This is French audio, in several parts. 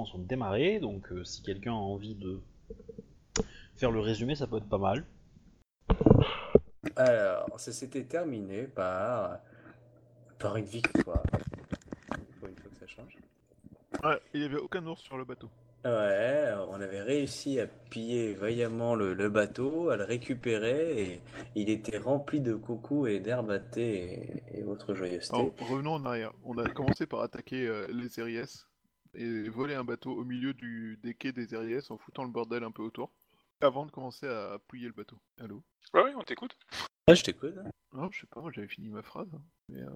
restaurants sont démarrés, donc euh, si quelqu'un a envie de faire le résumé, ça peut être pas mal. Alors, ça s'était terminé par, par une victoire. Pour une fois que ça change. Ouais, il n'y avait aucun ours sur le bateau. Ouais, on avait réussi à piller vaillamment le, le bateau, à le récupérer, et il était rempli de coucous et d'herbes à thé et, et autres joyeusetés. Alors, revenons en arrière. On a commencé par attaquer euh, les Eries et voler un bateau au milieu du, des quais des Eries en foutant le bordel un peu autour. Avant de commencer à pouiller le bateau. Allô? Ouais, ouais, on t'écoute. Ah, je t'écoute. Non, je sais pas, j'avais fini ma phrase. hein. Mais, euh,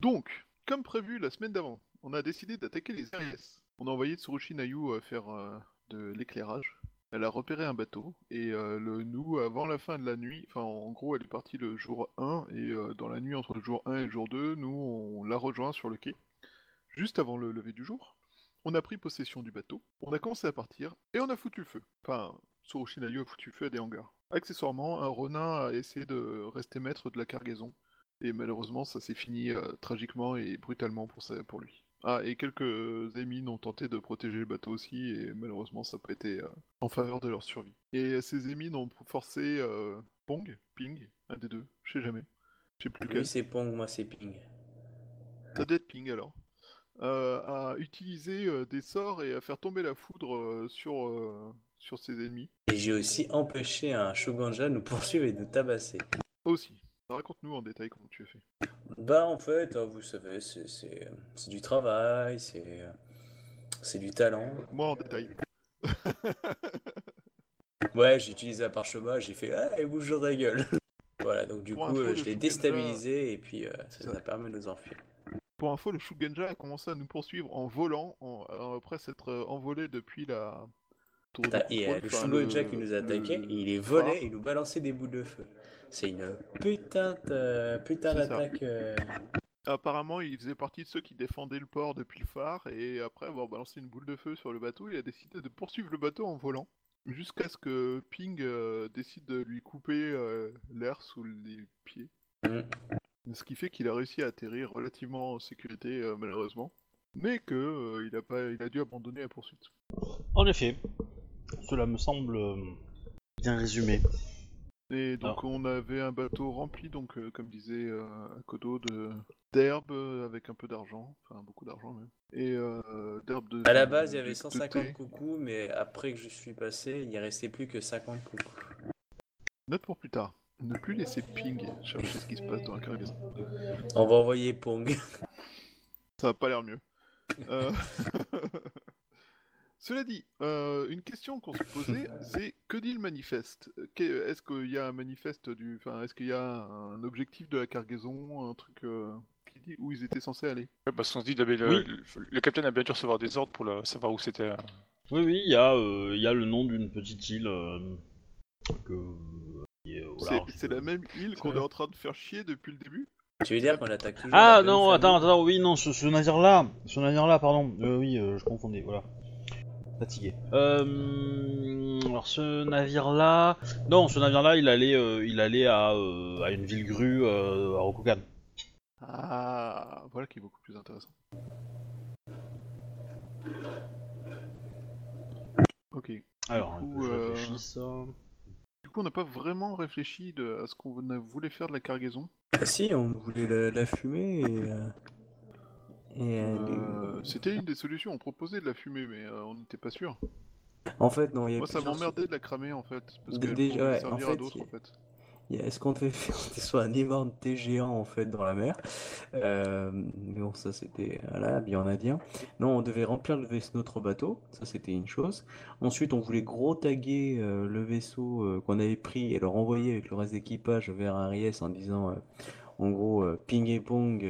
Donc, comme prévu la semaine d'avant, on a décidé d'attaquer les Eries. On a envoyé Tsurushi Nayu euh, faire euh, de l'éclairage. Elle a repéré un bateau et euh, le, nous, avant la fin de la nuit, enfin en gros, elle est partie le jour 1 et euh, dans la nuit entre le jour 1 et le jour 2, nous, on l'a rejoint sur le quai, juste avant le lever du jour. On a pris possession du bateau, on a commencé à partir et on a foutu le feu. Enfin, Tsurushi Nayu a foutu le feu à des hangars. Accessoirement, un Ronin a essayé de rester maître de la cargaison et malheureusement, ça s'est fini euh, tragiquement et brutalement pour, ça- pour lui. Ah, et quelques émines ont tenté de protéger le bateau aussi, et malheureusement, ça n'a pas été euh, en faveur de leur survie. Et ces émines ont forcé euh, Pong, Ping, un des deux, je sais jamais. Je sais plus. Lui, c'est Pong, moi, c'est Ping. Ça doit être Ping alors. Euh, à utiliser euh, des sorts et à faire tomber la foudre euh, sur, sur ses ennemis. Et j'ai aussi empêché un Shoganja de nous poursuivre et de nous tabasser. Aussi. Raconte-nous en détail comment tu as fait. Bah, en fait, hein, vous savez, c'est- du travail, c'est c'est du talent. Moi en détail. Ouais, j'ai utilisé un parchemin, j'ai fait Ah, et bouge dans ta gueule. Voilà, donc du Pour coup, info, je l'ai déstabilisé et puis euh, ça nous a permis de nous enfuir. Pour info, le Shugenja a commencé à nous poursuivre en volant, en- euh, après s'être euh, envolé depuis la tour Et euh, le Shungoja le- qui nous a attaqué, le il est phare. volé et il nous balançait des boules de feu. C'est une putain ça. d'attaque. euh, Apparemment, il faisait partie de ceux qui défendaient le port depuis le phare, et après avoir balancé une boule de feu sur le bateau, il a décidé de poursuivre le bateau en volant, jusqu'à ce que Ping euh, décide de lui couper euh, l'air sous les pieds. Mm. Ce qui fait qu'il a réussi à atterrir relativement en sécurité, euh, malheureusement, mais que euh, il, a pas, il a dû abandonner la poursuite. En effet, cela me semble euh, bien résumé. Et donc on avait un bateau rempli, donc euh, comme disait euh, Akodo, de d'herbes euh, avec un peu d'argent, enfin beaucoup d'argent même, et euh, d'herbes de. À la base, il y avait de 150 thé. coucous, mais après que je suis passé, il n'y restait plus que 50 coucous. Note pour plus tard. Ne plus laisser Ping chercher ce qui se passe dans la cargaison. On va envoyer Pong. Ça a pas l'air mieux. Euh, Cela dit, euh, une question qu'on se posait, c'est que dit le manifeste? Est-ce qu'il y a un manifeste du, enfin, est-ce qu'il y a un objectif de la cargaison, un truc euh, qui dit où ils étaient censés aller? Ouais, parce qu'on se dit, le, Oui. le, le capitaine a bien dû recevoir des ordres pour le- savoir où c'était. Oui, oui, il y, a, euh, il y a le nom d'une petite île euh, que. Au C'est la même île qu'on est en train de faire chier depuis le début Tu veux dire qu'on attaque toujours Ah la même non, attends, famille attends, oui, non, ce, ce navire-là, ce navire-là, pardon, euh, oui, euh, je confondais, voilà. Fatigué. Euh, alors ce navire-là, non, ce navire-là, il allait, euh, il allait à, euh, à une ville grue euh, à Rokugan. Ah, voilà qui est beaucoup plus intéressant. Ok. Alors, Du que coup, je euh, réfléchisse. Coup, on n'a pas vraiment réfléchi de, à ce qu'on voulait faire de la cargaison. Ah si, on voulait la, la fumer et... euh, et euh, Euh, C'était une des solutions. On proposait de la fumer, mais euh, on n'était pas sûr. En fait, non, il y a Moi, ça m'emmerdait de la cramer en fait, parce pouvait ouais, servir en à fait, y en fait. Est-ce qu'on devait faire soit un énorme thé géant en fait dans la mer Euh, Mais bon, ça c'était voilà, bien indien. Non, on devait remplir le vaisseau, notre bateau, ça c'était une chose. Ensuite, on voulait gros taguer euh, le vaisseau euh, qu'on avait pris et le renvoyer avec le reste d'équipage vers Aries en disant en gros ping et pong,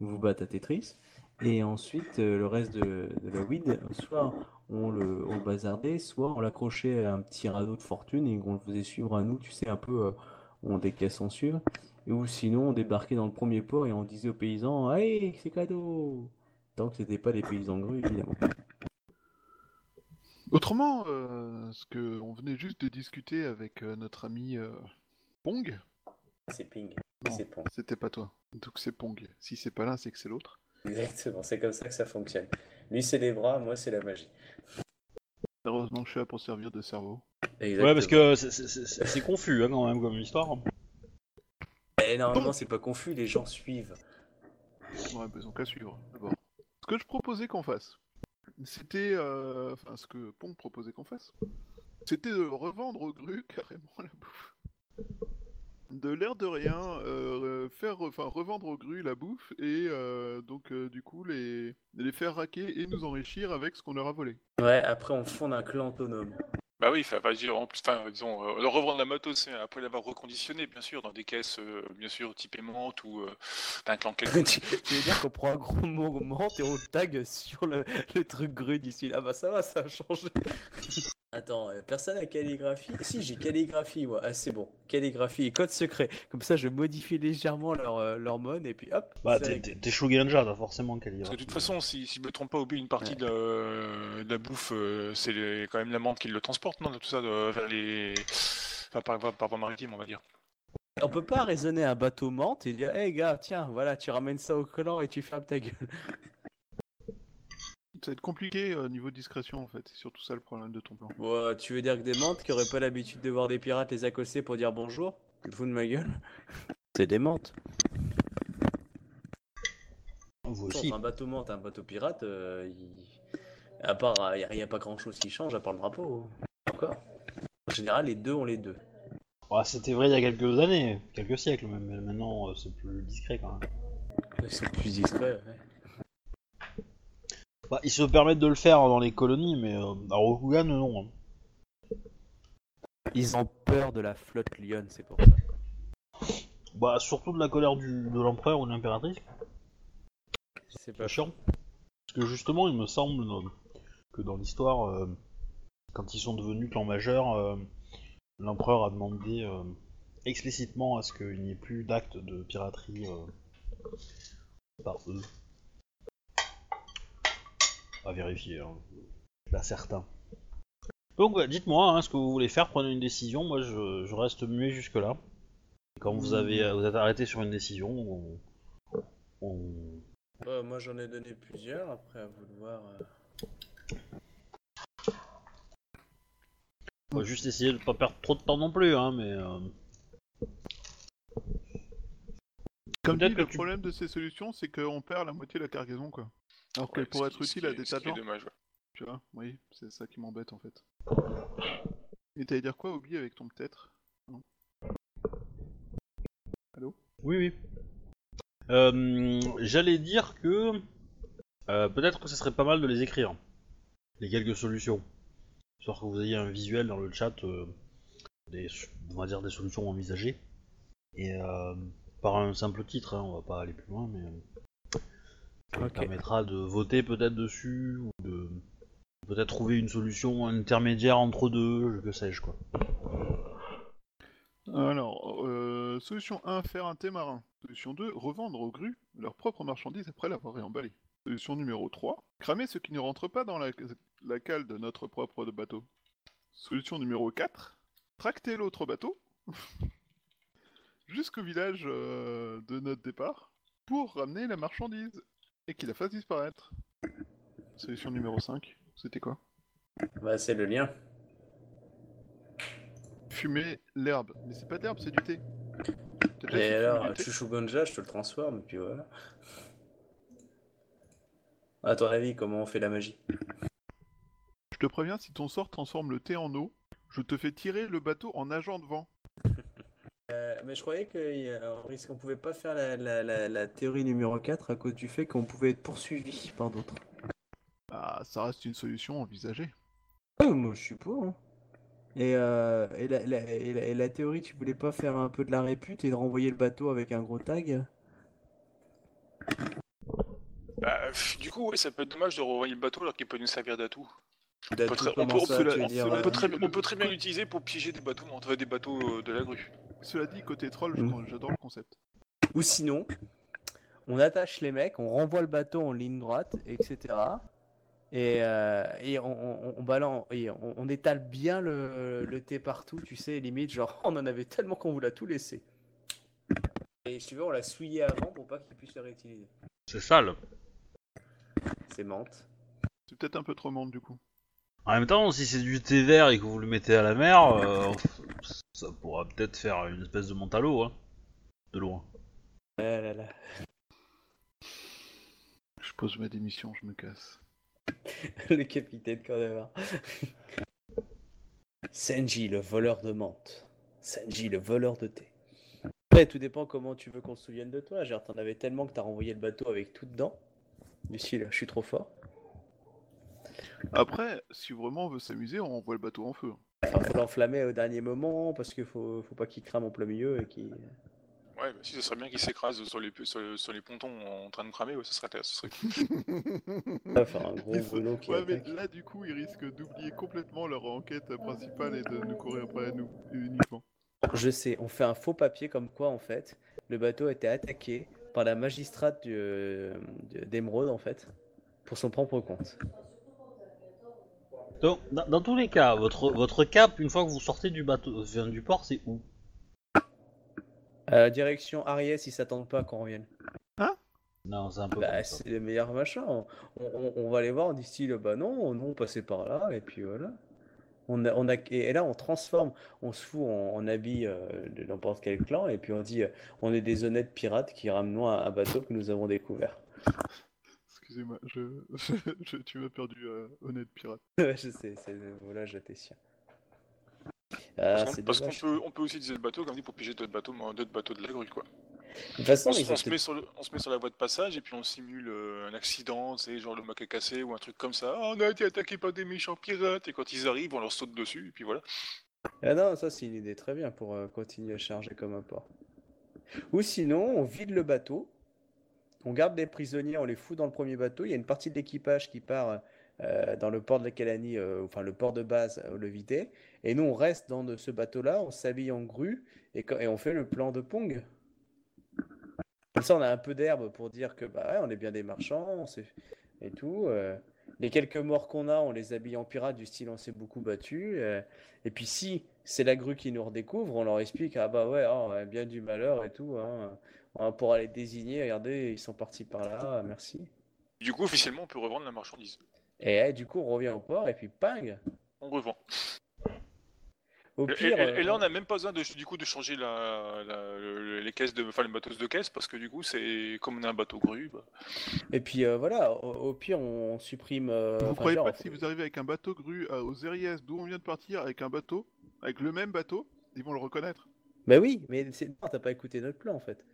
vous battez à Tetris. Et ensuite, euh, le reste de, de la weed, soit on le, on le bazardait, soit on l'accrochait à un petit radeau de fortune et on le faisait suivre à nous, tu sais, un peu, euh, on décaisse sans suivre. Et ou sinon, on débarquait dans le premier port et on disait aux paysans, Allez, c'est cadeau! Tant que c'était pas des paysans grues, évidemment. Autrement, euh, ce que on venait juste de discuter avec euh, notre ami euh, Pong, C'est ping. Non. C'est pong. c'était pas toi. Donc c'est Pong. Si c'est pas l'un, c'est que c'est l'autre. Exactement, c'est comme ça que ça fonctionne. Lui, c'est les bras, moi, c'est la magie. Heureusement que je suis là pour servir de cerveau. Ouais, parce que c'est- confus hein, quand même comme histoire. Eh, normalement, c'est pas confus, les gens suivent. Ouais, bah, ils ont qu'à suivre, d'abord. Ce que je proposais qu'on fasse, c'était... euh, Enfin, ce que Pong proposait qu'on fasse, c'était de revendre aux grues carrément la bouffe. De l'air de rien, euh, faire, revendre aux grues la bouffe et euh, donc euh, du coup les, les faire raquer et nous enrichir avec ce qu'on leur a volé. Ouais, après, on fonde un clan autonome. Bah oui, enfin, dire, en plus, enfin, disons, euh, leur revendre la matos hein, après l'avoir reconditionné, bien sûr, dans des caisses, euh, bien sûr, type aimante ou euh, d'un clan quelconque. tu, tu veux dire qu'on prend un gros moment et on le tag sur le, le truc grue d'ici là? Bah ça va, ça a changé. Attends, euh, personne a calligraphie? Si, j'ai calligraphie, moi. Ah, c'est bon. Calligraphie et code secret. Comme ça, je modifie légèrement leur, euh, leur mode et puis hop. Bah, c'est t'es- t'es Shogunja, t'as forcément lire. Parce que de toute façon, si, si je me trompe pas, Obi, une partie de, la, de la bouffe, euh, c'est quand même la menthe qui le transporte, non, de tout ça, de- vers les, enfin, par, par voie maritime, on va dire. On peut pas raisonner un bateau menthe et dire, hé gars, tiens, voilà, tu ramènes ça au clan et tu fermes ta gueule. Ça va être compliqué au niveau discrétion en fait, c'est surtout ça le problème de ton plan. Bon, tu veux dire que des menthes qui auraient pas l'habitude de voir des pirates les accoster pour dire bonjour? Tu fous de ma gueule? C'est des menthes. Vous Entre aussi. un bateau menthe un bateau pirate, euh, il- à part, il n'y a, pas grand chose qui change à part le drapeau. Encore. En général, les deux ont les deux. Ouais, C'était vrai il y a quelques années, quelques siècles même, mais maintenant euh, c'est plus discret quand même. Ils sont plus discrets. ouais. Bah, ils se permettent de le faire dans les colonies, mais euh, à Rokugan, non. hein. Ils ont peur de la flotte Lyon, c'est pour ça. Bah, surtout de la colère du, de l'empereur ou de l'impératrice, C'est c'est pas chiant. Parce que justement, il me semble euh, que dans l'histoire, euh, quand ils sont devenus clan majeur, euh, l'empereur a demandé euh, explicitement à ce qu'il n'y ait plus d'actes de piraterie euh, par eux. À vérifier, hein. pas certain. Donc, bah, dites-moi hein, ce que vous voulez faire, prenez une décision. Moi, je, je reste muet jusque-là. Quand vous avez vous êtes arrêté sur une décision, on, on- Bah, moi j'en ai donné plusieurs, après à vous de voir. euh. On va juste essayer de pas perdre trop de temps non plus, hein, mais. euh, Comme Peut-être dit, que le tu- problème de ces solutions, c'est qu'on perd la moitié de la cargaison quoi. Alors Ouais, qu'elle pourrait ce être qui- ce utile à qui des ce tas de qui est gens, dommage, ouais. tu vois. Oui, c'est ça qui m'embête en fait. Et t'allais dire quoi, Obi, avec ton peut-être? Oui, oui. Euh, J'allais dire que euh, peut-être que ce serait pas mal de les écrire, les quelques solutions, histoire que vous ayez un visuel dans le chat, euh, des, on va dire des solutions envisagées, et euh, par un simple titre, hein, on va pas aller plus loin, mais euh, ça permettra de voter peut-être dessus ou de peut-être trouver une solution intermédiaire entre deux, que sais-je quoi. Alors, euh, solution 1, faire un thé marin. Solution 2, revendre aux grues leurs propres marchandises après l'avoir réemballé. Solution numéro 3, cramer ce qui ne rentre pas dans la, la cale de notre propre bateau? Solution numéro 4, tracter l'autre bateau jusqu'au village euh, de notre départ pour ramener la marchandise et qu'il la fasse disparaître. Solution numéro 5, c'était quoi? Bah, c'est le lien. Fumer l'herbe. Mais c'est pas de l'herbe, c'est du thé. Et alors, du thé? Chouchou Ganja, je te le transforme, et puis voilà. À ton avis, comment on fait la magie? Je te préviens, si ton sort transforme le thé en eau, je te fais tirer le bateau en nageant devant. Euh, mais je croyais qu'on pouvait pas faire la, la- la- la théorie numéro 4 à cause du fait qu'on pouvait être poursuivi par d'autres? Ah, ça reste une solution envisagée. Oh, moi je suis pour. hein. Et, euh, et, la, la- et la- et la théorie, tu voulais pas faire un peu de la répute et de renvoyer le bateau avec un gros tag? Bah, du coup, ouais, ça peut être dommage de renvoyer le bateau alors qu'il peut nous servir d'atout. On peut très- bien l'utiliser pour piéger des bateaux, entre des bateaux euh, de la grue. Cela dit, côté troll, je- Mm. j'adore le concept. Ou sinon, on attache les mecs, on renvoie le bateau en ligne droite, etc. Et, euh, et on, on, on balance, et on, on étale bien le, le thé partout, tu sais, limite, genre, on en avait tellement qu'on vous l'a tout laissé. Et si tu veux, on l'a souillé avant pour pas qu'il puisse le réutiliser. C'est sale. C'est menthe. C'est peut-être un peu trop monde du coup. En même temps, si c'est du thé vert et que vous le mettez à la mer, euh, ça pourra peut-être faire une espèce de monte à l'eau, hein, de loin. Ah là là. Je pose ma démission, je me casse. le capitaine quand même. hein. Senji, le voleur de menthe. Senji, le voleur de thé. Après, tout dépend comment tu veux qu'on se souvienne de toi. Genre, t'en avais tellement que t'as renvoyé le bateau avec tout dedans. Du style, je suis trop fort. Après, si vraiment on veut s'amuser, on envoie le bateau en feu. Enfin, faut l'enflammer au dernier moment parce qu'il faut, faut pas qu'il crame en plein milieu et qu'il. Ouais, bah, si, ça serait bien qu'il s'écrase sur les, sur, sur les pontons en train de cramer, ouais, ça serait, ça serait faire un gros brûlot qui ouais, mais là, du coup, ils risquent d'oublier complètement leur enquête principale et de nous courir après nous uniquement. Je sais, on fait un faux papier comme quoi, en fait, le bateau a été attaqué par la magistrate euh, de- d'Émeraude, en fait, pour son propre compte. Donc, dans, dans tous les cas, votre, votre cap, une fois que vous sortez du bateau, enfin, du port, c'est où? Euh, direction Ariès, ils s'attendent pas qu'on revienne. Non, c'est un peu. Bah, c'est le meilleur machin. On, on- on va les voir, on dit style, bah non, non, on passait par là, et puis voilà. On a, on a, et et là, on transforme, on se fout en, en habit euh, de n'importe quel clan, et puis on dit, euh, on est des honnêtes pirates qui ramenons un, un bateau que nous avons découvert. Excusez-moi, je... je- tu m'as perdu, euh, honnête pirate. Ouais, je sais, c'est le volage à tes siens. Parce Ah, qu'on c'est parce qu'on dommage. peut, on peut aussi utiliser le bateau comme dit pour piger d'autres bateaux, d'autres bateaux de la grue quoi. De toute façon, On, se- on met sur le, on se met sur la voie de passage et puis on simule euh, un accident, tu sais, genre le mec est cassé ou un truc comme ça. Ah, on a été attaqué par des méchants pirates et quand ils arrivent, on leur saute dessus et puis voilà. Ah non, ça c'est une idée très bien pour euh, continuer à charger comme un port. Ou sinon, on vide le bateau, on garde les prisonniers, on les fout dans le premier bateau. Il y a une partie de l'équipage qui part euh, dans le port de la Calanie, euh, enfin le port de base, euh, le vider. Et nous, on reste dans ce bateau-là, on s'habille en grue et, on fait le plan de Pong. Comme ça, on a un peu d'herbe pour dire que bah ouais, on est bien des marchands, on et tout. euh. Les quelques morts qu'on a, on les habille en pirates du style on s'est beaucoup battu. euh. Et puis si c'est la grue qui nous redécouvre, on leur explique ah bah ouais, oh, bien du malheur et tout. Hein. On pourra les désigner, regardez, ils sont partis par là, merci. Du coup, officiellement, on peut revendre la marchandise. Et eh, du coup, on revient au port et puis ping. On revend. Au Et, pire, et- et là, euh, on n'a même pas besoin de, du coup de changer la, la- le- les caisses de, enfin les bateaux de caisse parce que du coup, c'est comme on a un bateau grue. bah, et puis euh, voilà, au, au pire, on supprime. euh, vous croyez genre, pas que si vous arrivez avec un bateau grue à- aux Eriès, d'où on vient de partir, avec un bateau, avec le même bateau, ils vont le reconnaître Bah oui, mais c'est... non, t'as pas écouté notre plan en fait.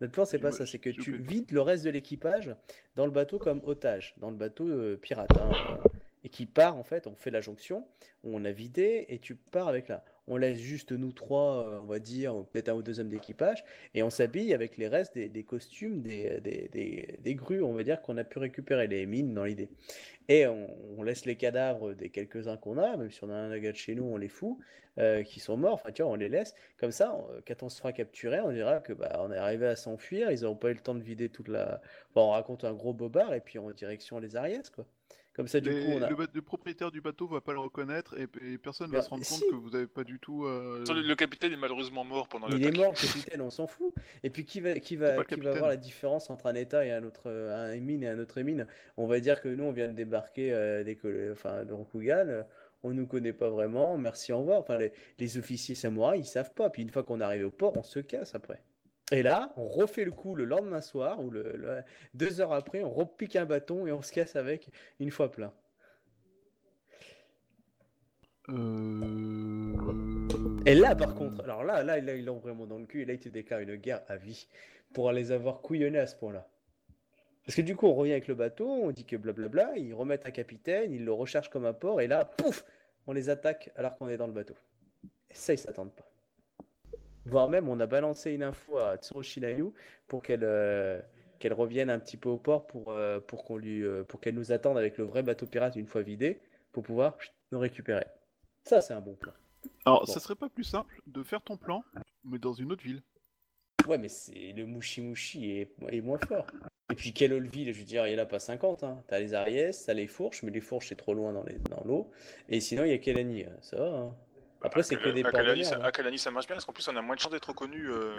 Notre plan, c'est pas ça, c'est que tu vides le reste de l'équipage dans le bateau comme otage, dans le bateau euh, pirate. hein, euh, et qui part en fait, on fait la jonction, on a vidé et tu pars avec là. On laisse juste nous trois, euh, on va dire, peut-être un ou deux hommes d'équipage, et on s'habille avec les restes des, costumes des, des, des, grues, on va dire, qu'on a pu récupérer, les mines dans l'idée. Et on, on laisse les cadavres des quelques-uns qu'on a, même si on a un gars chez nous, on les fout, euh, qui sont morts, enfin tu vois, on les laisse. Comme ça, quand on se fera capturer, on dira que bah, on est arrivé à s'enfuir, ils n'auront pas eu le temps de vider toute la. Bon, on raconte un gros bobard et puis en direction les Ariès, quoi. Comme ça, du Les- coup, on a. le, propriétaire du bateau va pas le reconnaître et, et personne Bah, va se rendre compte que vous avez pas du tout. euh, Le, capitaine est malheureusement mort pendant Il est mort, le capitaine, on s'en fout. Et puis qui va, qui va, qui voir la différence entre un État et un autre, euh, un mine et un autre mine? On va dire que nous, on vient de débarquer euh, des col- enfin, de Rokugan, on nous connaît pas vraiment, merci, au revoir. Enfin, les, les officiers samouraïs, ils savent pas. Puis une fois qu'on arrive au port, on se casse après. Et là, on refait le coup le lendemain soir, ou le, le- deux heures après, on repique un bâton et on se casse avec une fois plein. Euh... Et là, par contre, alors là, là, là, ils l'ont vraiment dans le cul, et là, ils te déclarent une guerre à vie pour les avoir couillonnés à ce point-là. Parce que du coup, on revient avec le bateau, on dit que blablabla, ils remettent un capitaine, ils le recherchent comme un port, et là, pouf, on les attaque alors qu'on est dans le bateau. Et ça, ils s'attendent pas. Voire même, on a balancé une info à Tsurushi Nayu pour qu'elle euh, qu'elle revienne un petit peu au port pour, euh, pour qu'on lui, euh, pour qu'elle nous attende avec le vrai bateau pirate une fois vidé, pour pouvoir nous récupérer. Ça, c'est un bon plan. Alors, Bon. ça serait pas plus simple de faire ton plan, mais dans une autre ville Ouais, mais c'est le Mushi Mushi est, est moins fort. Et puis, quelle autre ville? Je veux dire, il n'y en a pas 50. Hein. T'as les Ariès, t'as les Fourches, mais les Fourches, c'est trop loin dans l'eau. Et sinon, il y a Kelani. hein. Ça va. hein. Après, c'est que des à merde, ça, hein. à Kalani, ça marche bien parce qu'en plus, on a moins de chances d'être reconnu. Euh,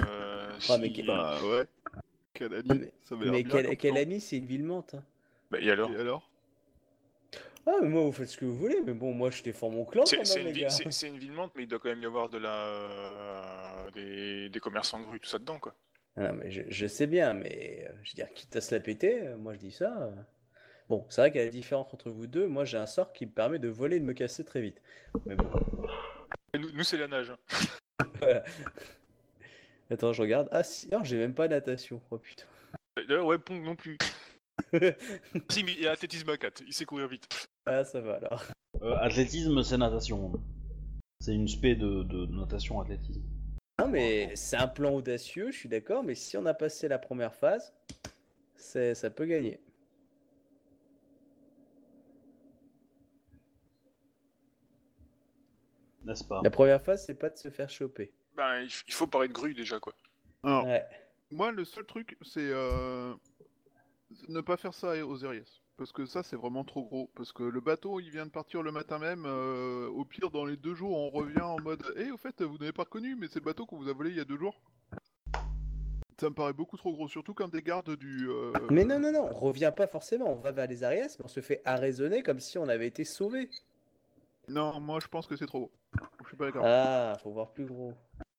Ouais, mais si- qui- Bah ouais. Kalani, Mais- ça va Mais bien. Kelani, c'est une ville mente. hein. Bah, et alors? Et alors? Ah, mais moi, vous faites ce que vous voulez, mais bon, moi, je défends mon clan C'est quand c'est même, une, les ville- gars. c'est- c'est une ville mente, mais il doit quand même y avoir de la, euh, des, des commerçants de rue, tout ça dedans, quoi. Ah, mais je, je sais bien, mais euh, je veux dire, quitte à se la péter, euh, moi, je dis ça. euh. Bon, c'est vrai qu'il y a la différence entre vous deux. Moi, j'ai un sort qui me permet de voler et de me casser très vite. Mais bon, nous, nous, c'est la nage. hein. voilà. Attends, je regarde. Ah, si, non, j'ai même pas natation. Oh putain. D'ailleurs, ouais, Pong non plus. si, mais il y a athlétisme à 4, il sait courir vite. Ah, ça va alors. Euh, athlétisme, c'est natation. C'est une spé de, de natation athlétisme. Non, mais c'est un plan audacieux, je suis d'accord, mais si on a passé la première phase, c'est, ça peut gagner. N'est-ce pas La première phase, c'est pas de se faire choper. Ben, il faut parler de grue déjà, quoi. Alors, Ouais. moi, le seul truc, c'est euh, ne pas faire ça aux Aries. Parce que ça, c'est vraiment trop gros. Parce que le bateau, il vient de partir le matin même. euh, au pire, dans les deux jours, on revient en mode Eh, au fait, vous n'avez pas reconnu, mais c'est le bateau qu'on vous a volé il y a deux jours. Ça me paraît beaucoup trop gros, surtout quand des gardes du. euh, Mais non, non, non, on revient pas forcément. On va vers les Arias, mais on se fait arraisonner comme si on avait été sauvé. Non, moi, je pense que c'est trop gros. Je suis pas d'accord. Ah, faut voir plus gros.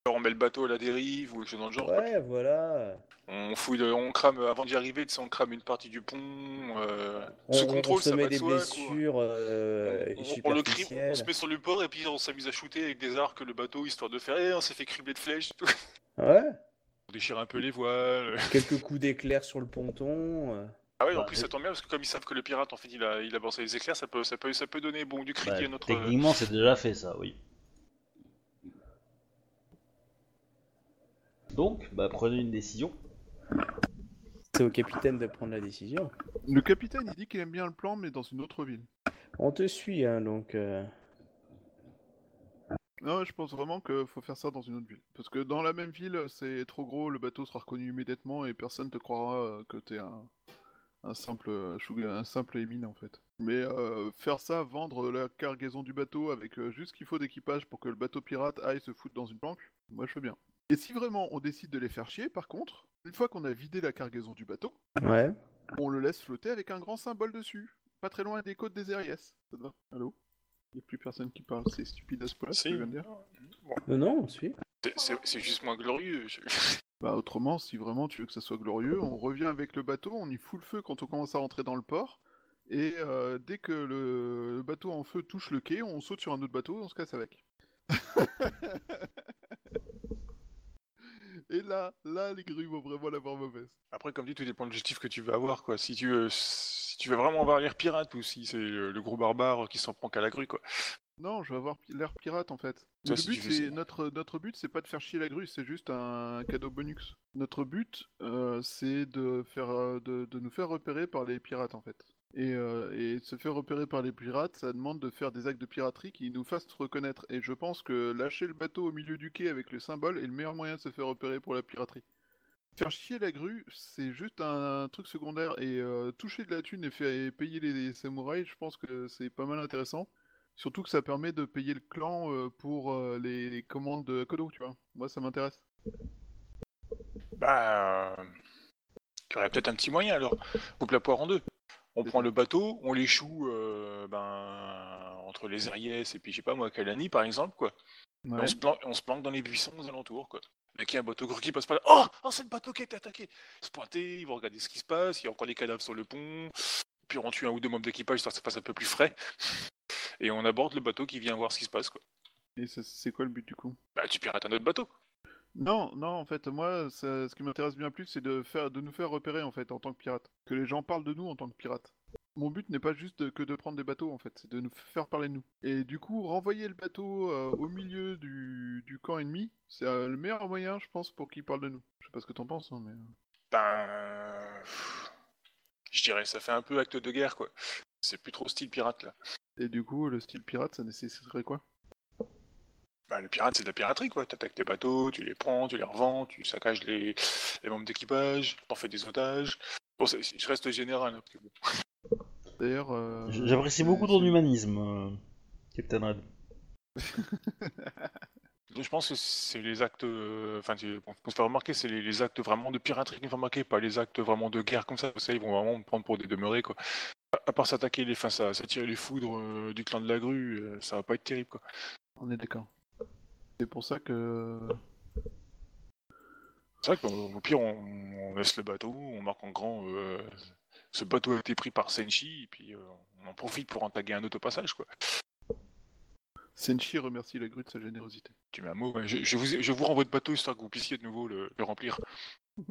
Alors, on met le bateau à la dérive ou quelque chose dans le genre. Ouais, voilà. On fouille, le- on crame, avant d'y arriver, tu sais, on crame une partie du pont. euh, On, sous on- on contrôle, se ça met va de des soi, blessures euh, on, on- on le crie, on se met sur le port et puis on s'amuse à shooter avec des arcs le bateau histoire de faire Eh, on s'est fait cribler de flèches et tout. Ouais, On déchire un peu les voiles. quelques coups d'éclair sur le ponton. Ah ouais, en Bah, plus ça tombe bien parce que comme ils savent que le pirate en fait il a, il a les éclairs, ça peut, ça peut, ça peut donner bon du crédit Ouais, à notre. Techniquement, c'est déjà fait ça, oui. Donc, bah, prenez une décision. C'est au capitaine de prendre la décision. Le capitaine, il dit qu'il aime bien le plan, mais dans une autre ville. On te suit, hein, donc. euh, Non, je pense vraiment qu'il faut faire ça dans une autre ville. Parce que dans la même ville, c'est trop gros, le bateau sera reconnu immédiatement et personne te croira euh, que t'es un, un simple euh, un simple émine en fait. Mais euh, faire ça, vendre la cargaison du bateau avec euh, juste ce qu'il faut d'équipage pour que le bateau pirate aille se foutre dans une planque, moi je veux bien. Et si vraiment on décide de les faire chier, par contre, une fois qu'on a vidé la cargaison du bateau, Ouais. on le laisse flotter avec un grand symbole dessus, pas très loin des côtes des Aries. Ça te va? Allô? Il a plus personne qui parle, c'est stupide à ce point-là, ce que je viens de dire? Non, non, on suit. C'est- juste moins glorieux. Bah autrement, si vraiment tu veux que ça soit glorieux, on revient avec le bateau, on y fout le feu quand on commence à rentrer dans le port, et euh, dès que le, le bateau en feu touche le quai, on saute sur un autre bateau et on se casse avec. et là, là, les grues vont vraiment l'avoir mauvaise. Après, comme dit, tout dépend de l'objectif que tu veux avoir quoi. Si tu veux, si tu veux vraiment avoir l'air pirate ou si c'est le, le gros barbare qui s'en prend qu'à la grue quoi. Non, je veux avoir l'air pirate en fait. Le but, c'est notre notre but, c'est pas de faire chier la grue, c'est juste un cadeau bonus. Notre but, euh, c'est de faire euh, de, de nous faire repérer par les pirates en fait. Et, euh, et se faire repérer par les pirates, ça demande de faire des actes de piraterie qui nous fassent reconnaître. Et je pense que lâcher le bateau au milieu du quai avec le symbole est le meilleur moyen de se faire repérer pour la piraterie. Faire chier la grue, c'est juste un, truc secondaire. Et euh, toucher de la thune et, faire, et payer les samouraïs, je pense que c'est pas mal intéressant. Surtout que ça permet de payer le clan euh, pour euh, les, les commandes de Kodo, tu vois. Moi, ça m'intéresse. Bah, euh, il y aurait peut-être un petit moyen alors. Coupe la poire en deux. On prend le bateau, on l'échoue euh, ben, entre les Ariès et puis je sais pas moi, Kalani par exemple quoi. Ouais. On, se planque, on se planque dans les buissons aux alentours quoi. Qu'il y a un bateau gros qui passe par là, oh, oh c'est le bateau qui a été attaqué. Se pointer, ils vont regarder ce qui se passe, il y a encore des cadavres sur le pont. Puis on tue un ou deux membres d'équipage histoire que ça fasse un peu plus frais. Et on aborde le bateau qui vient voir ce qui se passe quoi. Et c'est quoi le but du coup? Bah tu pirates un autre bateau. Non, non, en fait, moi, ça- ce qui m'intéresse bien plus, c'est de faire, de nous faire repérer en fait en tant que pirate. Que les gens parlent de nous en tant que pirates. Mon but n'est pas juste de- que de prendre des bateaux en fait, c'est de nous faire parler de nous. Et du coup, renvoyer le bateau euh, au milieu du, du camp ennemi, c'est euh, le meilleur moyen, je pense, pour qu'ils parlent de nous. Je sais pas ce que t'en penses, hein, mais. Ben. Je dirais, ça fait un peu acte de guerre, quoi. C'est plus trop style pirate, là. Et du coup, le style pirate, ça nécessiterait quoi? Ben, le pirate, c'est de la piraterie, quoi. T'attaques tes bateaux, tu les prends, tu les revends, tu saccages les, les membres d'équipage, t'en fais des otages. Bon, je reste général, hein, parce que bon. D'ailleurs. euh, J'apprécie beaucoup ton humanisme, euh, Captain Red. Donc, je pense que c'est les actes. euh, Enfin, tu- bon, faut se faire remarquer, c'est les, les actes vraiment de piraterie qui me font remarquer, pas les actes vraiment de guerre comme ça. Ça, ils vont vraiment me prendre pour des demeurés, quoi. À part s'attaquer les, enfin, ça, s'attirer les foudres euh, du clan de la grue, euh, ça va pas être terrible quoi. On est d'accord. C'est pour ça que. C'est vrai qu'au pire, on, on laisse le bateau, on marque en grand. euh, ce bateau a été pris par Senshi, et puis on en profite pour entaguer un autre passage quoi. Senshi remercie la grue de sa générosité. Tu mets un mot, ouais, je, je vous, je vous renvoie de bateau histoire que vous puissiez de nouveau le, le remplir.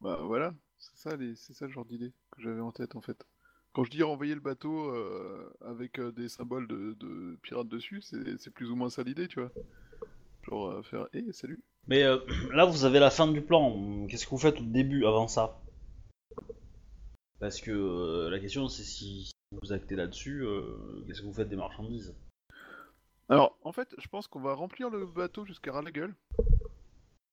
bah voilà, c'est ça, les... c'est ça le genre d'idée que j'avais en tête en fait. Quand je dis renvoyer le bateau euh, avec euh, des symboles de, de pirates dessus, c'est c'est plus ou moins ça l'idée, tu vois. Genre euh, faire hé, salut. Mais euh, là, vous avez la fin du plan. Qu'est-ce que vous faites au début, avant ça? Parce que la question, c'est si vous actez là-dessus, qu'est-ce que vous faites des marchandises? Alors, en fait, je pense qu'on va remplir le bateau jusqu'à ras la gueule.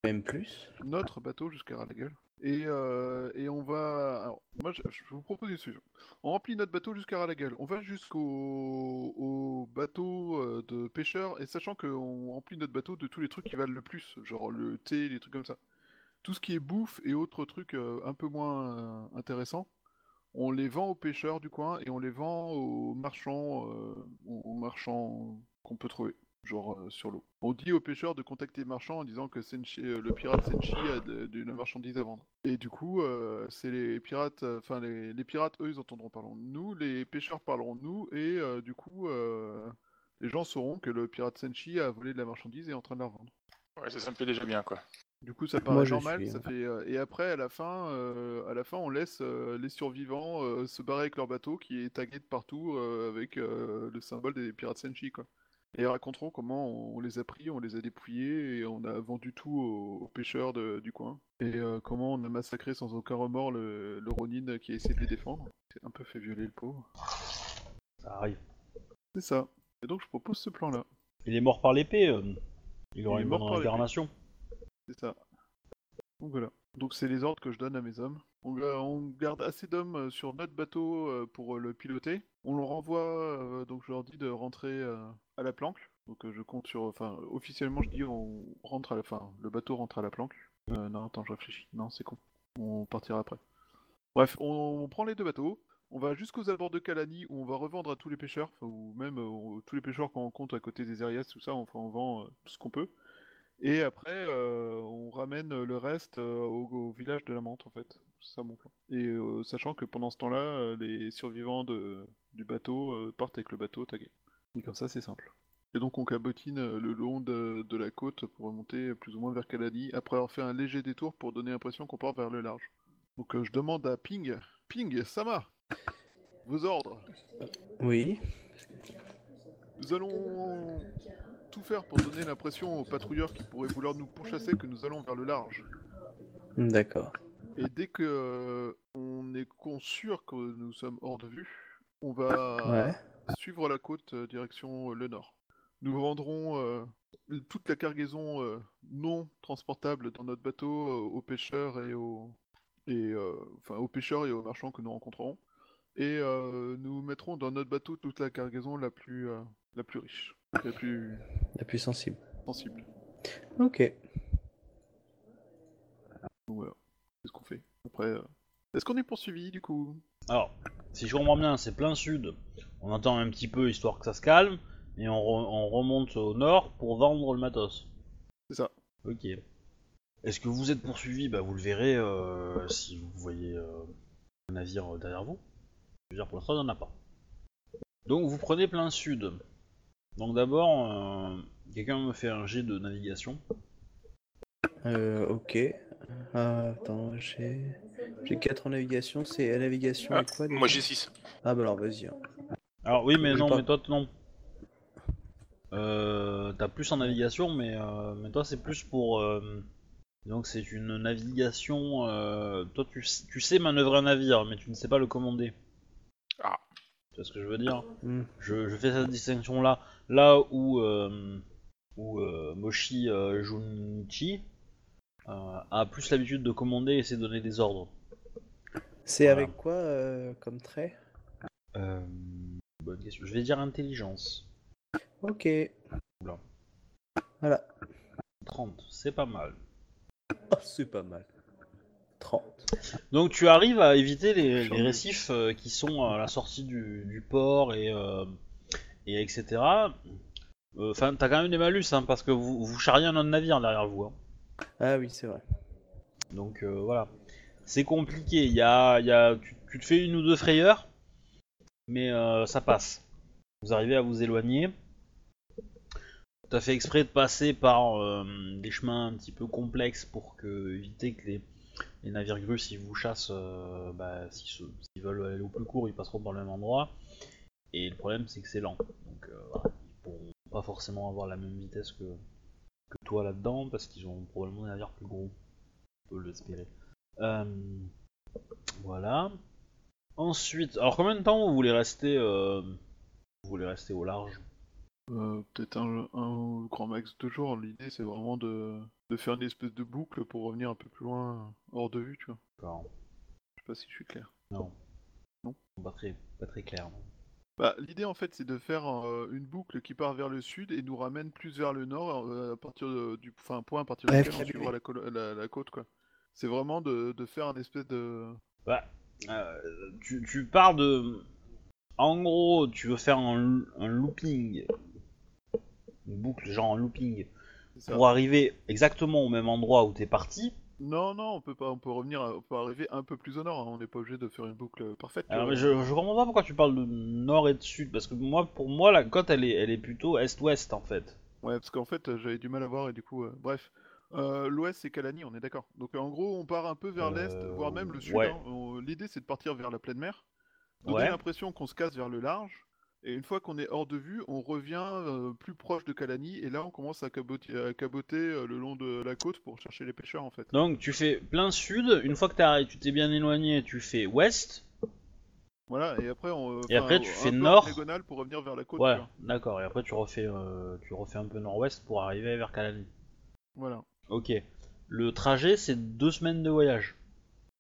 Même plus. notre bateau jusqu'à la gueule. Et, euh, on va. Alors, moi, je, vous propose une solution. On remplit notre bateau jusqu'à la gueule. On va jusqu'au au bateau euh, de pêcheurs, et sachant qu'on remplit notre bateau de tous les trucs qui valent le plus, genre le thé, les trucs comme ça. Tout ce qui est bouffe et autres trucs euh, un peu moins intéressants, on les vend aux pêcheurs du coin et on les vend aux marchands, aux marchands qu'on peut trouver genre euh, sur l'eau. On dit aux pêcheurs de contacter le marchand en disant que Senshi- euh, le pirate Senshi a de, de la marchandise à vendre. Et du coup, euh, c'est les pirates, euh, enfin les, les pirates, eux, ils entendront parler de nous, les pêcheurs parleront de nous, et euh, du coup, euh, les gens sauront que le pirate Senshi a volé de la marchandise et est en train de la revendre. Ouais, ça, ça me plaît déjà bien quoi. Du coup, ça paraît Moi, normal. suis, Ça hein. fait euh, et après à la fin, euh, à la fin, on laisse euh, les survivants euh, se barrer avec leur bateau qui est tagué de partout euh, avec euh, le symbole des pirates Senshi quoi. Et raconteront comment on, les a pris, on les a dépouillés et on a vendu tout aux, aux pêcheurs de- du coin. Et euh, comment on a massacré sans aucun remords le, le Ronin qui a essayé de les défendre. C'est un peu fait violer le pauvre. Ça arrive. C'est ça. Et donc je propose ce plan-là. Il est mort par l'épée. euh, Il aura Il est une mort bonne par l'épée. réincarnation. C'est ça. Donc voilà. Donc c'est les ordres que je donne à mes hommes. On, ga- on garde assez d'hommes euh, sur notre bateau euh, pour euh, le piloter. On leur renvoie, euh, donc je leur dis de rentrer euh, à la planque. Donc euh, je compte sur, enfin officiellement je dis on rentre à la, fin, le bateau rentre à la planque. Euh, non attends je réfléchis. Non c'est con. On partira après. Bref, on, on prend les deux bateaux. On va jusqu'aux abords de Kalani où on va revendre à tous les pêcheurs, ou même euh, tous les pêcheurs qu'on rencontre à côté des Arias, tout ça, enfin, on vend tout ce qu'on peut. Et après, on ramène le reste au, village de la menthe, en fait. C'est ça mon plan. Et sachant que pendant ce temps-là, les survivants de, du bateau partent avec le bateau tagué. Et comme ça, c'est simple. Et donc, on cabotine euh, le long de, de la côte pour remonter plus ou moins vers Kalani, après avoir fait un léger détour pour donner l'impression qu'on part vers le large. Donc, euh, je demande à Ping, Ping, Sama, vos ordres. Oui. Nous allons tout faire pour donner l'impression aux patrouilleurs qui pourraient vouloir nous pourchasser que nous allons vers le large. D'accord. Et dès que euh, on est sûr que nous sommes hors de vue, on va Ouais. Suivre la côte euh, direction euh, le nord. Nous vendrons euh, toute la cargaison euh, non transportable dans notre bateau euh, aux pêcheurs et aux et euh, enfin aux pêcheurs et aux marchands que nous rencontrerons. Et euh, nous mettrons dans notre bateau toute la cargaison la plus euh, la plus riche, la plus La plus sensible. sensible. Ok. Donc voilà, c'est ce qu'on fait. Après, euh, est-ce qu'on est poursuivi du coup? Alors, si je comprends bien, c'est plein sud. On attend un petit peu histoire que ça se calme. Et on, re- on remonte au nord pour vendre le matos. C'est ça. Ok. Est-ce que vous êtes poursuivi? Bah vous le verrez euh, si vous voyez euh, un navire derrière vous. Je veux dire, pour l'instant, il n'y en a pas. Donc vous prenez plein sud. Donc d'abord, euh, quelqu'un me fait un jet de navigation. Euh, ok. Ah, attends, j'ai. J'ai 4 en navigation. C'est la navigation Ah, et quoi Moi j'ai 6. Ah, bah alors vas-y. hein. Alors oui, mais non, pas. mais toi, non. Euh, T'as plus en navigation, mais, euh, mais toi, c'est plus pour... euh, donc c'est une navigation... euh, toi, tu, s- tu sais manœuvrer un navire, mais tu ne sais pas le commander. Ah. Tu vois ce que je veux dire? Hmm. je, je fais cette distinction-là. Là où, euh, où euh, Moshi euh, Junichi euh, a plus l'habitude de commander et c'est donner des ordres. C'est Voilà. avec quoi euh, comme trait? Euh, bonne question. Je vais dire intelligence. Ok. Oula. Voilà. 30, c'est pas mal. Oh, c'est pas mal. 30. Donc tu arrives à éviter les, récifs euh, qui sont à la sortie du, du port et, euh, et etc. Enfin, t'as quand même des malus hein, parce que vous, vous charriez un autre navire derrière vous. hein. Ah oui, c'est vrai. Donc euh, voilà. C'est compliqué. Il y a, y a, tu, te fais une ou deux frayeurs, mais euh, ça passe. Vous arrivez à vous éloigner. Tu as fait exprès de passer par euh, des chemins un petit peu complexes pour éviter que les, navires grues, s'ils vous chassent, euh, bah, s'ils veulent aller au plus court, ils passeront par le même endroit. Et le problème, c'est que c'est lent. Donc euh, voilà. Ils pourront pas forcément avoir la même vitesse que, que toi là-dedans, parce qu'ils ont probablement des navires plus gros. On peut l'espérer. Euh, voilà. Ensuite, alors combien de temps vous voulez rester, euh, vous voulez rester au large? Euh, Peut-être un, un grand max de jours. L'idée, c'est vraiment de, de faire une espèce de boucle pour revenir un peu plus loin, hors de vue, tu vois. D'accord. Je sais pas si je suis clair. Non. Non. Pas très, pas très clair. non. Bah, l'idée, en fait, c'est de faire euh, une boucle qui part vers le sud et nous ramène plus vers le nord, euh, à partir de- du enfin, un point à partir Ouais, duquel on suivra la- la côte, quoi. C'est vraiment de, de faire un espèce de... Bah, euh, tu, tu pars de. En gros, tu veux faire un, un looping. Une boucle, genre un looping. Pour arriver exactement au même endroit où t'es parti. Non, non, on peut pas, on peut revenir, on peut arriver un peu plus au nord. hein, On n'est pas obligé de faire une boucle parfaite. Alors, mais je, je comprends pas pourquoi tu parles de nord et de sud. Parce que moi, pour moi, la côte, elle est, elle est plutôt est-ouest en fait. Ouais, parce qu'en fait, j'avais du mal à voir et du coup, euh, bref. Euh, L'ouest, c'est Calani, on est d'accord. Donc en gros, on part un peu vers l'est, Euh, voire même le sud. ouais. hein. L'idée, c'est de partir vers la pleine mer, donner Ouais. l'impression qu'on se casse vers le large. Et une fois qu'on est hors de vue, on revient euh, plus proche de Calani, et là on commence à caboter, à caboter euh, le long de la côte pour chercher les pêcheurs en fait. Donc, tu fais plein sud. Une fois que t'as- tu t'es bien éloigné, tu fais ouest. Voilà, et après on. Et après, tu un fais peu nord. diagonale pour revenir vers la côte. Ouais, d'accord. Et après, tu refais, euh, tu refais un peu nord-ouest pour arriver vers Calani. Voilà. Ok. Le trajet, c'est deux semaines de voyage.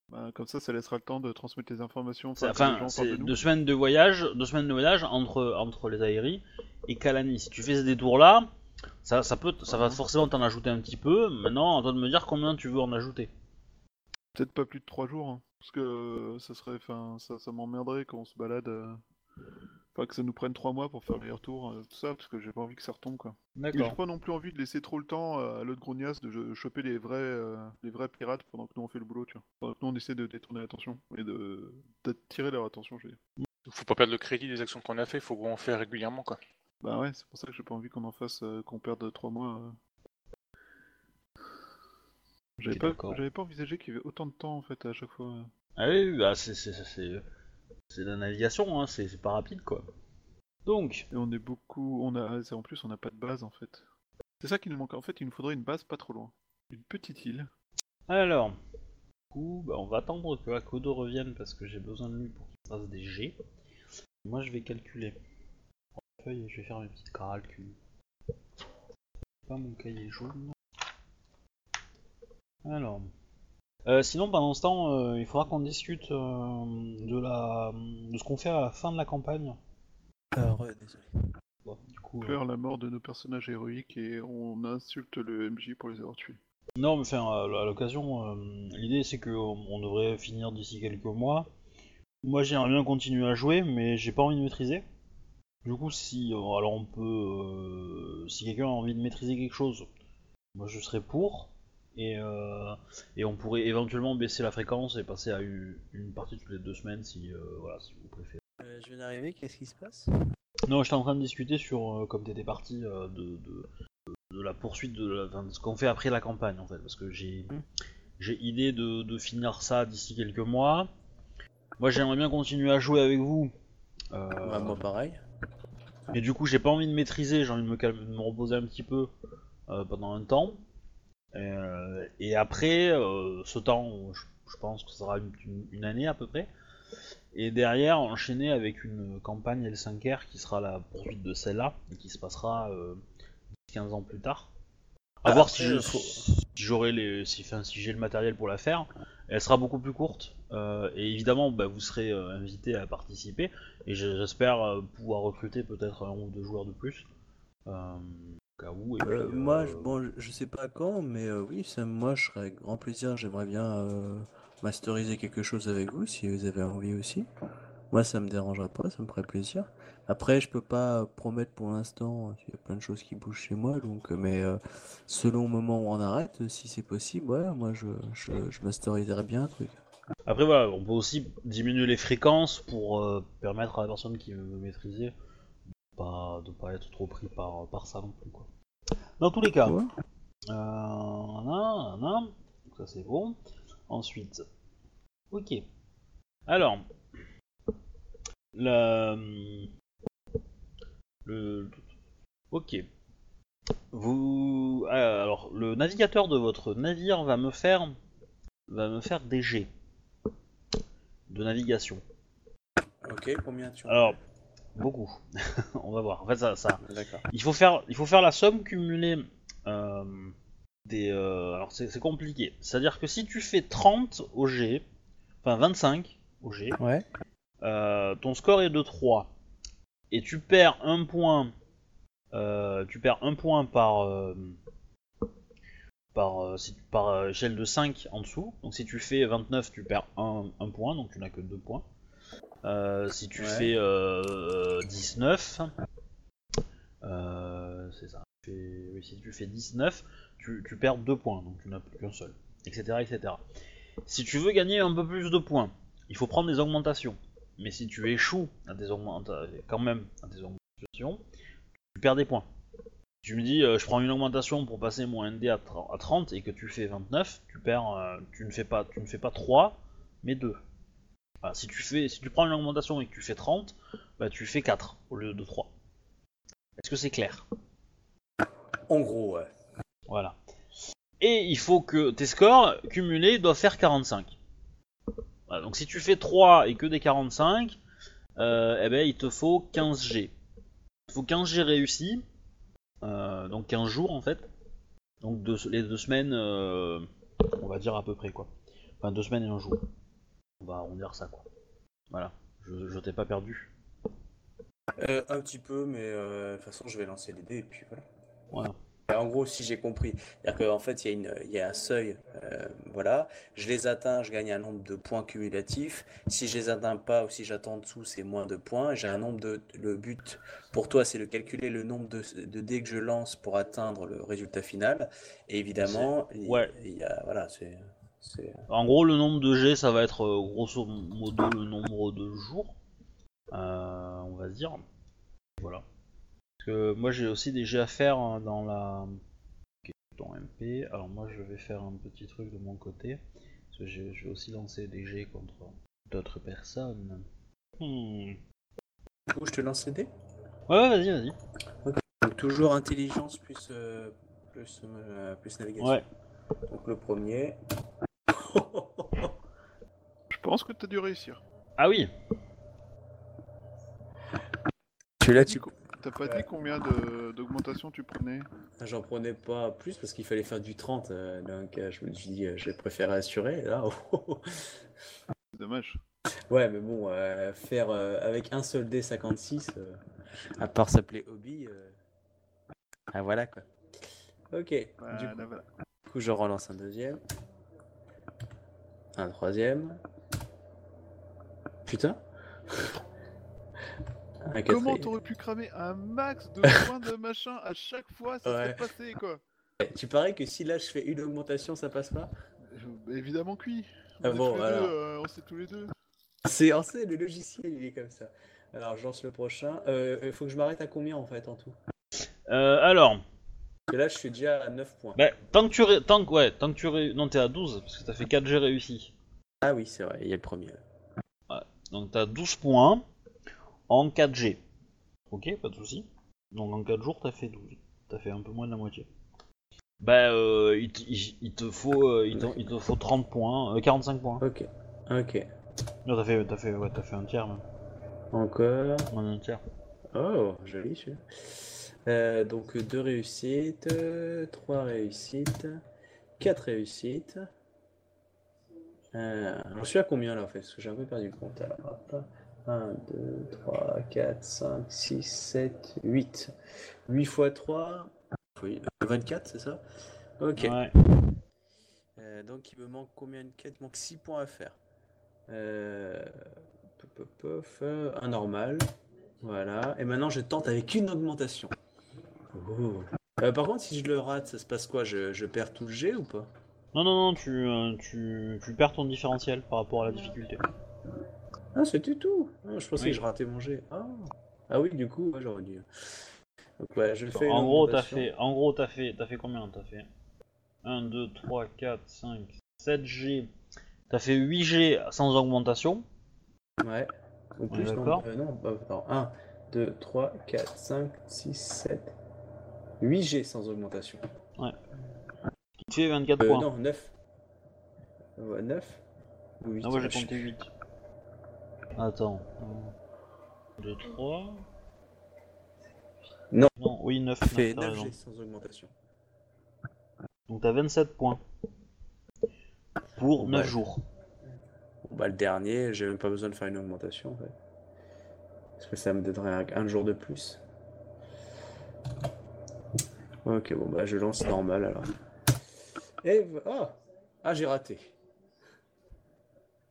Bah, comme ça, ça laissera le temps de transmettre les informations. C'est- Enfin, c'est deux semaines de voyage, deux semaines de voyage entre entre les aéries et Calani. Si tu fais ce détour-là, ça, ça peut, ça va Mhm. forcément t'en ajouter un petit peu. Maintenant, à toi de me dire combien tu veux en ajouter. Peut-être pas plus de trois jours, hein, parce que euh, ça serait, enfin, ça, ça m'emmerderait qu'on se balade, euh, enfin que ça nous prenne trois mois pour faire les retours, euh, tout ça, parce que j'ai pas envie que ça retombe quoi. Mais j'ai D'accord. pas non plus envie de laisser trop le temps euh, à l'autre grognasse de choper les vrais, euh, les vrais pirates pendant que nous on fait le boulot, tu vois. Pendant que nous on essaie de détourner l'attention et de d'attirer leur attention, je veux dire. Faut pas perdre le crédit des actions qu'on a fait, faut en faire régulièrement quoi. Bah ouais, c'est pour ça que j'ai pas envie qu'on en fasse, euh, qu'on perde trois mois. euh. J'avais pas, d'accord. j'avais pas envisagé qu'il y avait autant de temps en fait à chaque fois. Ah oui, oui, bah c'est c'est la navigation, hein, c'est pas rapide quoi. Donc, Et on est beaucoup, on a, c'est- en plus on n'a pas de base en fait. C'est ça qui nous manque. En fait, il nous faudrait une base pas trop loin. Une petite île. alors, du coup, bah, on va attendre que Akodo revienne parce que j'ai besoin de lui pour qu'il fasse des G. Moi, je vais calculer. Je feuille et je vais faire mes petites calculs. Pas mon cahier jaune. Alors. Euh, sinon, pendant ce temps, euh, il faudra qu'on discute euh, de la de ce qu'on fait à la fin de la campagne. Alors, euh, désolé. Bon, du coup, euh, Faire la mort de nos personnages héroïques et on insulte le MJ pour les avoir tués. Non, mais enfin, à l'occasion, euh, l'idée c'est qu'on on devrait finir d'ici quelques mois. Moi j'aimerais bien continuer à jouer, mais j'ai pas envie de maîtriser. Du coup, si. euh, alors on peut. euh, si quelqu'un a envie de maîtriser quelque chose, moi je serais pour. Et, euh, et on pourrait éventuellement baisser la fréquence et passer à une, une partie toutes les deux semaines si, euh, voilà, si vous préférez. Euh, je viens d'arriver, qu'est-ce qui se passe? Non, j'étais en train de discuter sur, euh, comme t'étais parti, de, de, de la poursuite de, la- enfin, de ce qu'on fait après la campagne en fait, parce que j'ai Mm. j'ai idée de, de finir ça d'ici quelques mois. Moi, j'aimerais bien continuer à jouer avec vous. Bah, Moi, pareil. et du coup, j'ai pas envie de maîtriser, j'ai envie de me, calmer, de me reposer un petit peu pendant un temps. Euh, et après, euh, ce temps, je, je pense que ça sera une, une- une année à peu près. Et derrière, enchaîner avec une campagne L5R qui sera la poursuite de celle-là, et qui se passera euh, 15 ans plus tard. À Ah, voir après, si j'aurai les, si, enfin, si j'ai le matériel pour la faire. Elle sera beaucoup plus courte, euh, et évidemment, bah, vous serez invité à participer. Et je- j'espère pouvoir recruter peut-être un ou deux joueurs de plus. Euh, au cas où. Et Euh, puis, moi, euh, je, bon, je- sais pas quand, mais euh, oui, ça, moi, je serais avec grand plaisir. J'aimerais bien euh, masteriser quelque chose avec vous si vous avez envie aussi. Moi, ça me dérangera pas, ça me ferait plaisir. Après, je peux pas promettre pour l'instant, il y a plein de choses qui bougent chez moi, donc, euh, mais euh, selon le moment où on arrête, si c'est possible, ouais, moi je, je, je masteriserai bien un truc. Après voilà, on peut aussi diminuer les fréquences pour euh, permettre à la personne qui veut maîtriser pas, de pas être trop pris par, par ça non plus quoi. Dans tous les cas, Ouais. euh, nan, nan, nan. Donc ça c'est bon. Ensuite, ok. Alors, le, le, ok. Vous, euh, alors le navigateur de votre navire va me faire, va me faire des jets de navigation. Ok, combien tu Alors, beaucoup. On va voir. En fait, ça, ça, D'accord. il faut faire, il faut faire la somme cumulée euh, des. euh, alors c'est compliqué. C'est-à-dire que si tu fais 30 au G, enfin 25 au G, Ouais. euh, ton score est de 3 et tu perds un point. euh, tu perds un point par euh, par, euh, si tu- par échelle de 5 en dessous. Donc si tu fais 29, tu perds un, un point, donc tu n'as que 2 points. Si tu Ouais. fais euh, 19, euh, c'est ça. Oui, si tu fais 19, tu, tu perds 2 points, donc tu n'as plus qu'un seul, etc., etc. Si tu veux gagner un peu plus de points, il faut prendre des augmentations. Mais si tu échoues à des quand même à des augmentations, tu perds des points. Tu me dis, euh, je prends une augmentation pour passer mon ND à 30 et que tu fais 29, tu perds, euh, tu ne fais pas, tu ne fais pas 3, mais 2. Si tu fais, si tu prends une augmentation et que tu fais 30, bah tu fais 4 au lieu de 3. Est-ce que c'est clair? En gros, ouais. Voilà. Et il faut que tes scores cumulés doivent faire 45. Voilà, donc si tu fais 3 et que des 45, euh, eh ben il te faut 15 G. Il te faut 15 G réussis, euh, donc 15 jours en fait. Donc deux- les deux semaines, euh, on va dire à peu près quoi. Enfin deux semaines et un jour. On va arrondir ça quoi. Voilà, je, je t'ai pas perdu. Euh, un petit peu, mais euh, de toute façon, je vais lancer les dés et puis voilà. En gros, si j'ai compris, c'est-à-dire qu'en fait, il y, a y un seuil, euh, voilà. Je les atteins, je gagne un nombre de points cumulatifs. Si je les atteins pas ou si j'attends en dessous, c'est moins de points. J'ai un nombre de. Le but pour toi, c'est de calculer le nombre de, de dés que je lance pour atteindre le résultat final. Et évidemment, il, ouais. il y a. Voilà, c'est. En gros, le nombre de G, ça va être euh, grosso modo le nombre de jours, euh, on va dire. Voilà. Parce que moi, j'ai aussi des G à faire hein, dans la dans MP. Alors moi, je vais faire un petit truc de mon côté, parce que je, je vais aussi lancer des G contre d'autres personnes. Hmm. Du coup, je te lance les dés. Ouais, ouais, vas-y, vas-y. Donc, toujours intelligence plus, euh, plus, euh, plus navigation. Ouais. Donc, le premier. Je pense que t'as dû réussir. Ah oui. Celui-là, T'as tu. T'as pas dit combien de- d'augmentation tu prenais? J'en prenais pas plus parce qu'il fallait faire du 30. euh, donc, euh, je me suis dit, euh, j'ai préféré assurer. Là, oh. C'est dommage. ouais, mais bon, euh, faire euh, avec un seul dé 56, euh, à part s'appeler hobby. euh, Ah, voilà quoi. Ok. Du Voilà, coup, voilà. du coup, je relance un deuxième. Un troisième. Putain. Un Comment t'aurais pu cramer un max de points de machin à chaque fois Ça Ouais. serait passé quoi Tu parais que si là je fais une augmentation, ça passe pas Euh, Évidemment que oui. On, Ah bon, alors. deux, euh, on sait tous les deux. C'est en sait, le logiciel il est comme ça. Alors je lance le prochain. Euh, Il faut que je m'arrête à combien en fait en tout? Euh, alors, Que là je suis déjà à 9 points. bah, tant que tu ré... tant que ouais, tant que tu ré... non t'es à 12 parce que t'as fait 4 G réussis. Ah oui, c'est vrai, il y a le premier. Donc t'as 12 points en 4G. Ok, pas de souci. Donc en 4 jours t'as fait 12. T'as fait un peu moins de la moitié. Bah euh, il, t- il- il te faut euh, il, te, il te faut 30 points, euh, 45 points. Ok, ok. Non t'as fait t'as fait ouais, t'as fait un tiers même. Encore. Moins d'un tiers. Oh, joli celui-là. Euh, donc deux réussites, trois réussites, quatre réussites. Euh, je suis à combien là en fait? Parce que j'ai un peu perdu le compte. Alors, hop. 1, 2, 3, 4, 5, 6, 7, 8. 8 fois 3, oui, 24, c'est ça? Ok. Ouais. Euh, donc il me manque combien de quêtes? Il manque 6 points à faire. Euh... euh, un normal. Voilà. Et maintenant je tente avec une augmentation. Oh. Euh, par contre, si je le rate, ça se passe quoi? Je, je perds tout le G ou pas? Non, non, non, tu, euh, tu, tu perds ton différentiel par rapport à la difficulté. Ah, c'était tout. Ah, je pensais Oui. que je ratais mon G. Ah, ah oui, du coup, j'aurais dû. Donc, ouais, je fais. En gros, t'as augmentation. fait, en gros, t'as fait, t'as fait combien? T'as fait 1, 2, 3, 4, 5, 7 G. T'as fait 8 G sans augmentation. Ouais. Ou plus, non, euh, non, bah, attends. 1, 2, 3, 4, 5, 6, 7. 8 G sans augmentation. Qui te fait 24 Euh, points. non, 9. Ouais, 9 ou 8 Ah, moi j'ai compté 8. Attends. 1, 2, 3. Non. Non, oui, 9. Ça fait t'as 9 raison. G sans augmentation. Donc t'as 27 points. Pour Bon, 9 bah, jours. Bon, bah, le dernier, j'ai même pas besoin de faire une augmentation en fait. Parce que ça me donnerait un, un jour de plus. Ok, bon, bah je lance normal alors. Et. vo- Oh Ah, j'ai raté.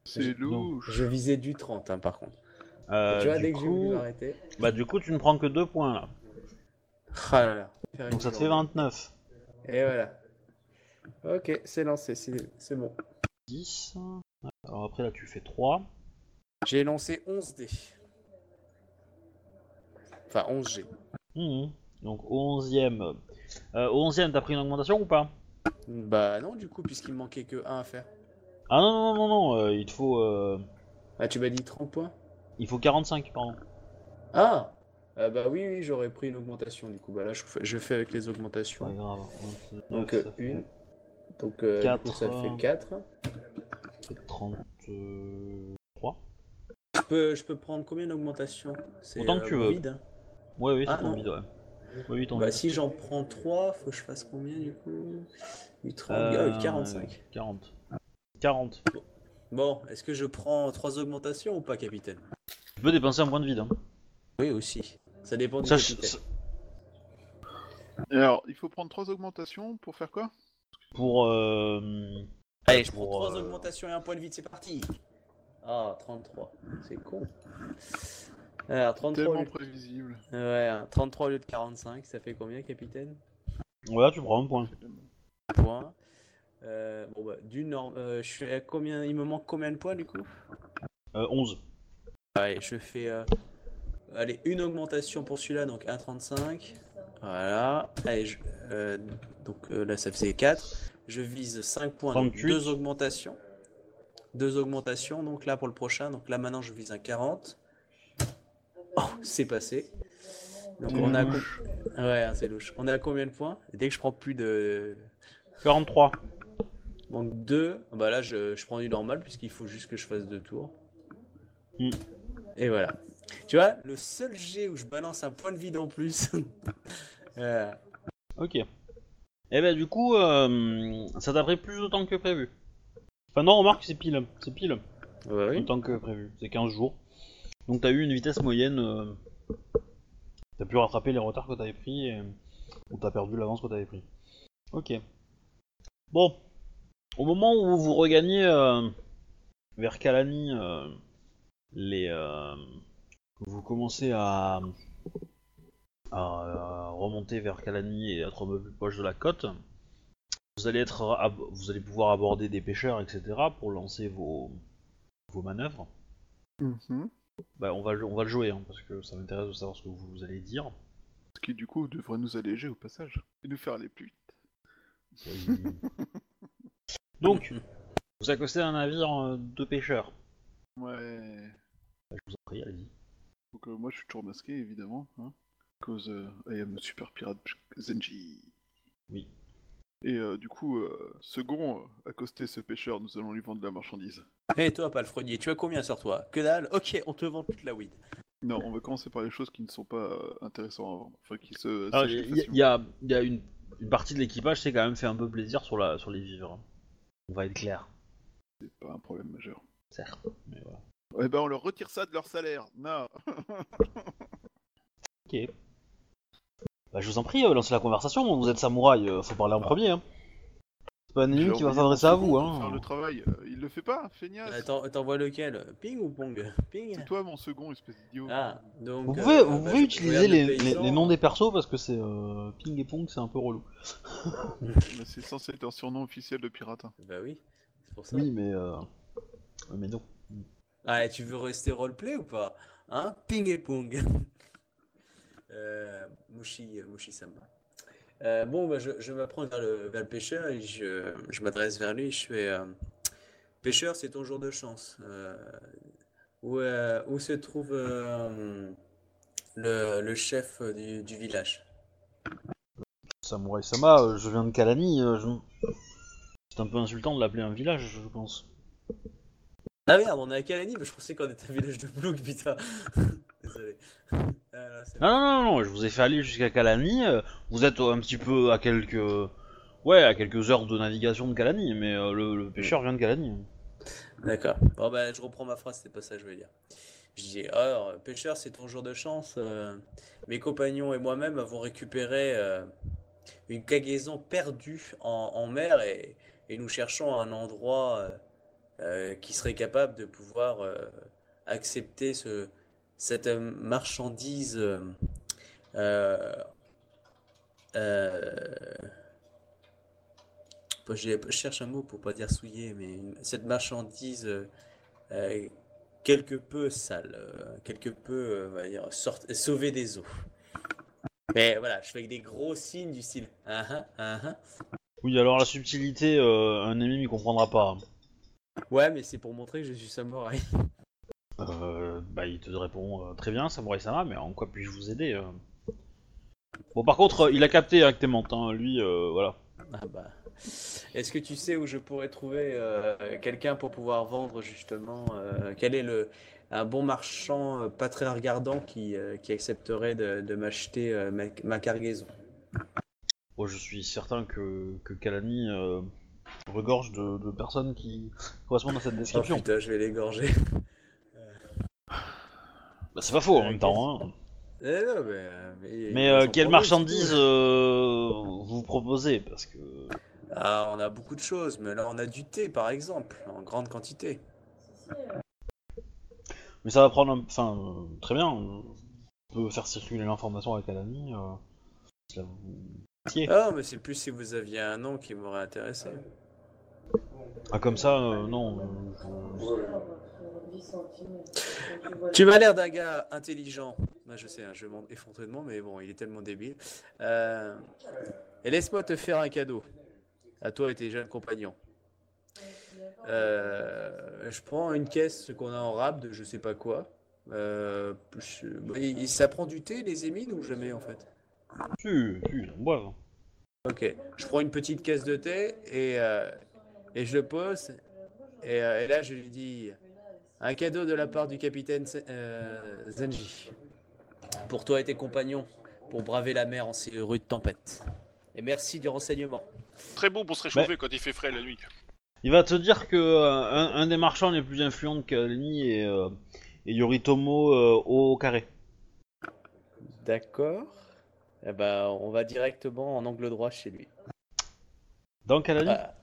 C'est louche. Je visais du 30 hein, par contre. Euh, tu vois, du dès que j'ai coup... voulu m'arrêter. Bah du coup tu ne prends que 2 points là. Ah là là. Donc ça te fait journée. 29. Et voilà. Ok, c'est lancé, c'est c'est bon. 10. Alors après là tu fais 3. J'ai lancé 11 dés. Enfin, 11 G. Mhm. Donc au 11ème. Euh, au 11ème t'as pris une augmentation ou pas Bah non, du coup, puisqu'il me manquait que 1 à faire. Ah non non non non, euh, il te faut... euh, Ah, tu m'as dit 30 points Il faut 45 pardon. Ah Euh, Bah oui, oui, j'aurais pris une augmentation du coup. Bah là, je fais, je fais avec les Pas augmentations. grave. Donc, euh, une. Donc, euh, du coup, ça Quatre, fait euh, 4. ça fait 33. Je peux, je peux prendre combien d'augmentation C'est Autant que euh, tu veux. vide, hein? Ouais oui, c'est Ah, ton non. vide ouais. Oui, Bah si j'en prends 3, faut que je fasse combien du coup 8, 30, Euh, ah oui, 45. 40. 40. Bon, est-ce que je prends 3 augmentations ou pas, capitaine? Tu peux dépenser un point de vide. Hein. Oui, aussi. Ça dépend du Ça, capitaine. Alors, il faut prendre trois augmentations pour faire quoi? Pour... Euh... Allez, je prends pour, 3 euh, augmentations et un point de vide, c'est parti Ah, 33. C'est con. Alors, 33 au Tellement lieu de- prévisible. Ouais, hein, 33 au lieu de 45, ça fait combien, capitaine? Voilà, tu prends un point. Point. Euh, bon, bah, du norme. euh, je suis à combien Il me manque combien de points du coup? Euh, 11. Allez, je fais. euh, Allez, une augmentation pour celui-là, donc 1,35. Voilà. Allez, je- euh, donc euh, là, ça faisait 4. Je vise 5 points, donc 38. deux augmentations. Deux augmentations, donc là pour le prochain. Donc là, maintenant, je vise un 40. Oh, c'est passé. Donc on a. Louche. Ouais, c'est louche. On est à combien de points? Dès que je prends plus de. 43. Donc 2, bah là je, je prends du normal puisqu'il faut juste que je fasse deux tours. Mm. Et voilà. Tu vois, le seul G où je balance un point de vide en plus. Euh, Ok. Et ben du coup, euh, ça t'a pris plus de temps que prévu. Enfin non, remarque, c'est pile. C'est pile. ouais, oui. Autant que prévu. C'est 15 jours. Donc t'as eu une vitesse moyenne. euh, T'as pu rattraper les retards que t'avais pris ou t'as perdu l'avance que t'avais pris. Ok. Bon. Au moment où vous regagnez euh, vers Kalani, euh, vous commencez à, remonter vers Kalani et être un peu plus proche de la côte. Vous allez être, vous allez pouvoir aborder des pêcheurs, etc. pour lancer vos, vos manœuvres. Mhm. Bah, on va, le- on va le jouer, hein, parce que ça m'intéresse de savoir ce que vous allez dire. Ce qui du coup devrait nous alléger au passage et nous faire aller plus vite. Donc, vous accostez à un navire euh, de pêcheurs. Ouais. Bah, je vous en prie, allez-y. Donc euh, moi je suis toujours masqué évidemment. Hein, cause euh, I am super pirate Zenji. Oui. Et euh, du coup, euh, second, euh, accosté ce pêcheur, nous allons lui vendre de la marchandise. Et toi, palefrenier, tu as combien sur toi? Que dalle Ok, on te vend toute la weed. Non, on va commencer par les choses qui ne sont pas euh, intéressantes à vendre. Enfin, qui se. Il y, a- facilement. il y a, il y a une, une partie de l'équipage s'est quand même fait un peu plaisir sur, la, sur les vivres. hein. On va être clair, C'est pas un problème majeur. certes. Mais voilà. Eh ben, on leur retire ça de leur salaire. Non. Ok. Bah, je vous en prie, euh, lancez la conversation. Vous êtes samouraï, euh, faut parler en premier. Hein. C'est pas un ennemi J'ai qui va s'adresser à vous, hein. Faire le travail. Euh, il le fait pas, feignasse. Attends, t'envoies lequel Ping ou Pong? Ping? C'est toi mon second, espèce d'idiot. Ah, donc. Vous pouvez, euh, vous bah, pouvez utiliser les, le les- noms des persos parce que c'est euh, Ping et Pong, c'est un peu relou. Mais C'est censé être un surnom officiel de pirate. hein. Bah oui, c'est pour ça. Oui, mais euh... mais non. Ah, et tu veux rester roleplay ou pas Hein? Ping et Pong. euh, Mushi, Mushi Samba. Euh, bon, bah, je, je m'apprends vers le, vers le pêcheur et je, je m'adresse vers lui. Je fais euh, Pêcheur, c'est ton jour de chance. Euh, où, où se trouve le, le chef du, du village? Samurai Sama, je viens de Kalani. je- C'est un peu insultant de l'appeler un village, je pense. Ah merde, on est à Kalani, mais je pensais qu'on était un village de Blouk, putain. Désolé. C'est Non, non, non, non, je vous ai fait aller jusqu'à Kalani. euh, Vous êtes un petit peu à quelques. Ouais, à quelques heures de navigation de Kalani, mais euh, le, le pêcheur vient de Kalani. D'accord. Bon, bah, je reprends ma phrase, c'était pas ça que je voulais dire. Je dis, alors, pêcheur, c'est ton jour de chance. euh, mes compagnons et moi-même avons récupéré euh, une cargaison perdue en, en mer et, et nous cherchons un endroit euh, euh, qui serait capable de pouvoir euh, accepter ce, cette euh, marchandise. euh, euh, je cherche un mot pour pas dire souillé, mais une- cette marchandise euh, quelque peu sale, quelque peu, on va dire, sauvée des eaux. Mais voilà, je fais avec des gros signes du style. Ah ah, ah. Oui, alors la subtilité, euh, un ennemi ne comprendra pas. Ouais, mais c'est pour montrer que je suis samouraï. Euh, bah, il te répond euh, très bien, Samurai Sama, mais en quoi puis-je vous aider euh? Bon, par contre, euh, il a capté hein, que t'es menthe, hein, lui, voilà. Ah bah. Est-ce que tu sais où je pourrais trouver euh, quelqu'un pour pouvoir vendre justement euh, Quel est le un bon marchand euh, pas très regardant qui, qui accepterait de, de m'acheter ma, ma cargaison? Bon, je suis certain que, que Kalani regorge de, de personnes qui correspondent à cette Oh description. putain, je vais l'égorger. Bah, c'est pas faux en même temps. Hein. Eh non, mais, euh, quelle marchandise hein. euh, vous proposez? Parce que. Ah, on a beaucoup de choses, mais là on a du thé par exemple, en grande quantité. Mais ça va prendre. Un... Enfin, euh, très bien, on peut faire circuler l'information avec Alani. Là, vous... Ah, mais c'est plus si vous aviez un nom qui m'aurait intéressé. Ah, comme ça, non. Je... Tu m'as l'air d'un gars intelligent. Bah, je sais, hein, je demande effrontément, mais bon, il est tellement débile. Euh, et laisse-moi te faire un cadeau. À toi et tes jeunes compagnons. Euh, je prends une caisse qu'on a en rab de je sais pas quoi. Euh, je, bah, ça prend du thé, les émines, ou jamais en fait? Tu, tu, bois. Hein. Ok, je prends une petite caisse de thé et, euh, et je le pose. Et là, je lui dis un cadeau de la part du capitaine euh, Zenji. Pour toi et tes compagnons, pour braver la mer en ces rudes tempêtes. Et merci du renseignement. Très bon pour se réchauffer quand il fait frais la nuit. Il va te dire que euh, un, un des marchands les plus influents de Kalani est, euh, est Yoritomo euh, au carré. D'accord. Eh ben, on va directement en angle droit chez lui. Dans Kalani Bah,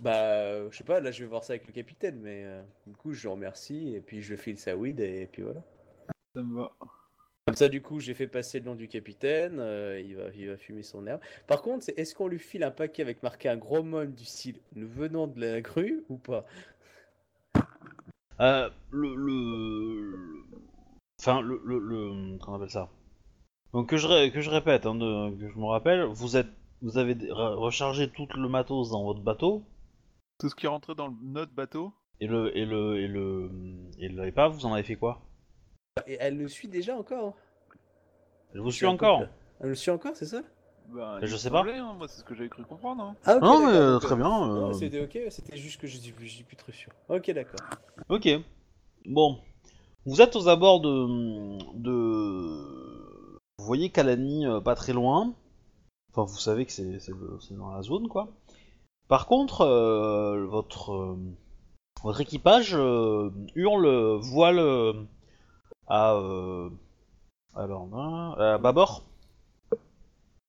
bah, euh, je sais pas, là je vais voir ça avec le capitaine, mais euh, du coup je le remercie et puis je file sa weed et puis voilà. Ça me va. Comme ça, du coup, j'ai fait passer le nom du capitaine. euh, il, va, il va fumer son herbe. Par contre, c'est- est-ce qu'on lui file un paquet avec marqué un gros mol du style nous venons de la grue ou pas? Euh, le, le... Enfin, le... le, le- Comment on appelle ça? Donc que je, ré- que je répète, hein, de- que je me rappelle, vous êtes... Vous avez rechargé tout le matos dans votre bateau, Tout ce qui est rentré dans le- notre bateau, et le... Et le... Et le... Et l'épave, vous en avez fait quoi? Et elle nous suit déjà encore Je vous Je suis encore? Elle nous suit encore, c'est ça? Bah, Je sais pas. hein, moi c'est ce que j'avais cru comprendre. hein. Ah, ok, Non, mais euh, très bien. non, euh, c'était ok, c'était juste que je dis, dis plus très sûr. Ok, d'accord. Ok. Bon. Vous êtes aux abords de... de... Vous voyez Kalani euh, pas très loin. Enfin, vous savez que le- c'est dans la zone, quoi. Par contre, euh, votre... euh, votre équipage euh, hurle, voile à... euh, alors, hein, à bâbord,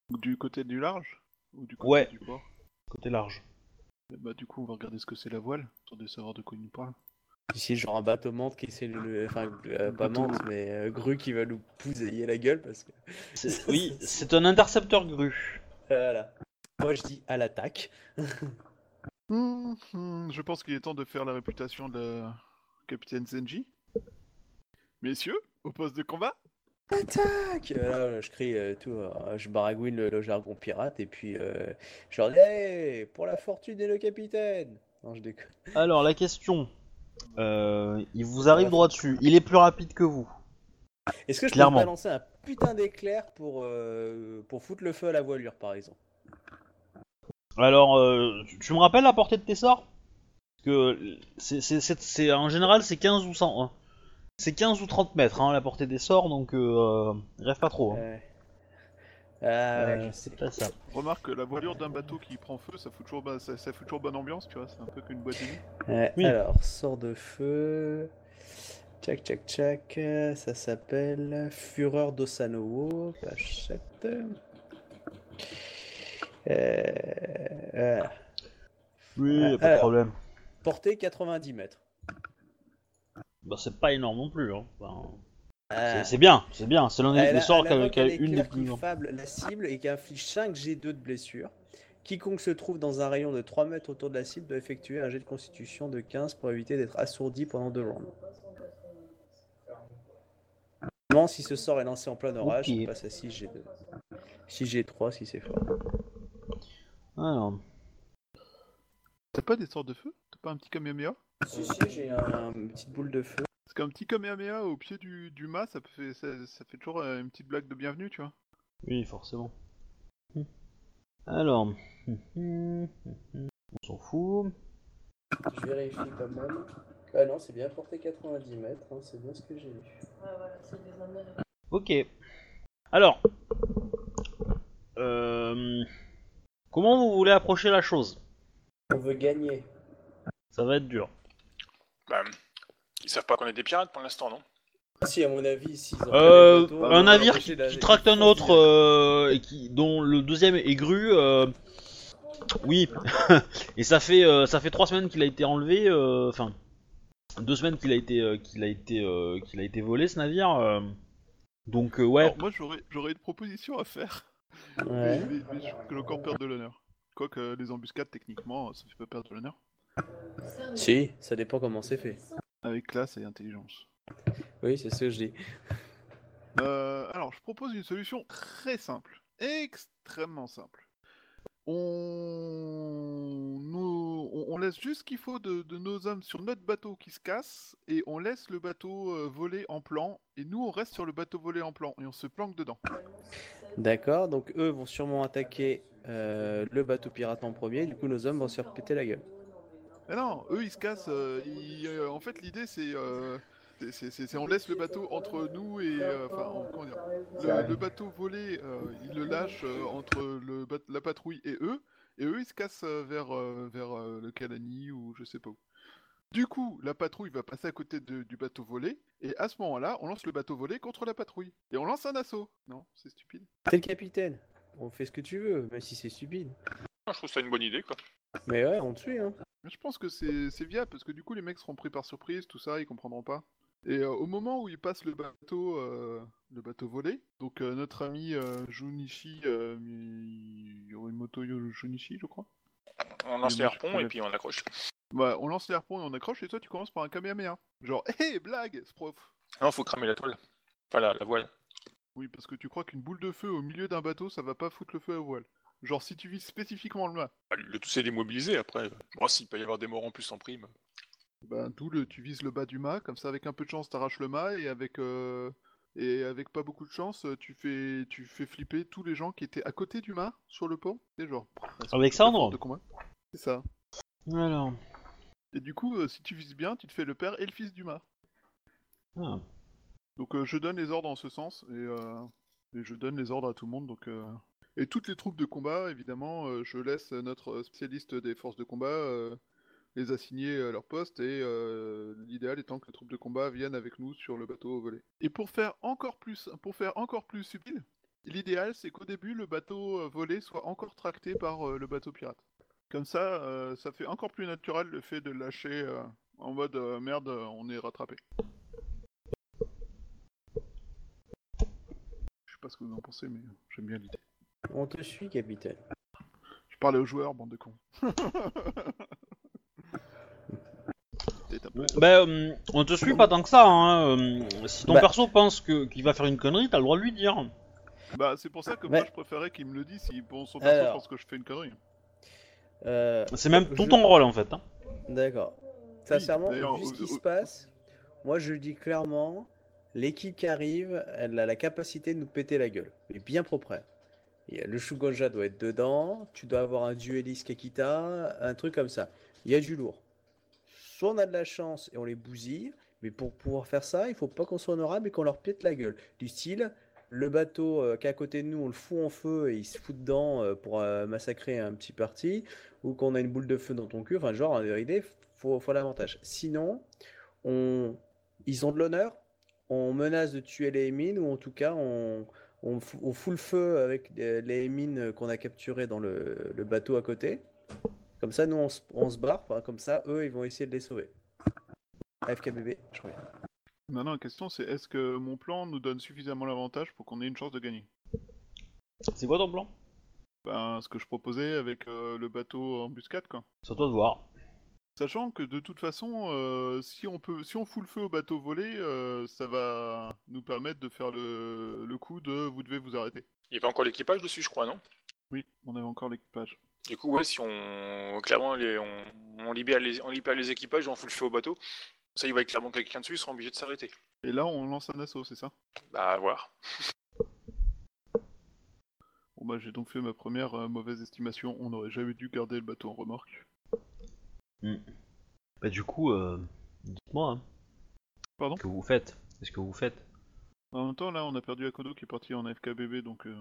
Du côté du large Ou du côté Ouais. du port côté large. Bah du coup, on va regarder ce que c'est la voile, pour de savoir de quoi il nous parle. Ici, genre un bateau menthe qui essaie de le. Enfin, euh, pas Bateau. menthe, mais euh, grue qui va nous pousailler la gueule parce que. Oui, c'est un intercepteur grue. Voilà. Moi, je dis à l'attaque. Hum, je pense qu'il est temps de faire la réputation de capitaine Zenji. Messieurs, au poste de combat Attaque Là, je crie euh, tout, euh, je baragouine le, le jargon pirate et puis euh, je leur dis Hey, pour la fortune et le capitaine Non, je déconne. Alors, la question. Euh, il vous arrive droit dessus. Il est plus rapide que vous. Est-ce que je Clairement. peux balancer un putain d'éclair pour, euh, pour foutre le feu à la voilure, par exemple? Alors, euh, tu- me rappelles la portée de tes sorts? Parce que c'est, c'est, c'est- c'est- en général, c'est 15 ou 100. hein. C'est 15 ou 30 mètres, hein, la portée des sorts, donc euh, rêve pas trop. hein. Ouais. Ah ouais, Euh, c'est pas ça. Remarque que la voilure d'un bateau qui prend feu, ça fout toujours, ba- ça, ça fout toujours bonne ambiance, tu vois, c'est un peu qu'une boîte de nuit. Oui. Alors, sort de feu. Tchac, tchac, tchac. Ça s'appelle Fureur d'Osanowo. Page 7. Euh. Oui, y a Euh, pas de alors. problème. Portée 90 mètres. Bah, c'est pas énorme non plus. Hein. Enfin, Ah. c'est, bien, c'est bien. C'est l'un des, a- sorts qui a, qui a un une des plus qui fable la cible et qui inflige 5 G2 de blessure. Quiconque se trouve dans un rayon de 3 mètres autour de la cible doit effectuer un jet de constitution de 15 pour éviter d'être assourdi pendant deux rounds. Si ce sort est lancé en plein orage, Ok. il passe à 6 G2. 6 G3 si c'est fort. Alors, T'as pas des sorts de feu? T'as pas un petit Kamehameha? Si, si, j'ai un- une petite boule de feu. Parce qu'un petit Kamehameha au pied du, du mât, ça, peut fait, ça, ça fait toujours euh, une petite blague de bienvenue, tu vois. oui, forcément. Hmm. Alors, hum, hum, hum, hum. on s'en fout. Je vérifie quand même. Ah non, c'est bien porté 90 mètres, hein, c'est bien ce que j'ai lu. Ok. Alors, euh, comment vous voulez approcher la chose? On veut gagner. Ça va être dur. Bah, ils savent pas qu'on est des pirates pour l'instant, non? Si, à mon avis, s'ils ont Euh, bateaux, un on va navire qui, la- qui tracte un autre euh, et qui dont le deuxième est gru. euh, oui. et ça fait euh, ça fait trois semaines qu'il a été enlevé. euh, Enfin, deux semaines qu'il a été euh, qu'il a été euh, qu'il a été volé ce navire. euh. donc euh, ouais. Alors, moi, j'aurais j'aurais une proposition à faire. Ouais. Mais, mais- mais je trouve que encore perdre de l'honneur. Quoique les embuscades, techniquement, ça fait pas perdre de l'honneur. Si, ça dépend comment c'est fait. Avec classe et intelligence. Oui, c'est ce que je dis. Euh, alors, je propose une solution très simple. Extrêmement simple. On, laisse juste ce qu'il faut de, de nos hommes sur notre bateau qui se casse et on laisse le bateau euh, voler en plan et nous on reste sur le bateau volé en plan et on se planque dedans. D'accord, donc eux vont sûrement attaquer euh, le bateau pirate en premier, du coup nos hommes vont se faire péter la gueule. Mais non, eux ils se cassent. euh, ils- en fait, l'idée c'est, c'est- on laisse le bateau entre nous et euh, enfin on- comment dire, le, le bateau volé, euh, ils le lâchent euh, entre le, bat- la patrouille et eux, et eux ils se cassent vers vers le Calani ou je sais pas où. Du coup, la patrouille va passer à côté de- du bateau volé, et à ce moment-là, on lance le bateau volé contre la patrouille. Et on lance un assaut. Non, c'est stupide. T'es le capitaine, on fait ce que tu veux, même si c'est stupide. Moi, Je trouve ça une bonne idée, quoi. Mais ouais, on te suit, hein. Je pense que c'est c'est viable parce que du coup les mecs seront pris par surprise, tout ça, ils comprendront pas. Et euh, au moment où ils passent le bateau, euh, le bateau volé, donc euh, notre ami euh, Junichi, Yorimoto Yo- Junichi, je crois. On lance les harpons et puis on accroche. Bah, on lance les harpons et on accroche et toi tu commences par un Kamehameha. Genre, hé, blague, ce prof. Non, faut cramer la toile. Enfin, la, la voile. Oui, parce que tu crois qu'une boule de feu au milieu d'un bateau, ça va pas foutre le feu à voile. Genre, si tu vises spécifiquement le mât, Bah, Le tout, c'est démobilisé après. Bon, s'il peut y avoir des morts en plus en prime. Ben d'où le, tu vises le bas du mât, comme ça avec un peu de chance t'arraches le mât et avec euh, et avec pas beaucoup de chance tu fais tu fais flipper tous les gens qui étaient à côté du mât sur le pont. C'est genre. Alexandre de combat. C'est ça. Alors. Et du coup, euh, si tu vises bien, tu te fais le père et le fils du mât. Ah. Donc euh, je donne les ordres en ce sens et, euh, et je donne les ordres à tout le monde. Donc euh, et toutes les troupes de combat, évidemment, euh, je laisse notre spécialiste des forces de combat euh, les assigner à leur poste et euh, l'idéal étant que les troupes de combat viennent avec nous sur le bateau au volet. Et pour faire encore plus, pour faire encore plus subtil, l'idéal c'est qu'au début le bateau euh, volé soit encore tracté par euh, le bateau pirate. Comme ça, euh, ça fait encore plus naturel le fait de lâcher en mode merde, on est rattrapé. Je sais pas ce que vous en pensez, mais j'aime bien l'idée. On te suit, capitaine. Je parlais aux joueurs, bande de cons. Peut-être un peu- Bah, euh, on te suit pas tant que ça. Hein. euh, si ton Bah. perso pense que qu'il va faire une connerie, t'as le droit de lui dire. Bah, c'est pour ça que Ouais. moi je préférais qu'il me le dise si pour son perso Alors. pense que je fais une connerie. Euh, C'est même tout Je- ton rôle en fait. hein. D'accord. Sincèrement, d'ailleurs, vu ce qui se passe, moi je le dis clairement, l'équipe qui arrive, elle a la capacité de nous péter la gueule. Mais bien propre. Il y a- Le Shugonja doit être dedans, tu dois avoir un dueliste Kakita, un truc comme ça. Il y a du lourd. On a de la chance et on les bousille, mais pour pouvoir faire ça, il faut pas qu'on soit honorable et qu'on leur pète la gueule. Du style, le bateau euh, qui est à côté de nous, on le fout en feu et il se fout dedans euh, pour euh, massacrer un petit parti, ou qu'on a une boule de feu dans ton cul, enfin genre en vérité, faut, faut l'avantage. Sinon, on, ils ont de l'honneur, on menace de tuer les mines, ou en tout cas on, on, fou- on fout le feu avec euh, les mines qu'on a capturées dans le bateau à côté. Comme ça, nous on, se- on se barre, enfin, comme ça, eux ils vont essayer de les sauver. AFKBB, je reviens. Maintenant, la question c'est est-ce que mon plan nous donne suffisamment l'avantage pour qu'on ait une chance de gagner? C'est quoi ton plan? Ben, ce que je proposais avec euh, le bateau embuscade, quoi. C'est à toi de voir. Sachant que de toute façon, euh, si on peut, si on fout le feu au bateau volé, euh, ça va nous permettre de faire le, le coup de vous devez vous arrêter. Il y avait encore l'équipage dessus, je crois, non? Oui, on avait encore l'équipage. Du coup, ouais, si on. Clairement, les- on, on libère les... on libère les équipages et on fout le feu au bateau. Ça, il va clairement quelqu'un dessus, ils seront obligés de s'arrêter. Et là, on lance un assaut, c'est ça? Bah, à voir. Bon bah, j'ai donc fait ma première euh, mauvaise estimation. On n'aurait jamais dû garder le bateau en remorque. Bah du coup, euh, dites-moi. Hein. Pardon? Ce que vous faites? Qu'est-ce que vous faites? En même temps, là, on a perdu Akodo qui est parti en FKBB, donc euh,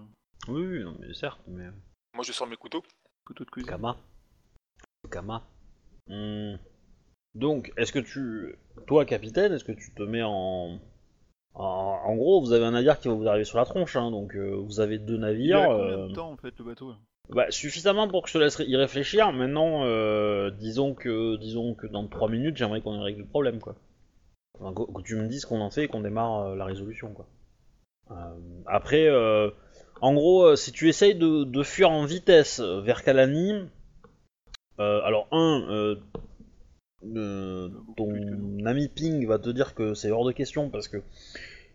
Oui, oui, non, mais certes, mais Moi, je sors mes couteaux. Couteau de cuisine. Kama. Kama. Hmm. Donc, est-ce que tu, toi, capitaine, est-ce que tu te mets en, en, en gros, vous avez un navire qui va vous arriver sur la tronche, hein, donc euh, vous avez deux Il navires. a combien euh, de temps en fait le bateau Bah, suffisamment pour que je te laisse y réfléchir. Maintenant, euh, disons que, disons que dans 3 minutes, j'aimerais qu'on ait réglé le problème, quoi. Enfin, que, tu me dises qu'on en fait et qu'on démarre euh, la résolution, quoi. Euh, après, en gros, euh, si tu essayes de, de fuir en vitesse euh, vers Kalani, euh, alors un, euh, ton ami Ping va te dire que c'est hors de question parce que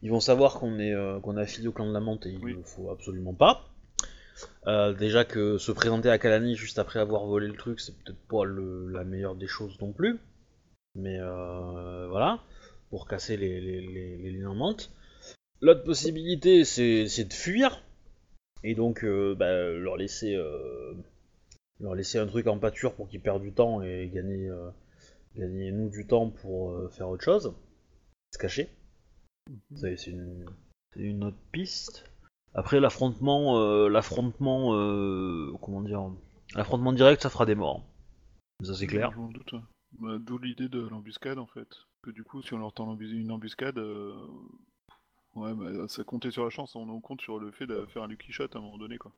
ils vont savoir qu'on est euh, qu'on est affilié au clan de la Menthe et il Oui. ne faut absolument pas. Euh, déjà que se présenter à Kalani juste après avoir volé le truc, c'est peut-être pas le- la meilleure des choses non plus. Mais voilà, pour casser les, les, les, les liens en menthe. L'autre possibilité, c'est de fuir. Et donc, euh, bah, leur laisser euh, leur laisser un truc en pâture pour qu'ils perdent du temps et gagner, euh, gagner nous du temps pour euh, faire autre chose. Se cacher. Ça, C'est une, c'est une autre piste. Après l'affrontement, euh, l'affrontement, comment dire, l'affrontement direct, ça fera des morts. Ça c'est clair. Doute. Bah, D'où l'idée de l'embuscade en fait. Que du coup, si on leur tend une embuscade, ouais, bah, ça comptait sur la chance. On en compte sur le fait de faire un lucky shot à un moment donné quoi.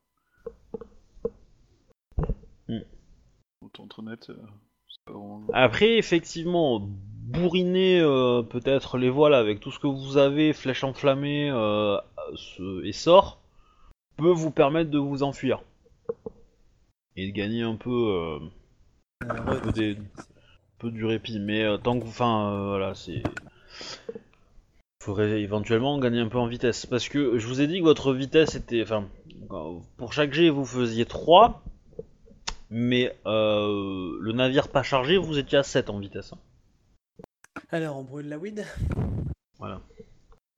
Autant être honnête. euh, c'est pas vraiment- Après, effectivement, bourriner euh, peut-être les voiles avec tout ce que vous avez, flèche enflammée euh, et sort, peut vous permettre de vous enfuir. Et de gagner un peu, euh, un peu, des- un peu du répit. Mais tant que vous. Enfin, voilà, c'est. Faudrait éventuellement gagner un peu en vitesse. Parce que je vous ai dit que votre vitesse était. Enfin, pour chaque jet, vous faisiez 3. Mais euh, le navire pas chargé, vous étiez à 7 en vitesse. hein. Alors, on brûle la weed Voilà.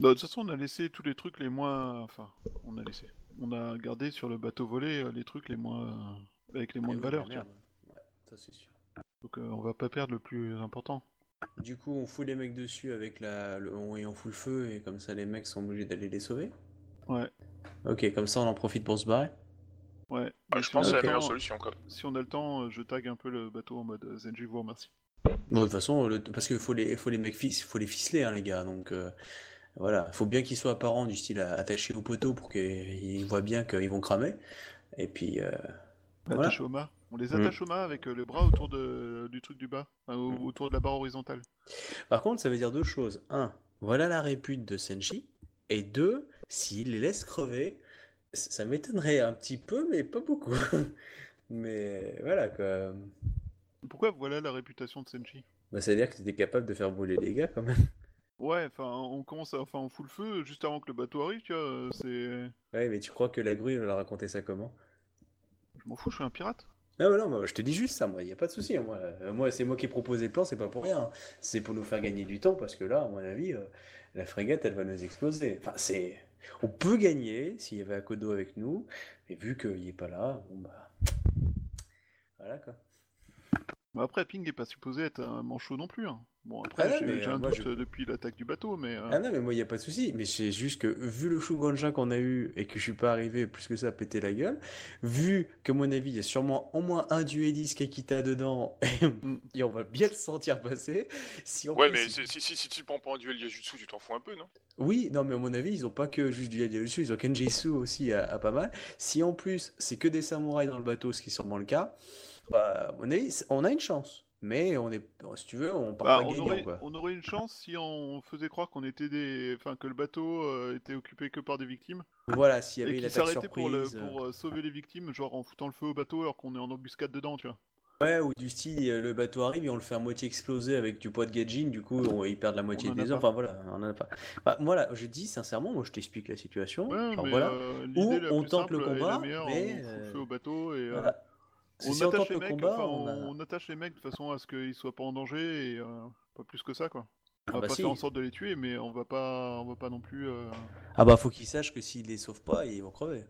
Bah, de toute façon, on a laissé tous les trucs les moins. Enfin, on a laissé. On a gardé sur le bateau volé euh, les trucs les moins. avec les moins de Eh oui, valeur. tu vois. Ouais, ça c'est sûr. Donc euh, on va pas perdre le plus important. Du coup, on fout les mecs dessus avec la, le, on, et on fout le feu et comme ça les mecs sont obligés d'aller les sauver. Ouais, Ok, comme ça on en profite pour se barrer. ouais. Bah, je si on pense a que c'est la le meilleure temps- solution, quoi. Si on a le temps, euh, je tag un peu le bateau en mode euh, Zenji vous remercie. Bon, de toute façon, le- parce qu'il faut les, faut les mecs fis- faut les ficeler, hein, les gars. Donc euh, voilà, il faut bien qu'ils soient apparents du style à- attachés au poteau pour qu'ils voient bien qu'ils vont cramer. Et puis euh, voilà. Attaché au mât On les Mm. attache au mât avec euh, les bras autour de, du truc du bas, Mm. autour de la barre horizontale. Par contre, ça veut dire deux choses. Un, voilà la répute de Senshi. Et deux, s'il les laisse crever, ça m'étonnerait un petit peu, mais pas beaucoup. Mais voilà quoi. Pourquoi voilà la réputation de Senshi? Bah, ça veut dire que tu étais capable de faire brûler les gars quand même. Ouais, enfin, on commence à, enfin, on fout le feu juste avant que le bateau arrive, tu vois. euh, C'est, Ouais, mais tu crois que la grue, elle a raconté ça comment? je m'en fous, je suis un pirate. Ah ouais, non, moi, je te dis juste ça, moi, il n'y a pas de souci. hein, Moi, Euh, moi c'est moi qui ai proposé le plan, c'est pas pour rien. hein. C'est pour nous faire gagner du temps, parce que là, à mon avis, euh, la frégate, elle va nous exploser. Enfin, c'est... On peut gagner s'il y avait Akodo avec nous, mais vu qu'il n'est pas là, bon bah... Voilà quoi. Mais après, Ping est pas supposé être un manchot non plus. hein. Bon, après, Ah non, j'ai euh, un moi, doute je- depuis l'attaque du bateau, mais. euh, Ah non, mais moi, il n'y a pas de souci. Mais c'est juste que, vu le Shugonja qu'on a eu et que je suis pas arrivé plus que ça à péter la gueule, vu que, à mon avis, il y a sûrement au moins un dueliste Kakita dedans, et on va bien le sentir passer, si en Ouais, mais si, si, si, si tu prends pas un duel Yajutsu, tu t'en fous un peu, non? Oui, non, mais à mon avis, ils ont pas que juste du Yajutsu, ils ont Kenjitsu aussi à, à pas mal. Si en plus, c'est que des samouraïs dans le bateau, ce qui est sûrement le cas, bah, on a une chance. Mais on est, si tu veux, on part bah, pas on, gagnant, aurait, quoi. on aurait une chance si on faisait croire qu'on était des, enfin que le bateau euh, était occupé que par des victimes Voilà, s'il y avait une qu'il attaque s'arrêtait pour, le, surprise. pour euh, sauver les victimes, genre en foutant le feu au bateau alors qu'on est en embuscade dedans, tu vois. Ouais, ou du style, euh, le bateau arrive et on le fait à moitié exploser avec du poids de Gajin, du coup, on, ils perdent la moitié des hommes. Enfin, voilà, on en a pas. Bah, moi, là, je dis sincèrement, moi, je t'explique la situation. Ouais, genre, mais voilà. euh, Ou on tente le combat, mais, on fout le euh, feu au bateau et euh, Voilà. On Si attache les le mecs, combat, enfin, on a- on attache les mecs de façon à ce qu'ils soient pas en danger et euh, pas plus que ça quoi. On Ah va bah pas si. faire en sorte de les tuer, mais on va pas, on va pas non plus. euh, Ah bah, faut qu'ils sachent que s'ils les sauvent pas, ils vont crever.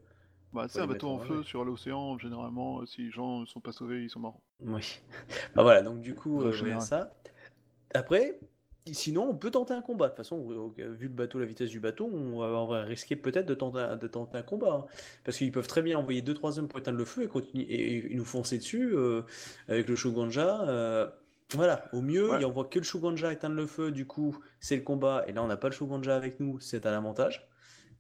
Bah, c'est un bateau en feu sur l'océan, généralement, euh, si les gens ne sont pas sauvés, ils sont morts. Oui. Bah voilà, donc du coup, euh, ça. Après, sinon, on peut tenter un combat. De toute façon, vu le bateau, la vitesse du bateau, on va, risquer peut-être de tenter, un- de tenter un combat. hein. Parce qu'ils peuvent très bien envoyer 2-3 hommes pour éteindre le feu et, continuer, et, et nous foncer dessus euh, avec le Shuganja. euh, voilà, au mieux, Ouais. ils envoient que le Shuganja éteindre le feu, du coup, c'est le combat. Et là, on n'a pas le Shuganja avec nous, c'est à l'avantage.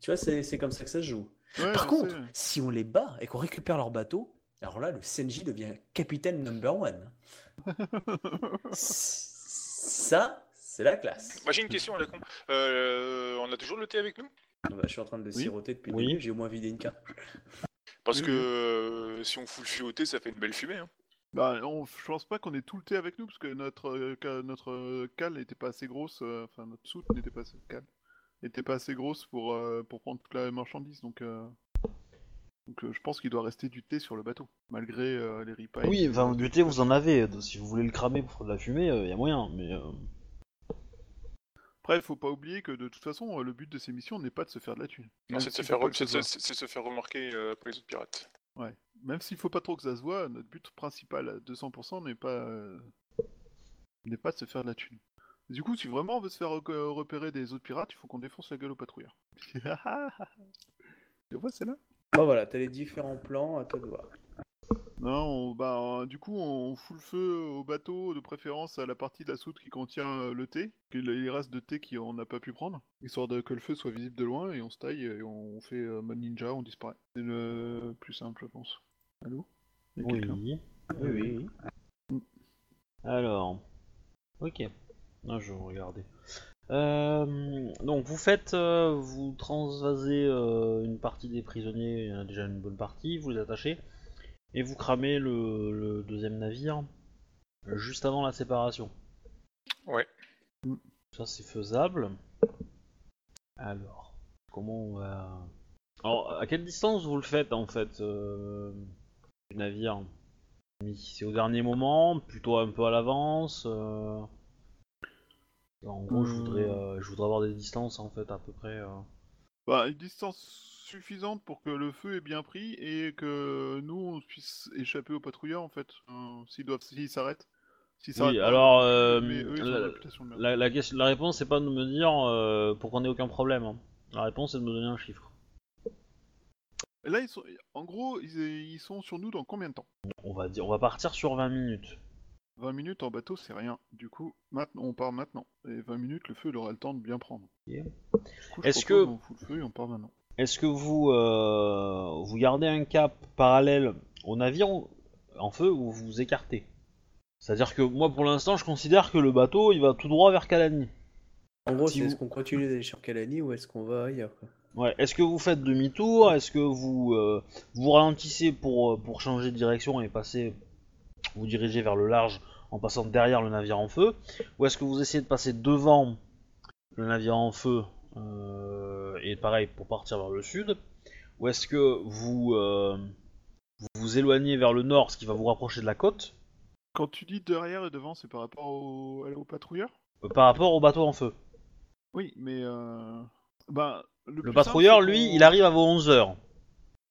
Tu vois, c'est c'est comme ça que ça se joue. Ouais, Par contre, si on les bat et qu'on récupère leur bateau, alors là, le Senji devient capitaine number one. Ça, c'est la classe. Moi j'ai une question à la con. Euh, on a toujours le thé avec nous? Ah bah, je suis en train de le Oui. siroter depuis Oui. le début, j'ai au moins vidé une carte. Parce que euh, si on fout le feu au thé, ça fait une belle fumée. Hein. Bah, on, je pense pas qu'on ait tout le thé avec nous, parce que notre, euh, notre euh, cale n'était pas assez grosse, euh, enfin notre soute n'était pas assez cale, n'était pas assez grosse pour, euh, pour prendre toute la marchandise, donc, euh, donc euh, je pense qu'il doit rester du thé sur le bateau, malgré euh, les ripailles. Oui, enfin, du thé, vous en avez. Si vous voulez le cramer pour faire de la fumée, il y a moyen, mais. Euh, Après, il faut pas oublier que de toute façon, euh, le but de ces missions n'est pas de se faire de la thune. Non, c'est de se faire, se remarquer euh, par les autres pirates. Ouais. Même s'il faut pas trop que ça se voit, notre but principal à 200% n'est pas euh, n'est pas de se faire de la thune. Du coup, si vraiment on veut se faire re- repérer des autres pirates, il faut qu'on défonce la gueule aux patrouilleurs. Tu vois, c'est là Bon voilà, t'as les différents plans, à toi de voir. Non, on- bah, euh, du coup, on fout le feu au bateau, de préférence à la partie de la soute qui contient euh, le thé, que les restes de thé qu'on n'a pas pu prendre, histoire de, que le feu soit visible de loin, et on se taille, et on fait euh, mode ninja, on disparaît. C'est le plus simple, je pense. Allô? Y a Oui. quelqu'un? Oui. Oui, oui. Alors. Ok. Non, je vais regarder. Euh, donc vous faites, euh, vous transvasez euh, une partie des prisonniers, il y en a déjà une bonne partie, vous les attachez, et vous cramez le, le deuxième navire juste avant la séparation. Ouais. Ça c'est faisable. Alors, comment on va... Alors, à quelle distance vous le faites en fait euh, du navire C'est au dernier moment, plutôt un peu à l'avance euh, En gros, je voudrais, euh, je voudrais avoir des distances en fait à peu près. euh. Bah, une distance suffisante pour que le feu est bien pris et que nous on puisse échapper aux patrouilleurs en fait, euh, s'ils doivent, s'ils s'arrêtent. Oui, alors, euh, eux la- réputation de merde. La, la, question- la réponse c'est pas de me dire euh, pour qu'on ait aucun problème. hein. La réponse c'est de me donner un chiffre. Là ils sont, en gros ils, ils sont sur nous dans combien de temps? On va dire, on va partir sur 20 minutes. 20 minutes en bateau c'est rien. Du coup, maintenant on part maintenant. Et 20 minutes le feu il aura le temps de bien prendre. Est-ce que- on fout le feu et on part maintenant. Est-ce que vous, euh, vous gardez un cap parallèle au navire en feu ou vous vous écartez? C'est-à-dire que moi, pour l'instant, je considère que le bateau, il va tout droit vers Calani. En gros, Si c'est vous- est-ce qu'on continue d'aller sur Calani ou est-ce qu'on va ailleurs quoi? Ouais. Est-ce que vous faites demi-tour? Est-ce que vous euh, vous ralentissez pour, euh, pour changer de direction et passer, vous diriger vers le large en passant derrière le navire en feu? Ou est-ce que vous essayez de passer devant le navire en feu et pareil pour partir vers le sud Ou est-ce que vous, euh, vous vous éloignez vers le nord, ce qui va vous rapprocher de la côte Quand tu dis derrière et devant, c'est par rapport au, au patrouilleur euh, par rapport au bateau en feu Oui, mais euh... ben, le, patrouilleur, simple, lui, il arrive à vos 11 heures.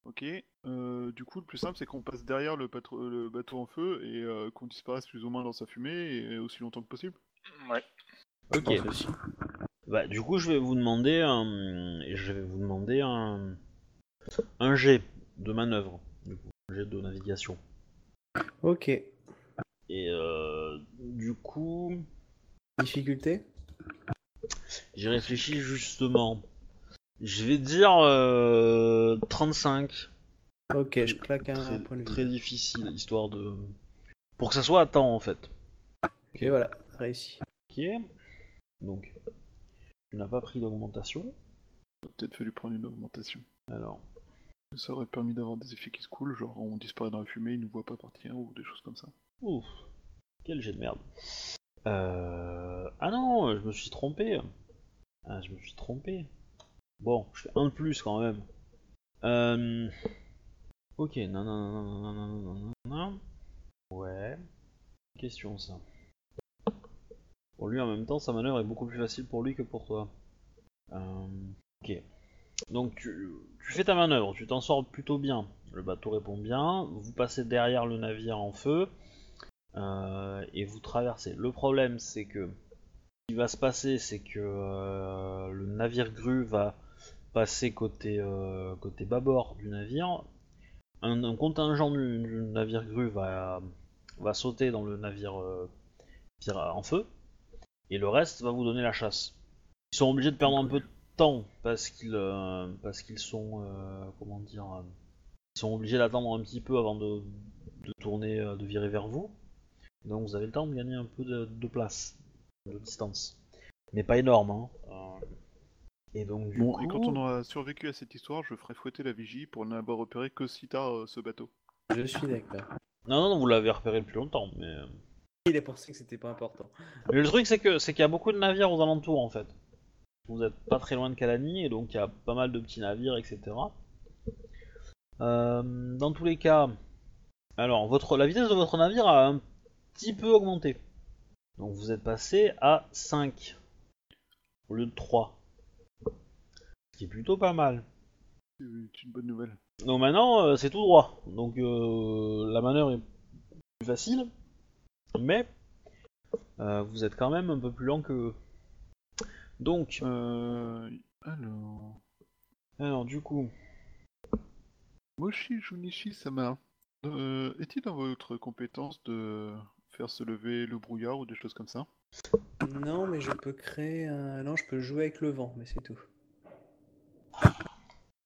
Ok. euh, du coup, le plus simple, c'est qu'on passe derrière le, bateau en feu et euh, qu'on disparaisse plus ou moins dans sa fumée et aussi longtemps que possible. Ouais. Ok. Bah, du coup, je vais vous demander un, je vais vous demander un, un jet de manœuvre, du coup, un jet de navigation. Ok. Et euh, du coup, Difficulté? j'ai réfléchi justement. Je vais dire euh, 35. Ok, je claque un, Très, un point de vue. très difficile, histoire de, pour que ça soit à temps en fait. Ok, voilà, réussi. Ok. Donc, tu n'as pas pris d'augmentation. Peut-être fallu prendre une augmentation. Alors, Ça aurait permis d'avoir des effets qui se coulent, genre on disparaît dans la fumée, il nous voit pas partir ou des choses comme ça. Ouf, quel jet de merde. Euh... Ah non, je me suis trompé. Ah, je me suis trompé. Bon, je fais un de plus quand même. Euh... Ok, non, non, non, non, non, non, non, non, non. Ouais. Question ça. Pour lui, en même temps, sa manœuvre est beaucoup plus facile pour lui que pour toi. Euh... Ok. Donc tu, fais ta manœuvre, tu t'en sors plutôt bien. Le bateau répond bien, vous passez derrière le navire en feu euh, et vous traversez. Le problème c'est que ce qui va se passer c'est que euh, le navire grue va passer côté, euh, côté bâbord du navire. Un, contingent du, navire grue va, sauter dans le navire en feu et le reste va vous donner la chasse. Ils sont obligés de perdre un peu de temps parce qu'ils euh, parce qu'ils sont euh, comment dire euh, ils sont obligés d'attendre un petit peu avant de, de tourner de virer vers vous donc vous avez le temps de gagner un peu de, de place de distance mais pas énorme hein. Euh, et donc du Bon, coup et quand on aura survécu à cette histoire, je ferai fouetter la vigie pour n'avoir repéré que si tard euh, ce bateau. Je suis d'accord. non non non vous l'avez repéré depuis longtemps mais Il a pensé que c'était pas important. Mais le truc c'est que c'est qu'il y a beaucoup de navires aux alentours en fait. Vous êtes pas très loin de Calani et donc il y a pas mal de petits navires, etc. Euh, dans tous les cas, alors votre la vitesse de votre navire a un petit peu augmenté. Donc vous êtes passé à 5 au lieu de 3. Ce qui est plutôt pas mal. C'est une bonne nouvelle. Donc maintenant euh, c'est tout droit. Donc euh, la manœuvre est plus facile. Mais euh, vous êtes quand même un peu plus lent que eux. Donc, Euh... Alors... alors du coup, Moshi Junichi Sama, euh, est-il dans votre compétence de faire se lever le brouillard ou des choses comme ça? Non, mais je peux créer un. Non, je peux jouer avec le vent, mais c'est tout.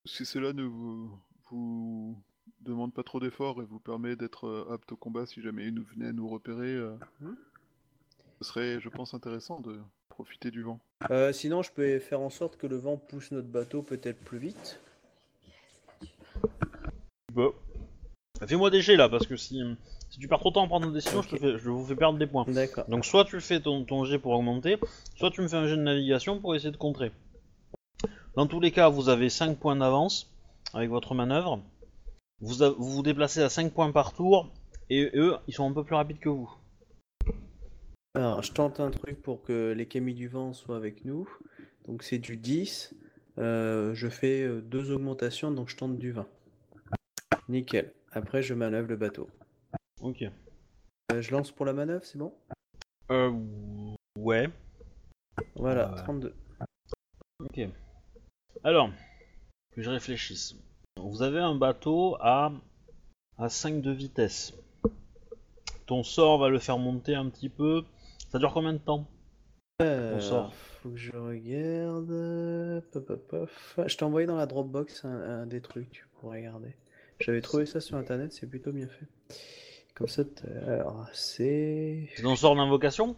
Si cela ne vous, vous demande pas trop d'efforts et vous permet d'être euh, apte au combat si jamais il nous venait à nous repérer, euh, Mhm. ce serait, je pense, intéressant de profiter du vent. Euh, sinon, je peux faire en sorte que le vent pousse notre bateau peut-être plus vite. bah, fais-moi des jets là, parce que si, si tu perds trop de temps à prendre une décision, je, te fais- je vous fais perdre des points. D'accord. Donc soit tu fais ton, ton jet pour augmenter, soit tu me fais un jet de navigation pour essayer de contrer. Dans tous les cas, vous avez 5 points d'avance avec votre manœuvre. Vous a- vous, vous déplacez à 5 points par tour, et eux, ils sont un peu plus rapides que vous. Alors, je tente un truc pour que les camis du vent soient avec nous. Donc, c'est du 10. Euh, je fais euh, deux augmentations, donc je tente du 20. Nickel. Après, je manœuvre le bateau. Ok. Euh, je lance pour la manœuvre, c'est bon? Euh, ouais. Voilà, Ouais. 32. Ok. Alors, que je réfléchisse. Vous avez un bateau à, à 5 de vitesse. Ton sort va le faire monter un petit peu. Ça dure combien de temps Euh, sort. faut que je regarde. Pop, pop, pop. Je t'ai envoyé dans la Dropbox un, un des trucs pour regarder. J'avais trouvé ça sur internet, c'est plutôt bien fait. Comme ça, alors, c'est. C'est ton sort d'invocation?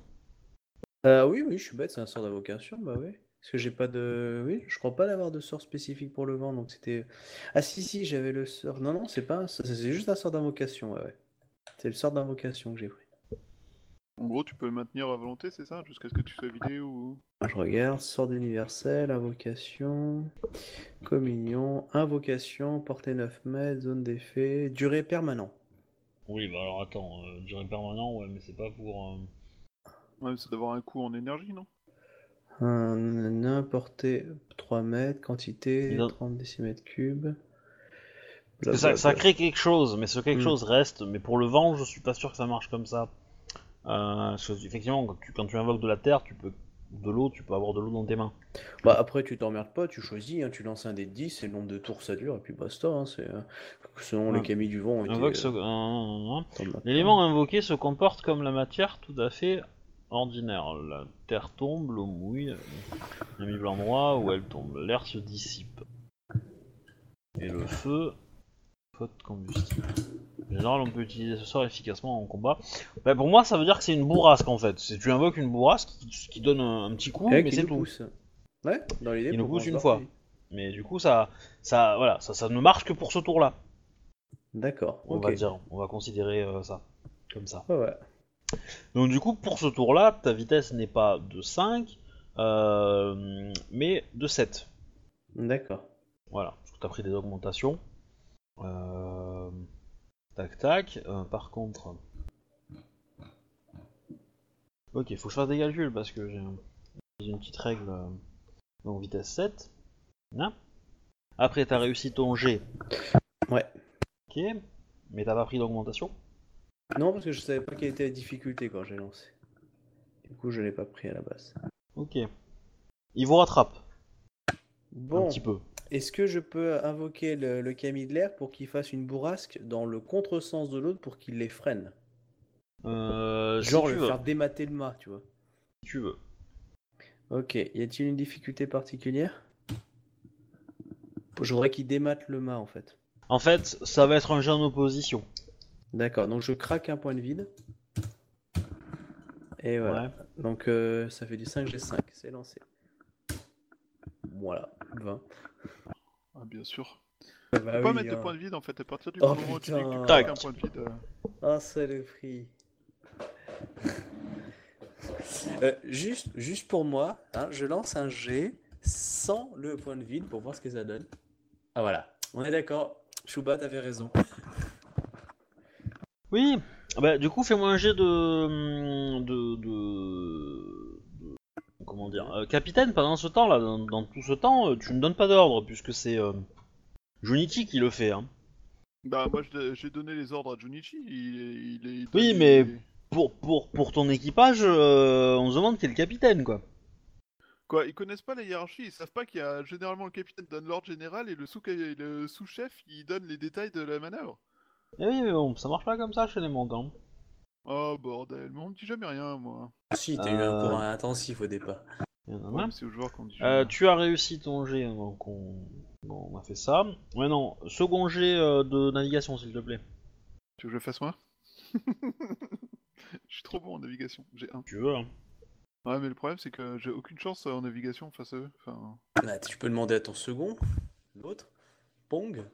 Euh, oui, oui, je suis bête, c'est un sort d'invocation, bah oui. Parce que j'ai pas de. Oui, je crois pas d'avoir de sort spécifique pour le vent, donc c'était. Ah, si, si, j'avais le sort. Non, non, c'est pas un... c'est c'est juste un sort d'invocation, ouais, ouais. C'est le sort d'invocation que j'ai pris. En gros, tu peux le maintenir à volonté, c'est ça Jusqu'à ce que tu sois vidé ou? Ah, Je regarde, sort universel, invocation, communion, invocation, portée 9 mètres, zone d'effet, durée permanent. Oui, bah alors attends, euh, durée permanent, ouais, mais c'est pas pour. euh, Ouais, mais ça doit avoir un coût en énergie, non? Un nain portée 3 mètres, quantité Il a- 30 décimètres cubes. Ça, ça crée quelque chose, mais ce quelque Mm. chose reste. Mais pour le vent, je suis pas sûr que ça marche comme ça. Euh, parce que, effectivement, quand tu, quand tu invoques de la terre, tu peux de l'eau, tu peux avoir de l'eau dans tes mains. Bah après tu t'emmerdes pas, tu choisis, hein, tu lances un dé de 10, c'est le nombre de tours ça dure, et puis basta, hein, c'est euh, selon les camis du vent. euh. L'élément invoqué se comporte comme la matière tout à fait ordinaire. La terre tombe, l'eau mouille, il mis l'endroit où elle tombe. L'air se dissipe. Et le feu, de combustible. En général, on peut utiliser ce sort efficacement en combat. Bah, pour moi, ça veut dire que c'est une bourrasque en fait. C'est tu invoques une bourrasque qui, qui donne un, un petit coup, Eh, mais c'est tout. pousse. Ouais, dans l'idée. Qui nous pousse une fois. partie. Mais du coup, ça, ça, voilà, ça, ça ne marche que pour ce tour-là. D'accord, On va dire, on va considérer euh, ça comme ça. Ouais, ouais. Donc du coup, pour ce tour-là, ta vitesse n'est pas de 5, euh, mais de 7. D'accord. Voilà, parce que tu as pris des augmentations. Euh, tac tac. Euh, par contre... Ok, faut que je fasse des calculs parce que j'ai un- j'ai une petite règle. Donc vitesse 7. Hein? Après, t'as réussi ton G. Ouais. Ok, mais t'as pas pris d'augmentation. Non, parce que je savais pas quelle était la difficulté quand j'ai lancé. Du coup, je l'ai pas pris à la base. Ok. Il vous rattrape un Bon, petit peu. est-ce que je peux invoquer le, le Camille de l'air pour qu'il fasse une bourrasque dans le contresens de l'autre pour qu'il les freine? Euh, Genre le veux. faire démater le mât, tu vois. Si tu veux. Ok, y a-t-il une difficulté particulière? Je voudrais qu'il démate le mât en fait. En fait, ça va être un jeu en opposition. D'accord, donc je craque un point de vide. Et voilà. Ouais. Donc euh, ça fait du 5G5, c'est lancé. Voilà, 20. Ah, bien sûr. Bah Faut pas oui, mettre de hein. points de vide en fait, à partir du Oh, moment où tu tu craques Tac. un point de vide. euh, Ah, saloperie. Euh, juste, juste pour moi, hein, je lance un G sans le point de vide pour voir ce que ça donne. Ah voilà, on est d'accord. Chouba, t'avais raison. Oui. Ah Bah, du coup, fais-moi un jet de... de... de... de- Comment dire euh, Capitaine, pendant ce temps-là, dans, dans tout ce temps, euh, tu ne donnes pas d'ordre, puisque c'est euh, Junichi qui le fait. Hein. Bah, moi j'ai donné les ordres à Junichi. Il, est- il, est- il Oui, mais- les- Pour, pour, pour ton équipage, on se demande qui est le capitaine, quoi. Quoi, ils connaissent pas la hiérarchie, ils savent pas qu'il y a généralement le capitaine donne l'ordre général et le sous- le sous-chef il donne les détails de la manœuvre. Eh oui, mais bon, ça marche pas comme ça chez les mondes. Hein. Oh bordel, mais on me dit jamais rien moi. Si, t'as eu un cours intensif au départ. Il y en a Ouais, mais c'est aux joueurs qu'on dit Euh, jamais. tu as réussi ton jet, hein, donc on... bon, on a fait ça. Maintenant, second jet euh, de navigation, s'il te plaît. Tu veux que je le fasse moi? Je suis trop bon en navigation, j'ai un. Tu veux, hein. Ouais, mais le problème c'est que j'ai aucune chance en navigation face à eux. Enfin... Bah, tu peux demander à ton second, l'autre, Pong.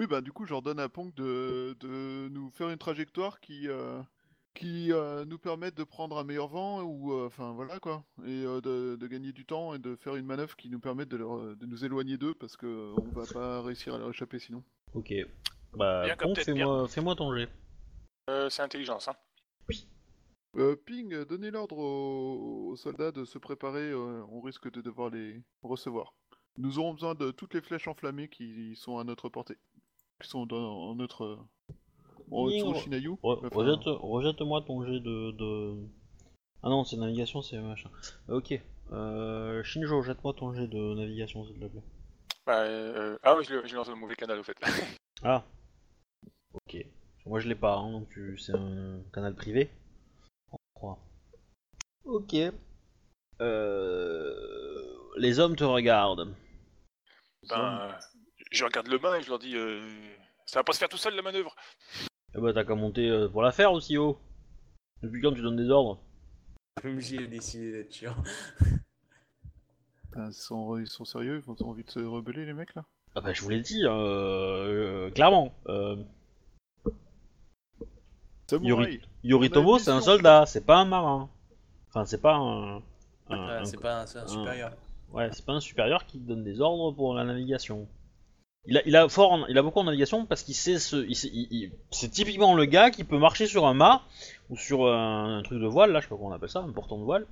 Oui, bah du coup, je leur donne à Pong de, de nous faire une trajectoire qui, euh, qui euh, nous permette de prendre un meilleur vent, ou euh, enfin voilà quoi, et euh, de, de gagner du temps et de faire une manœuvre qui nous permette de, leur- de nous éloigner d'eux parce que euh, on va pas réussir à leur échapper sinon. Ok. Bah, Bien, Pong, fais-moi ton jet. Euh, c'est intelligence, hein. Euh, Ping, donnez l'ordre aux, aux soldats de se préparer, euh, on risque de devoir les recevoir. Nous aurons besoin de toutes les flèches enflammées qui sont à notre portée, qui sont dans en notre... En Oui, on- Tsurushinayu. Re- Enfin, rejette, rejette-moi ton jet de, de... Ah non, c'est navigation, c'est machin. Ok. Euh, Shinjo, jette-moi ton jet de navigation, s'il te plaît. Bah, euh, Ah oui, je l'ai lancé dans le mauvais canal au fait. Ah. Ok. Moi, je l'ai pas, hein, donc tu... c'est un canal privé. En trois. Ok. Euh... Les hommes te regardent. ben, euh, je regarde le bain et je leur dis euh, Ça va pas se faire tout seul la manœuvre Eh bah t'as qu'à monter euh, pour la faire aussi, oh Depuis quand tu donnes des ordres j'ai décidé d'être chiant. Ils sont, ils sont sérieux Ils ont envie de se rebeller, les mecs, là? Ah bah je vous l'ai dit, euh, euh, clairement. Euh, Samouraï Yoritomo, une c'est un soldat, c'est pas un marin. Enfin, c'est pas un... un- un- c'est pas un supérieur. Ouais, c'est pas un supérieur qui donne des ordres pour la navigation. Il a, il a fort, en- il a beaucoup en navigation parce qu'il sait ce, il sait- il- il- c'est typiquement le gars qui peut marcher sur un mât ou sur un, un truc de voile, là, je sais pas comment on appelle ça, un portant de voile,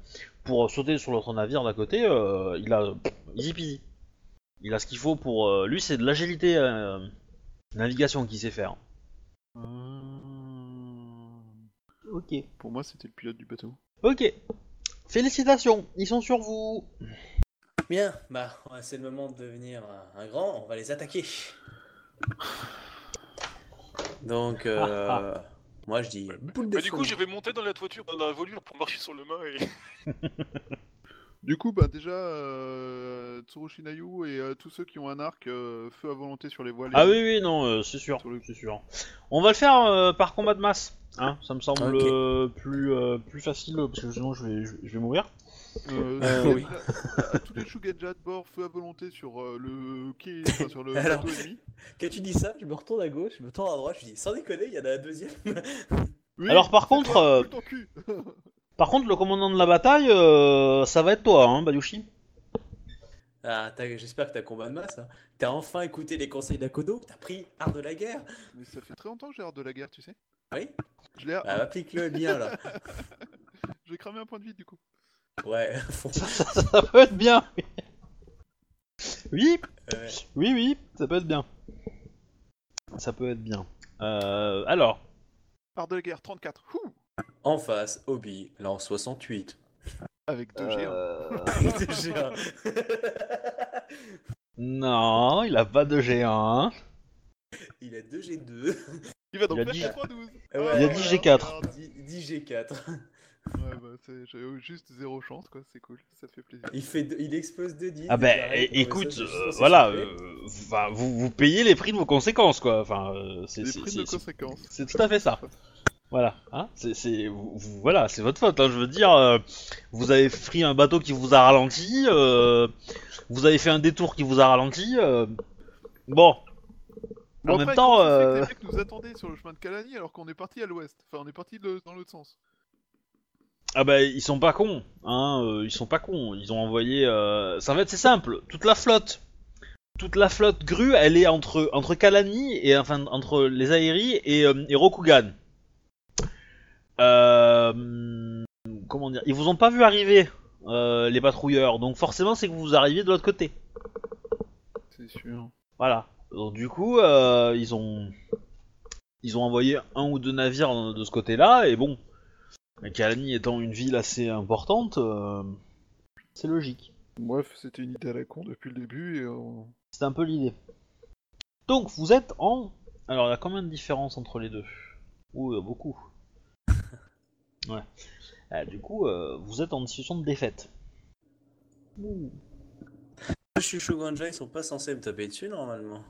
pour sauter sur l'autre navire d'à côté. euh, il a pff, easy peasy. Il a ce qu'il faut pour, euh, lui, c'est de l'agilité euh, navigation qu'il sait faire. Euh, Ok. Pour moi, c'était le pilote du bateau. Ok. Félicitations, ils sont sur vous. Bien, bah ouais, c'est le moment de devenir un, un grand, on va les attaquer. Donc, euh, moi je dis boule de Bah, du coup, je vais monter dans la toiture, dans la volure pour marcher sur le mât et. Du coup, bah déjà, euh, Tsurushi Nayu et euh, tous ceux qui ont un arc, euh, feu à volonté sur les voiles. Ah oui, oui, non, euh, c'est sûr, Sur le- c'est sûr. On va le faire euh, par combat de masse, hein. Ça me semble euh, plus euh, plus facile parce que sinon je vais je, je vais mourir. Euh, Euh, oui. à tous les Shugenja de bord, feu à volonté sur euh, le quai, enfin, sur le Alors. bateau ennemi. Quand tu dis ça, je me retourne à gauche, je me tourne à droite, je dis sans déconner, il y en a un deuxième. Oui, Alors, par contre, toi, euh, cul. Par contre, le commandant de la bataille, euh, ça va être toi, hein, Bayushi. Ah, t'as- j'espère que t'as combat de masse. Hein. T'as enfin écouté les conseils d'Akodo, t'as pris art de la guerre. Mais ça fait très longtemps que j'ai hâte de la guerre, tu sais. Oui? Je l'ai, Bah, applique-le bien là. je vais cramer un point de vie du coup. Ouais. Ça, ça- ça peut être bien. Oui, Ouais. oui, oui, ça peut être bien. Ça peut être bien. Euh, alors, Art de la guerre 34. Ouh En face, Obi, l'an 68. Avec deux géants. euh, Déjà. non, il a pas de géant. Il a 2G2. Il va donc il a faire dit- 412. Ouais, Il a voilà, dit G4. regarde, 10 G4. Ouais, bah, c'est- juste zéro chance, quoi. C'est cool, ça fait plaisir. Il, fait, il explose 2 10. Ah ben, é- écoute, euh, voilà, euh, enfin, vous, vous payez les prix de vos conséquences, quoi. Enfin, euh, c'est prises c'est- de c'est- conséquences. c'est tout à fait ça. Voilà, hein, c'est, c'est, vous- vous- voilà, c'est votre faute. Hein, je veux dire, euh, vous avez pris un bateau qui vous a ralenti, euh, vous avez fait un détour qui vous a ralenti. euh, bon, Bon, en après, même temps, fait que euh, les mecs nous attendaient sur le chemin de Kalani alors qu'on est parti à l'ouest. Enfin, on est parti de- dans l'autre sens. Ah bah ils sont pas cons, hein, euh, ils sont pas cons. Ils ont envoyé, euh, ça va être c'est simple, toute la flotte, toute la flotte grue, elle est entre entre Kalani et enfin entre les Aéris et, euh, et Rokugan. Euh, comment dire, ils vous ont pas vu arriver les patrouilleurs, donc forcément c'est que vous arrivez de l'autre côté. C'est sûr. Voilà. Donc du coup, ils ont ils ont envoyé un ou deux navires de ce côté-là et bon, Kalani étant une ville assez importante, euh, c'est logique. Bref, c'était une idée à la con depuis le début et on... C'est un peu l'idée. Donc vous êtes en alors il y a combien de différences entre les deux? Ouh, il y a beaucoup. ouais. Ah, du coup, euh, vous êtes en situation de défaite. Ouh. Je suis Shuganja, ils sont pas censés me taper dessus normalement.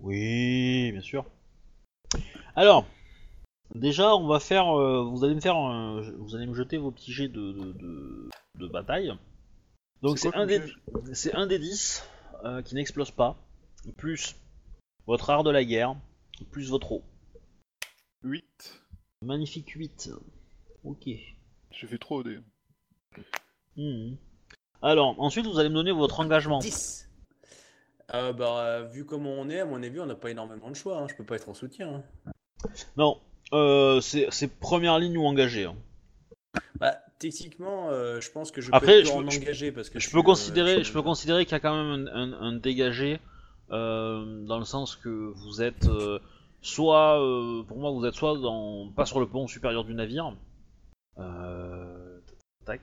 Oui, bien sûr. Alors, déjà, on va faire. euh, vous allez me faire. un- vous allez me jeter vos petits jets de, de, de- de bataille. Donc C'est c'est quoi un, comme des, jet c'est un des 10 euh, qui n'explose pas, plus votre art de la guerre, plus votre eau. 8. Magnifique 8. Ok. J'ai fait trop dés. Mhm. Alors, ensuite, vous allez me donner votre engagement. 10 euh, bah, euh, vu comment on est, à mon avis, on n'a pas énormément de choix. hein. Je peux pas être en soutien. hein. Non, euh, c'est première ligne ou engagé. hein. Bah, techniquement, euh, je pense que je Après, peux je en peux- je- engager parce que Je peux euh, considérer, je peux considérer qu'il y a quand même un, un- un dégagé euh, dans le sens que vous êtes euh, soit, euh, pour moi, vous êtes soit dans, pas sur le pont supérieur du navire, euh, tac,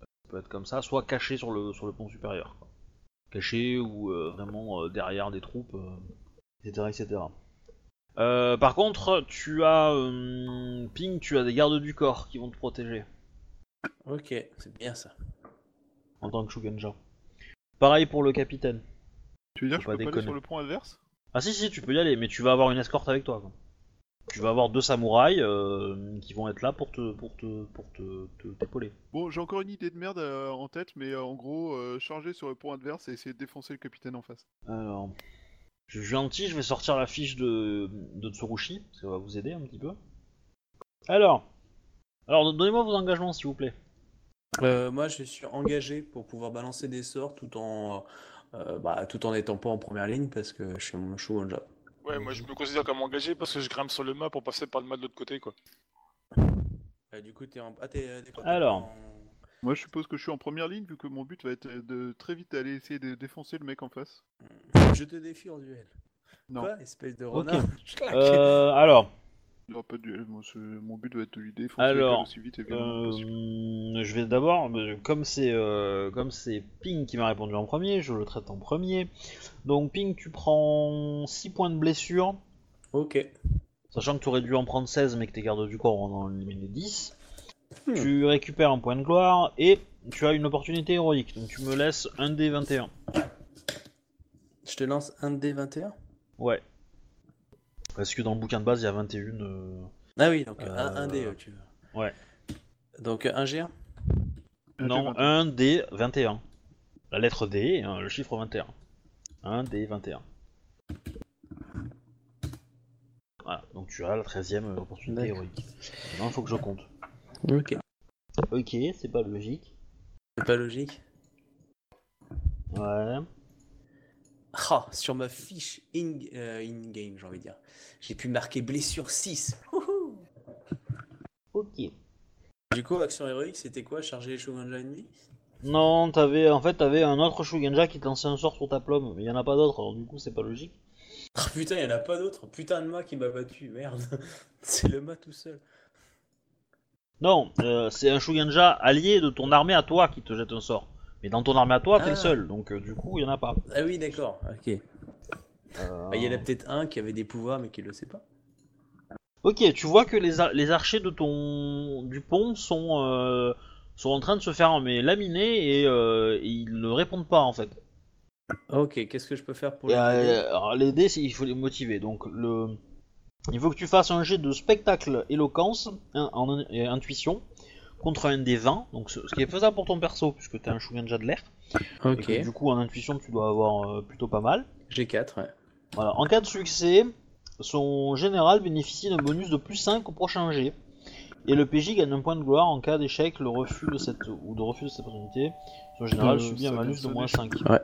ça peut être comme ça, soit caché sur le sur le pont supérieur, quoi. caché ou euh, vraiment euh, derrière des troupes, euh, etc., etc. Euh, par contre, tu as euh, Ping, tu as des gardes du corps qui vont te protéger Ok, c'est bien ça. en tant que Shugenja. Pareil pour le capitaine. Tu veux dire que je pas peux pas aller déconner. sur le pont adverse? Ah si si tu peux y aller mais tu vas avoir une escorte avec toi quoi. tu vas avoir deux samouraïs euh, qui vont être là pour te pour te pour te te- t'épauler. Bon, j'ai encore une idée de merde euh, en tête, mais euh, en gros, euh, charger sur le pont adverse et essayer de défoncer le capitaine en face. Alors, je suis gentil, je vais sortir la fiche de de Tsurushi, ça va vous aider un petit peu. Alors, alors donnez-moi vos engagements s'il vous plaît. Euh, moi, je suis engagé pour pouvoir balancer des sorts tout en, euh, bah, tout en étant pas en première ligne parce que je suis mon chou job. Ouais, moi je me considère comme engagé parce que je grimpe sur le mât pour passer par le mât de l'autre côté, quoi. Euh, du coup, t'es en. Ah, t'es, t'es quoi, t'es Alors. en- Moi, je suppose que je suis en première ligne, vu que mon but va être de très vite aller essayer de défoncer le mec en face. Je te défie en duel. Non, Quoi, espèce de renard Je claque. Euh, alors, il n'y aura pas de duel. Moi, mon but va être de lui défoncer Alors, aussi vite et violemment possible. euh, je vais d'abord, euh, comme c'est euh, comme c'est Ping qui m'a répondu en premier, je le traite en premier. Donc Ping, tu prends 6 points de blessure, Ok. sachant que tu aurais dû en prendre 16 mais que tes gardes du corps en ont éliminé 10. Hmm. Tu récupères un point de gloire et tu as une opportunité héroïque. Donc tu me laisses un d 21. Je te lance un D21 Ouais. Parce que dans le bouquin de base, il y a 21. euh, Ah oui, donc Euh, un, un D, euh, tu veux. ouais. Donc un G1 Un Non, D20. un d 21. La lettre D euh, le chiffre 21. Un d 21. Voilà, donc tu as la 13ème opportunité D'accord. héroïque. Maintenant, il faut que je compte. Ok. Ok, c'est pas logique. C'est pas logique. Ouais. Ah, sur ma fiche in, euh, in-game, j'ai envie de dire. J'ai pu marquer blessure 6. Wouhou Ok. du coup, action héroïque, c'était quoi? Charger les shogunja ennemis Non, t'avais en fait t'avais un autre Shugenja qui te lançait un sort sur ta plume, mais il y en a pas d'autres, alors du coup c'est pas logique. Ah putain, il y en a pas d'autre. Putain de mât qui m'a battu, merde. C'est le mât tout seul. Non, euh, c'est un Shugenja allié de ton armée à toi qui te jette un sort. Mais dans ton armée à toi, t'es Ah. le seul, donc euh, du coup il y en a pas. Ah oui, d'accord, ok. Euh, Ah, Il y en a peut-être un qui avait des pouvoirs mais qui le sait pas. Ok, tu vois que les, ar- les archers de ton du pont sont euh, sont en train de se faire mais laminer et, euh, ils ne répondent pas en fait. Ok, qu'est-ce que je peux faire pour Et, les aider? euh, alors, les dés, c'est- il faut les motiver. Donc le il faut que tu fasses un jet de spectacle éloquence hein, en, et intuition contre un des 20, donc ce, ce qui est faisable pour ton perso puisque t'es un Shugenja de l'air. Et Ok, que, du coup en intuition tu dois avoir euh, plutôt pas mal. j'ai 4, ouais. Voilà. En cas de succès, son général bénéficie d'un bonus de plus 5 au prochain jet. Et le PJ gagne un point de gloire en cas d'échec, le refus de cette ou de refus de cette opportunité. Son général Euh, subit un malus de moins des- 5. Ouais.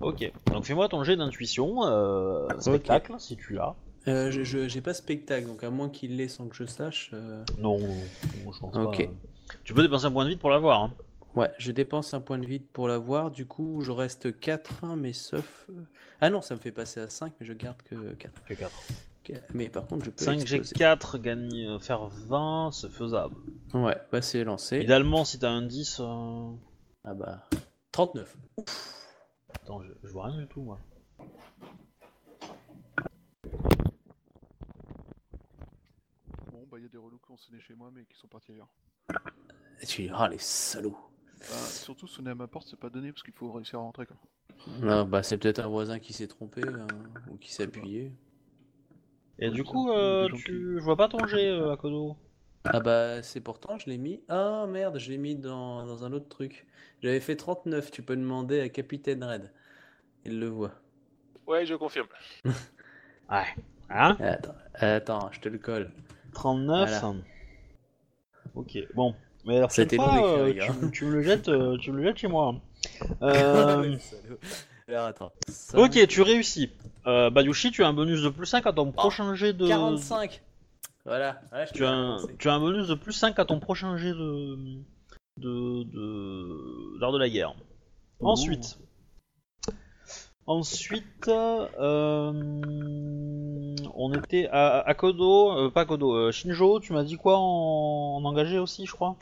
Ok, donc fais-moi ton jet d'intuition, euh, spectacle, si tu l'as. Euh, je- j'ai pas spectacle, donc à moins qu'il l'ait sans que je sache. euh, Non, je pense Ok. pas. Tu peux dépenser un point de vie pour l'avoir. Hein. Ouais, je dépense un point de vide pour l'avoir, du coup je reste 4, mais sauf... euh, Ah non, ça me fait passer à 5, mais je garde que 4. Fais 4. Mais par contre je peux 5 G exploser. 4, gagner, euh, faire 20, c'est faisable. Ouais, bah c'est lancé. Idéalement, si t'as un 10. euh, Ah bah... 39. Attends, je, je vois rien du tout moi. Bon, bah, il y a des relous qui ont sonné chez moi, mais qui sont partis ailleurs. Et tu dis, ah les salauds. Bah, surtout, sonner à ma porte, c'est pas donné parce qu'il faut réussir à rentrer, quoi. Non, bah c'est peut-être un voisin qui s'est trompé, hein, ou qui s'est appuyé. Et Ouais, du coup, euh, tu... je vois pas ton jet, euh, Akodo. Ah bah c'est pourtant, je l'ai mis... Ah merde, je l'ai mis dans, dans un autre truc. J'avais fait 39, tu peux demander à Capitaine Red. Il le voit. Ouais, je confirme. Ouais. Hein? Attends, attends, je te le colle. 39. Voilà. Ok, bon. Mais alors, cette long euh, tu, tu me le jettes, euh, tu me le jettes chez moi. Euh. Alors attends. Ça, ok, tu réussis. Euh, Bayushi, tu as un bonus de plus 5 à ton prochain jet de. 45 Voilà, te Tu as, un, tu as un bonus de plus 5 à ton prochain jet de. de. de. d'art de la guerre. Ensuite. Ensuite. euh, on était à, à Kodo. euh, pas Kodo, euh, Shinjo, tu m'as dit quoi en, en engagé aussi, je crois?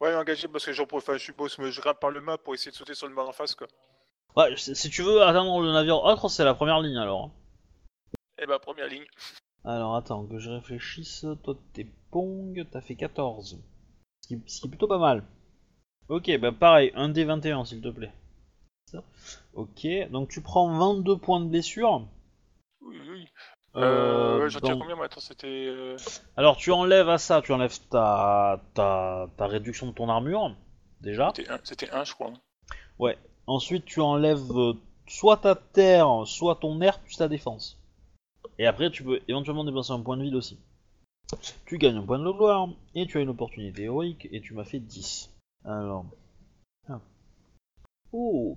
Ouais, engagé parce que j'en profite, enfin, je suppose, mais je grimpe par le mât pour essayer de sauter sur le mât en face, quoi. Ouais, si si tu veux atteindre le navire autre, c'est la première ligne alors. Eh bah, première ligne. Alors attends, que je réfléchisse. Toi, t'es Pong, t'as fait 14. Ce qui, ce qui est plutôt pas mal. Ok, bah pareil, un d 21 s'il te plaît. Ok, donc tu prends 22 points de blessure. Oui, oui. Euh, Euh, ouais, j'en tire dans- combien moi Attends, c'était. euh, Alors tu enlèves à ça, tu enlèves ta, ta, ta réduction de ton armure, déjà. C'était un, c'était un, je crois. hein. Ensuite tu enlèves euh, soit ta terre, soit ton air, plus ta défense. Et après tu peux éventuellement dépenser un point de vide aussi. Tu gagnes un point de gloire, et tu as une opportunité héroïque, et tu m'as fait 10. Alors... Ah. Oh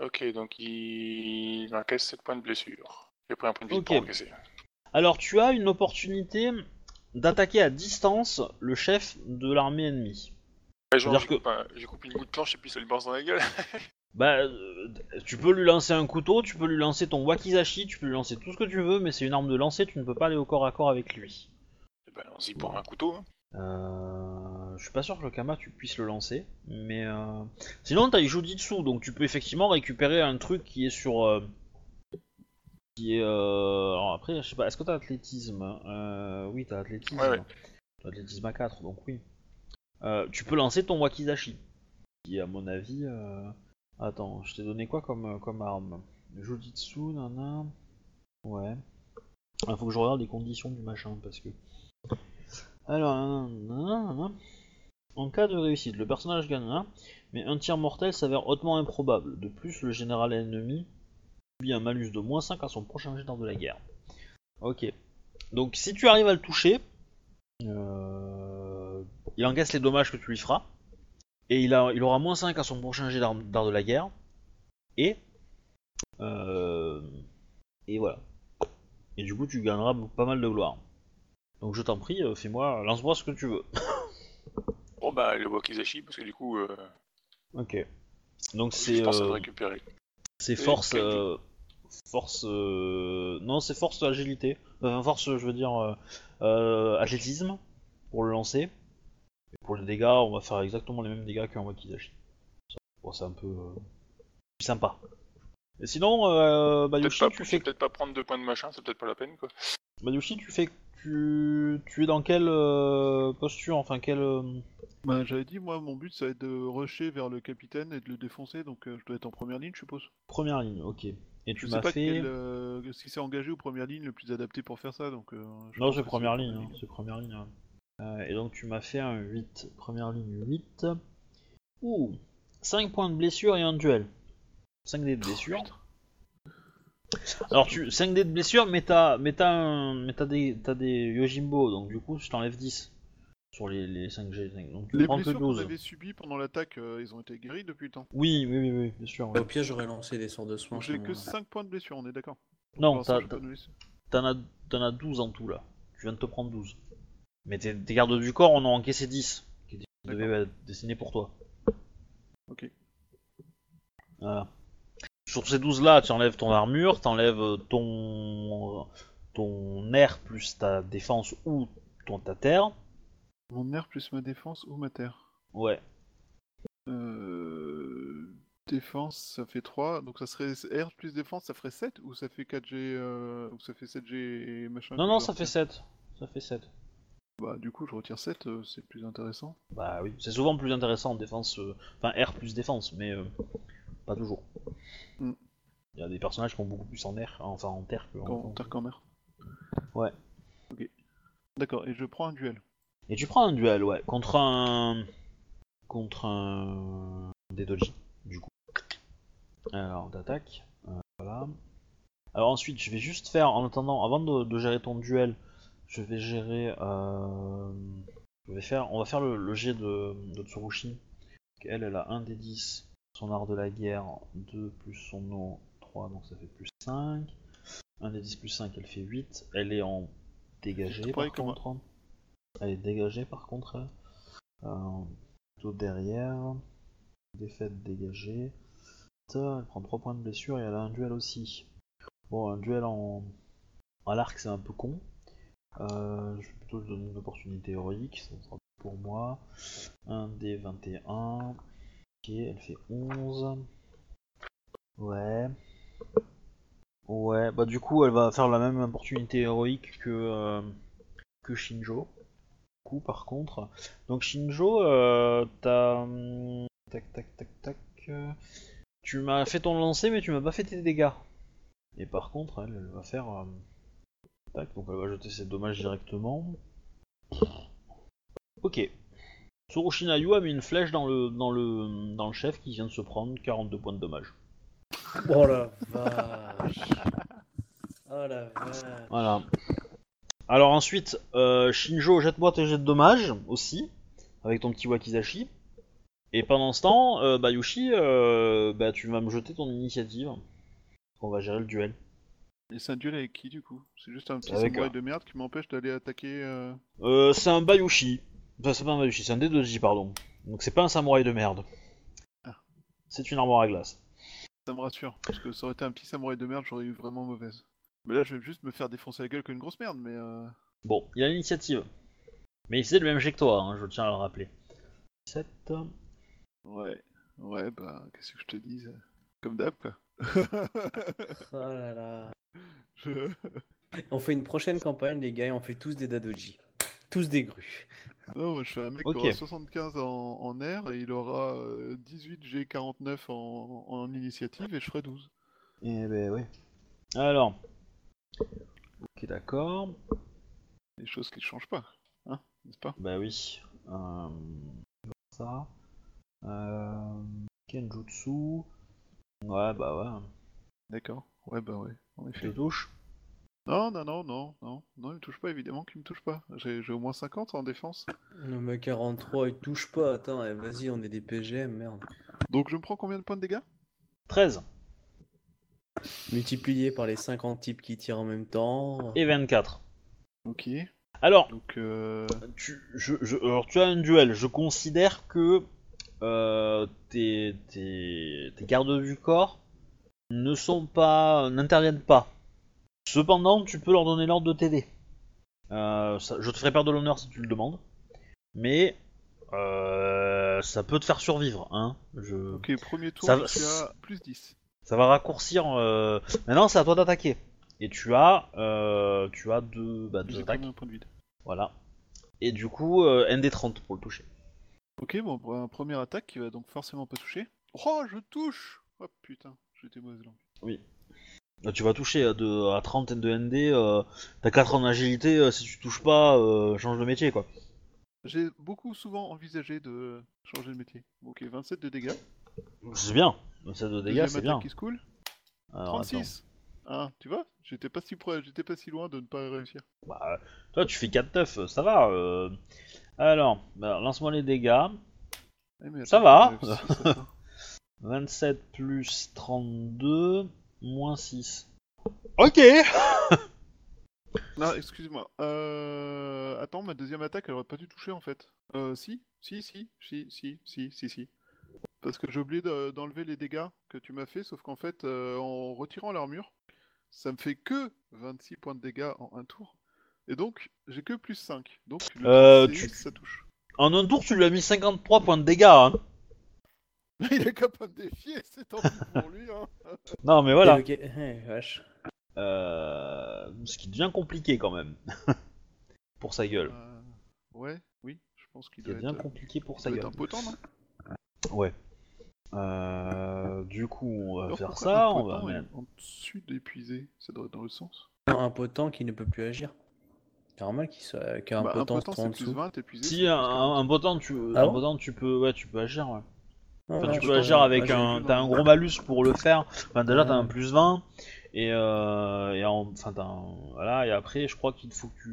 Ok, donc il... il encaisse 7 points de blessure. J'ai pris un point de vie Ok. pour encaisser. Alors tu as une opportunité d'attaquer à distance le chef de l'armée ennemie. Ouais, genre, C'est-à-dire je que- coupe, un- je coupe une bout de planche et puis ça lui balance dans la gueule. Bah, euh, tu peux lui lancer un couteau, tu peux lui lancer ton wakizashi, tu peux lui lancer tout ce que tu veux, mais c'est une arme de lancer, tu ne peux pas aller au corps à corps avec lui. Eh ben, allons-y pour un couteau. hein. Euh, je suis pas sûr que le kama tu puisses le lancer, mais euh... sinon t'as Jujitsu, donc tu peux effectivement récupérer un truc qui est sur, euh, qui est, euh... alors après je sais pas, est-ce que t'as athlétisme. Oui t'as athlétisme, Ouais, ouais. T'as athlétisme à 4, donc oui. Tu peux lancer ton wakizashi, qui à mon avis, attends, je t'ai donné quoi comme comme arme? Jujitsu, nana, ouais. Il faut que je regarde les conditions du machin parce que. Alors, nanana. en cas de réussite, le personnage gagne 1, mais un tir mortel s'avère hautement improbable. De plus, le général ennemi subit un malus de moins 5 à son prochain jet de la guerre. Ok. Donc, si tu arrives à le toucher, euh, il encaisse les dommages que tu lui feras, et il, aura moins 5 à son prochain jet d'art de la guerre, et. euh, et voilà. Et du coup, tu gagneras pas mal de gloire. Donc je t'en prie, euh, fais-moi, lance-moi ce que tu veux. Bon bah le wakizashi parce que du coup euh, Ok. Donc je c'est pense à le euh, récupérer. c'est force quel- euh, force euh, non c'est force agilité. Enfin force je veux dire euh, euh, athlétisme pour le lancer. Et pour les dégâts, on va faire exactement les mêmes dégâts qu'un wakizashi. Ça, Bon, c'est un peu euh, plus sympa. Et sinon, euh, Peut-être Bayushi, pas, tu fais peut-être pas prendre deux points de machin, c'est peut-être pas la peine quoi. Bayushi, tu fais tu tu es dans quelle euh, posture, enfin quelle euh, Bah, j'avais dit, moi, mon but, ça va être de rusher vers le capitaine et de le défoncer, donc euh, je dois être en première ligne, je suppose. première ligne, ok. Et Je tu sais m'as pas fait. quel, euh, ce qui s'est engagé aux premières lignes le plus adapté pour faire ça, donc... euh, je Non, pense c'est que première ligne, hein, c'est première ligne. hein. Euh, et donc tu m'as fait un 8, première ligne 8. Ouh, 5 points de blessure et un duel. 5 dés de blessure. Alors tu 5 dés de blessure, mais t'as mais t'as un- mais t'as des t'as des Yojimbo, donc du coup je t'enlève 10 sur les, les 5 G. Donc tu Les prends que blessures qu'on 12. avait subies pendant l'attaque, euh, ils ont été guéris depuis le temps. Oui, oui, oui, oui, bien sûr. ouais. Au pire, j'aurais lancé des sorts de soins. Donc j'ai à ce que moment-là. 5 points de blessure, on est d'accord Non, Pour l'instant, t'as- j'ai pas de blessure. t'en as, t'en as 12 en tout là. Tu viens de te prendre 12. Mais tes, tes gardes du corps en ont encaissé 10, qui étaient- qui D'accord. devaient être destinés pour toi. Ok. Voilà. Sur ces 12 là, tu enlèves ton armure, t'enlèves ton ton air plus ta défense ou ton ta terre. Mon air plus ma défense ou ma terre Ouais. Euh... Défense, ça fait 3, donc ça serait R plus défense, ça ferait 7 ou ça fait 4G euh... ou ça fait 7G et machin Non non, ça fait retire 7. Ça fait 7. Bah du coup je retire 7, euh, c'est plus intéressant. Bah oui, c'est souvent plus intéressant en défense euh, enfin R plus défense, mais euh, pas toujours. Mm. Il y a des personnages qui vont beaucoup plus en air, enfin en terre que en- Quand terre qu'en mer. Ouais. Ok. D'accord, et je prends un duel. Et tu prends un duel, ouais, contre un. contre un. des doji, du coup. Alors, d'attaque. euh, voilà. Alors, ensuite, je vais juste faire, en attendant, avant de, de gérer ton duel, je vais gérer. Euh... Je vais faire. On va faire le, le jet de, de Tsurushi. Elle, elle a 1 des 10, son art de la guerre, 2 plus son nom, 3, donc ça fait plus 5. 1 des 10 plus 5, elle fait 8. Elle est en dégagé, par moi. contre. hein. Elle est dégagée par contre. elle. Euh, plutôt derrière. Défaite dégagée. Elle prend 3 points de blessure et elle a un duel aussi. Bon, un duel en. À l'arc, c'est un peu con. Euh, je vais plutôt lui donner une opportunité héroïque, ça sera pour moi. 1 des 21. Ok, elle fait 11. Ouais. Ouais, bah du coup, elle va faire la même opportunité héroïque que, euh, que Shinjo. Du coup, par contre. Donc, Shinjo, euh, t'as. hum, Tac, tac, tac, tac. euh, Tu m'as fait ton lancer, mais tu m'as pas fait tes dégâts. Et par contre, elle, elle va faire. Tac, donc elle va jeter ses dommages directement. Ok. Tsurushinayu a mis une flèche dans le, dans, le, dans le chef qui vient de se prendre 42 points de dommages. Oh la vache. Oh la vache. Voilà. Alors ensuite, euh, Shinjo, jette-moi tes jets de dommages aussi, avec ton petit wakizashi. Et pendant ce temps, euh, Bayushi, euh, bah, tu vas me jeter ton initiative. On va gérer le duel. Et c'est un duel avec qui du coup? C'est juste un petit Avec samouraï un- de merde qui m'empêche d'aller attaquer. euh, Euh, c'est un Bayushi. Enfin, c'est pas un Bayushi, c'est un D2J, pardon. Donc c'est pas un samouraï de merde. Ah. C'est une armoire à glace. Ça me rassure, parce que ça aurait été un petit samouraï de merde, j'aurais eu vraiment mauvaise. Mais là, je vais juste me faire défoncer la gueule comme une grosse merde, mais. Euh... Bon, il a l'initiative. Mais c'est le même jet que toi, hein, je tiens à le rappeler. 7. Ouais, ouais, bah, qu'est-ce que je te dis Comme d'hab, quoi. Oh là là. Je- On fait une prochaine campagne, les gars, et on fait tous des Dadoji. Tous des grues. Non, moi, je fais un mec qui aura 75 en, en air et il aura euh, 18 G49 en, en initiative et je ferai 12. Eh ben oui. Alors. Ok, d'accord. Des choses qui ne changent pas, hein, n'est-ce pas? Bah oui. Euh, ça. Euh, Kenjutsu. Ouais, bah ouais. D'accord. Ouais, bah ouais, en effet. touche. Non, non, non, non, non, non, il me touche pas, évidemment qu'il me touche pas. J'ai j'ai au moins 50 en défense. Non, mais 43, il touche pas. Attends, eh, vas-y, on est des PGM, merde. Donc je me prends combien de points de dégâts? 13 Multiplié par les 50 types qui tirent en même temps. et 24. Ok. Alors, Donc, euh... tu, je, je- alors, tu as un duel. Je considère que euh, tes, tes, tes gardes du corps ne sont pas, n'interviennent pas. Cependant, tu peux leur donner l'ordre de t'aider. Euh, ça- je te ferai perdre de l'honneur si tu le demandes, mais euh, ça peut te faire survivre. Hein. Je, ok, premier tour, Ça va- tu as plus 10. ça va raccourcir. euh, Maintenant, c'est à toi d'attaquer. Et tu as, euh, tu as deux, bah, deux J'ai attaques. de vide Voilà. Et du coup, euh, ND30 pour le toucher. Ok, bon, première attaque qui va donc forcément pas toucher. Oh, je touche Oh putain, j'étais mauvaise langue. Là, tu vas toucher à, de, à 30 de ND, euh, t'as 4 en agilité, euh, si tu touches pas, euh, change de métier quoi. J'ai beaucoup souvent envisagé de changer de métier. Ok, 27 de dégâts. C'est bien, ça de dégâts c'est bien. qui se coule. Alors, attends. 36 Ah, tu vois J'étais pas si près, j'étais pas si loin de ne pas réussir. Bah, toi tu fais 4 teufs, ça va. Alors, bah, lance-moi les dégâts. Eh, mais Ça va. 27 plus 32, moins 6. Ok Non, excuse-moi. Euh... Attends, ma deuxième attaque, elle aurait pas dû toucher en fait. Euh, si Si, si, si, si, si, si, si. Parce que j'ai oublié de- d'enlever les dégâts que tu m'as fait, sauf qu'en fait, euh, en retirant l'armure, ça me fait que 26 points de dégâts en un tour. Et donc, j'ai que plus 5. Donc, le Euh, 36, tu- ça touche. En un tour, tu lui as mis 53 points de dégâts. Hein. Il est capable de défier, c'est tant pis pour lui. Hein. Non, mais voilà. Ok, eh, vache. Euh, ce qui devient compliqué quand même. pour sa gueule. Euh, Ouais, oui, je pense qu'il devient être, compliqué pour il sa gueule. impotent, non? Ouais. Euh, du coup, on va Alors, faire ça. On impotent va est mettre. En dessus d'épuisé, ça doit être dans le sens? Non, un potent qui ne peut plus agir. C'est normal qu'il soit qu'un Bah, impotent, 3 en dessous. 20, épuisé. Si un, un, un potent, tu, Ah un bon? potent, tu peux, ouais, tu peux agir. Ouais. Enfin, ouais, tu peux agir avec Ouais, un, t'as un gros malus pour le faire. Enfin, déjà, t'as un plus 20 et, euh, et en- enfin, t'as un- voilà. Et après, je crois qu'il faut que tu,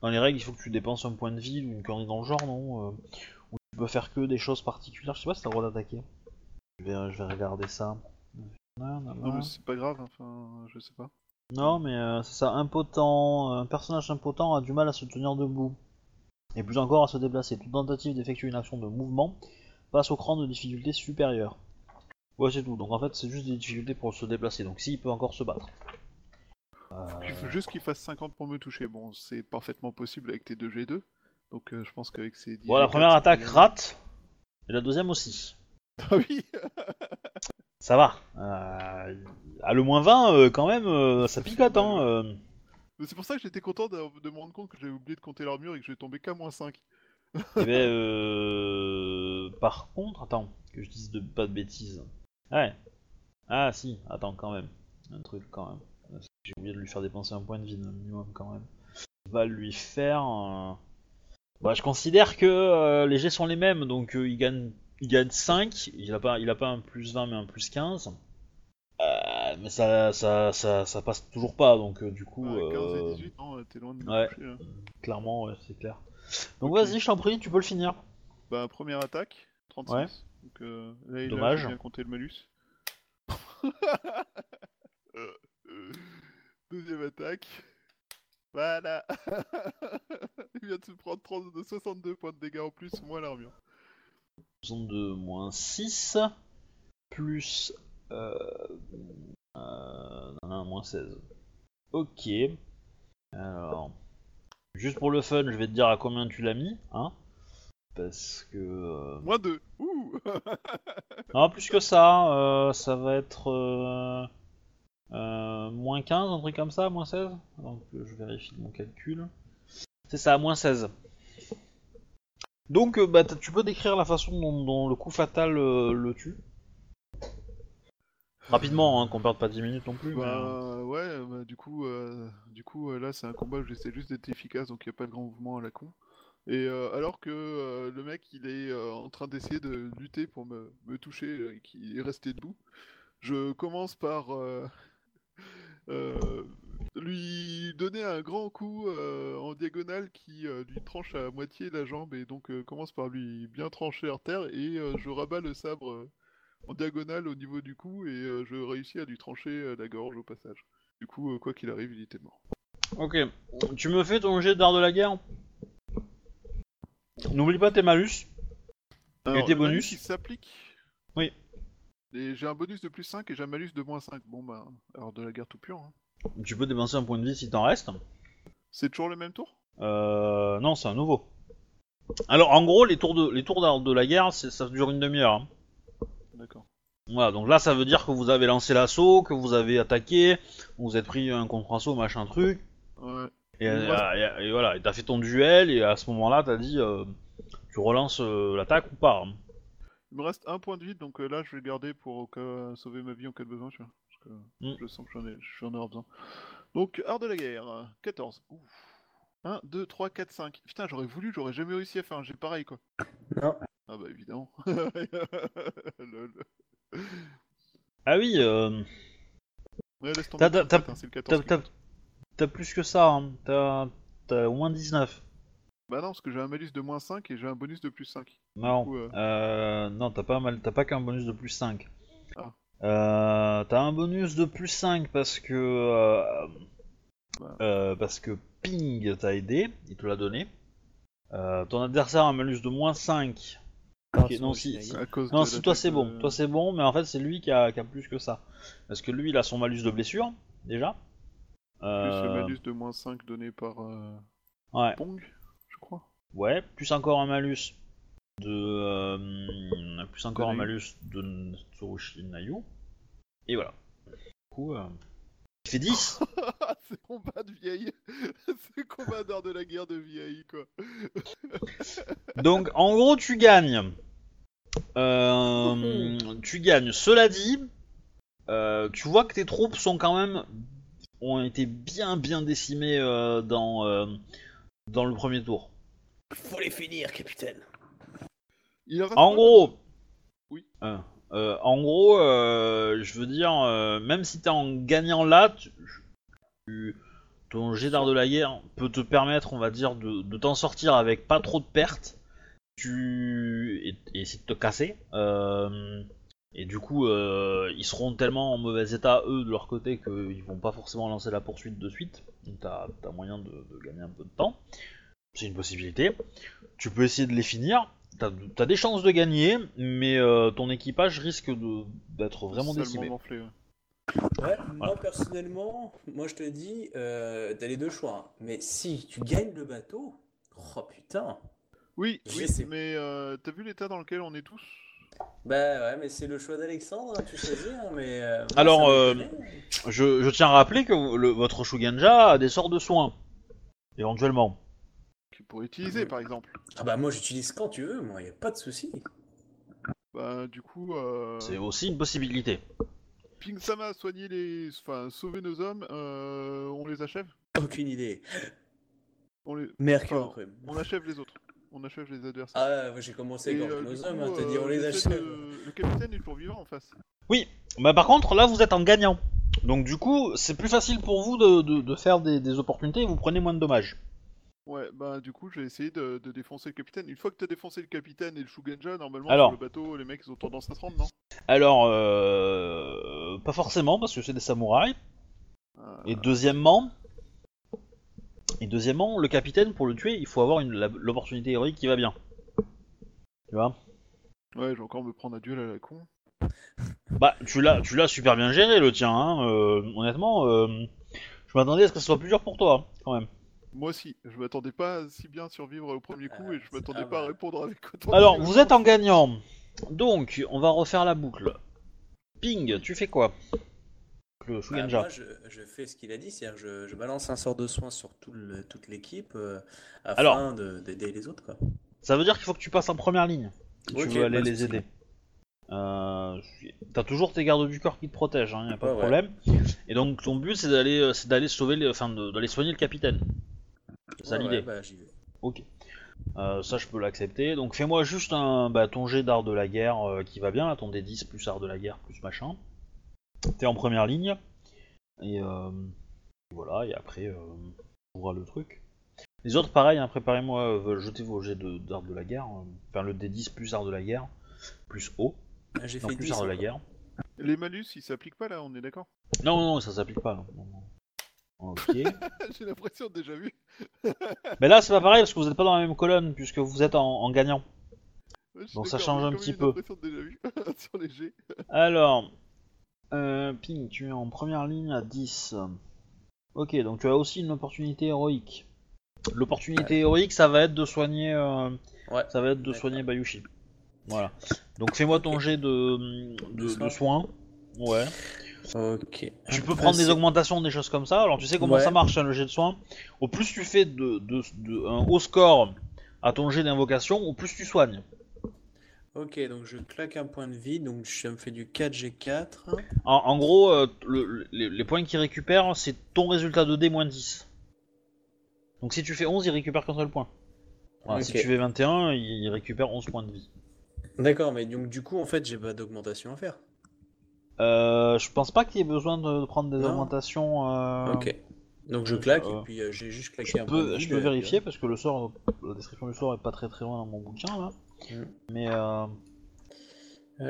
dans les règles, il faut que tu dépenses un point de vie ou une connerie dans le genre, non euh, Ou tu peux faire que des choses particulières. Je sais pas si t'as le droit d'attaquer. Je vais, je vais regarder ça. Non, mais c'est pas grave, enfin, je sais pas. Non, mais euh, c'est ça, impotent, un personnage impotent a du mal à se tenir debout. Et plus encore à se déplacer. Toute tentative d'effectuer une action de mouvement passe au cran de difficulté supérieur. Ouais, c'est tout. Donc en fait, c'est juste des difficultés pour se déplacer. Donc s'il peut encore se battre. Euh, Il faut juste qu'il fasse 50 pour me toucher. Bon, c'est parfaitement possible avec tes 2 G2. Donc euh, je pense qu'avec ces 10 Bon, la G4, première attaque rate. Et la deuxième aussi. Ah oui Ça va. Euh, à le moins 20, euh, quand même, euh, ça picote, hein. C'est pour ça que j'étais content de, de me rendre compte que j'avais oublié de compter l'armure et que j'ai tombé qu'à moins 5. Eh ben, euh... par contre, attends, que je dise de, pas de bêtises. Ouais. Ah si, attends quand même. Un truc quand même. J'ai oublié de lui faire dépenser un point de vie minimum quand même. Va lui faire. Bah, je considère que euh, les jets sont les mêmes, donc euh, il gagne, il gagne 5. Il a pas, il a pas un plus 20 mais un plus 15. Euh, mais ça, ça, ça, ça passe toujours pas, donc du coup, Ouais, 15 euh, et 18, non, t'es loin de me ouais. toucher, là. clairement, ouais, c'est clair. Donc vas-y, je t'en prie, tu peux le finir. Bah, première attaque, 36. Ouais. Donc, euh, là, il Dommage. a bien compté le malus. Deuxième attaque. Voilà. il vient de se prendre 30 de 62 points de dégâts en plus, moins l'armure. 62 moins 6 plus euh, euh, non, non, moins 16. Ok. Alors, juste pour le fun, je vais te dire à combien tu l'as mis, hein Parce que euh, Moins 2. Ouh non, plus que ça, euh, ça va être euh, euh, moins 15, un truc comme ça, moins 16. Donc euh, je vérifie mon calcul. C'est ça, moins 16. Donc euh, bah, tu peux décrire la façon dont, dont le coup fatal euh, le tue. Rapidement, hein, qu'on perde pas 10 minutes non plus. mais, euh, Bah ouais, bah, du coup, euh, du coup euh, là c'est un combat où j'essaie juste d'être efficace, donc il n'y a pas de grand mouvement à la con. Et euh, alors que euh, le mec il est en train d'essayer de lutter pour me, me toucher et qu'il est resté debout, je commence par lui donner un grand coup en diagonale qui lui tranche à moitié la jambe et donc commence par lui bien trancher à terre et je rabats le sabre en diagonale au niveau du cou et euh, je réussis à lui trancher euh, la gorge au passage. Du coup, euh, quoi qu'il arrive, il était mort. Ok. Tu me fais ton jet d'art de la guerre? N'oublie pas tes malus. Alors, tes bonus il s'applique? Oui. Et j'ai un bonus de plus 5 et j'ai un malus de moins 5. Bon bah, alors de la guerre tout pure. hein. Tu peux dépenser un point de vie si t'en restes. C'est toujours le même tour? Euh, non, c'est un nouveau. Alors, en gros, les tours de, les tours d'art de la guerre, ça dure une demi-heure. hein. D'accord. Voilà, donc là, ça veut dire que vous avez lancé l'assaut, que vous avez attaqué, vous êtes pris un contre-assaut, machin truc, Ouais. et, Et moi, euh, et- et voilà, et t'as fait ton duel, et à ce moment-là, t'as dit, euh, tu relances euh, l'attaque ou pas. hein. Il me reste un point de vie, donc euh, là je vais le garder pour au cas- sauver ma vie en cas de besoin, tu vois. Parce que Mm. je sens que j'en ai, j'en ai besoin. Donc, art de la guerre, euh, 14. Ouf. 1, 2, 3, 4, 5. Putain, j'aurais voulu, j'aurais jamais réussi à faire un jet pareil, quoi. Non. Ah bah évidemment. Lol. Ah oui, euh, Ouais, laisse tomber. T'as- hein, c'est le 14 t'as qui t'as- t'as plus que ça, hein. t'as t'as au moins 19. Bah non, parce que j'ai un malus de moins 5 et j'ai un bonus de plus 5. Non, coup, euh, euh, non, t'as pas mal, t'as pas qu'un bonus de plus 5. Ah. Euh, t'as un bonus de plus 5 parce que euh, Bah. euh, parce que Ping t'a aidé, il te l'a donné. Euh, ton adversaire a un malus de moins 5. Non, si- je si- l'ai À cause Non, de si toi c'est bon, toi c'est bon, mais en fait c'est lui qui a, qui a plus que ça. Parce que lui il a son malus de blessure, déjà. Plus Euh, le malus de moins 5 donné par euh, Ouais. Pong, je crois. Ouais, plus encore un malus de. euh, plus encore un malus de Tsurushi Nayu. Et voilà. Du coup, euh, il fait 10. c'est combat de vieille. c'est combat d'art de la guerre de vieille, quoi. Donc en gros, tu gagnes. Euh, tu gagnes. Cela dit, euh, tu vois que tes troupes sont quand même. ont été bien bien décimées euh, dans, euh, dans le premier tour. Faut les finir, capitaine. Il En gros. Oui. Euh, euh, en gros, euh, je veux dire, euh, même si t'es en gagnant là, tu, tu- ton jet d'art de la guerre peut te permettre, on va dire, de, de t'en sortir avec pas trop de pertes. Tu et, et essayer de te casser. euh, et du coup, euh, ils seront tellement en mauvais état eux de leur côté qu'ils vont pas forcément lancer la poursuite de suite. Donc t'as as moyen de, de gagner un peu de temps. C'est une possibilité. Tu peux essayer de les finir. T'as as des chances de gagner, mais euh, ton équipage risque d'être vraiment décimé. ouais. Ouais, moi personnellement, moi je te dis, euh, t'as les deux choix. hein. Mais si tu gagnes le bateau, oh putain. Oui, mais euh, t'as vu l'état dans lequel on est tous? Bah ouais, mais c'est le choix d'Alexandre, hein, tu choisis, hein, mais. euh, moi, Alors, euh, connaît. Je, je tiens à rappeler que le- votre Shuganja a des sorts de soins, éventuellement. qu'il pourrait utiliser, par exemple Ah bah moi j'utilise quand tu veux, moi, y a pas de souci. Bah, du coup, euh... C'est aussi une possibilité. Ping Sama, soigner les. Enfin, sauver nos hommes, euh, on les achève? Aucune idée. on, les... Mercure, Enfin, on achève les autres. On achève les adversaires. Ah, ouais, j'ai commencé contre euh, nos hommes, coup, hein, t'as dit on euh, les achève. de- Le capitaine est toujours vivant en face. Bah par contre, là vous êtes en gagnant. Donc du coup, c'est plus facile pour vous de, de- de faire des, des opportunités et vous prenez moins de dommages. Ouais, bah du coup, j'ai essayé de, de défoncer le capitaine. Une fois que t'as défoncé le capitaine et le Shugenja, normalement Alors. sur le bateau, les mecs ils ont tendance à se rendre, non? Alors, euh, pas forcément parce que c'est des samouraïs. Euh, Et deuxièmement, et deuxièmement, le capitaine pour le tuer, il faut avoir une- l'opportunité héroïque qui va bien. Tu vois? Ouais, je vais encore me prendre un duel à la con. Bah, tu l'as, tu l'as super bien géré le tien. Hein. euh, honnêtement, euh, je m'attendais à ce que ce soit plus dur pour toi, hein, quand même. Moi aussi, je m'attendais pas à si bien survivre au premier coup Ah, et je m'attendais ah pas à répondre avec autant Alors, de vous êtes en gagnant. Donc, on va refaire la boucle. Ping, tu fais quoi? Le Bah, moi, je, je fais ce qu'il a dit, c'est-à-dire que je, je balance un sort de soin sur tout le- toute l'équipe euh, afin Alors. de- d'aider les autres. Quoi. Ça veut dire qu'il faut que tu passes en première ligne. Si tu veux aller les aider. Euh, T'as toujours tes gardes du corps qui te protègent, hein, y a pas de Ouais, problème. Et donc ton but c'est d'aller, euh, c'est d'aller sauver, les, enfin d'aller soigner le capitaine. C'est ça Ouais, l'idée. ouais, bah, j'y vais. Ok. Euh, ça je peux l'accepter. Donc fais-moi juste un, bah, ton jet d'art de la guerre euh, qui va bien, là, ton D10 plus art de la guerre plus machin. T'es en première ligne. Et euh, voilà, et après euh, on verra le truc. Les autres pareil, hein, préparez-moi, euh, jetez vos jets de- d'art de la guerre. euh, Enfin le D10 plus art de la guerre plus O. Ah, J'ai fait plus 10 art de la guerre. Les malus, ils s'appliquent pas là, on est d'accord? Non, non, non, ça s'applique pas. non, non, non. Ok. J'ai l'impression de déjà vu. Mais là, c'est pas pareil parce que vous n'êtes pas dans la même colonne puisque vous êtes en, en gagnant. Ouais, Donc ça change un petit peu. De déjà vu sur les jets. Alors, euh, Ping, tu es en première ligne à 10. Ok, donc tu as aussi une opportunité héroïque. L'opportunité héroïque, ça va être de soigner, euh, Ouais. ça va être de soigner Bayushi. Voilà. Donc fais-moi ton jet de, de, soins. Ouais. Ok. Tu peux prendre des augmentations, des choses comme ça. Alors tu sais comment Ouais. ça marche hein, le jet de soins. Au plus tu fais de, de- de- un haut score à ton jet d'invocation, au plus tu soignes. Ok, donc je claque un point de vie, donc je me fais du 4G4. En, en gros, euh, le- les, les points qu'il récupère, c'est ton résultat de D moins 10. Donc si tu fais 11, il récupère qu'un seul point. Voilà, Si Ok. tu fais 21, il, il récupère 11 points de vie. D'accord, mais donc du coup, en fait, j'ai pas d'augmentation à faire. Euh, je pense pas qu'il y ait besoin de, prendre des Non. augmentations. euh, Ok. Donc je claque euh, et puis euh, j'ai juste claqué Je un de peux, je peux vérifier parce que le sort, la description du sort est pas très très loin dans mon bouquin là. Mm. Mais, euh, Euh,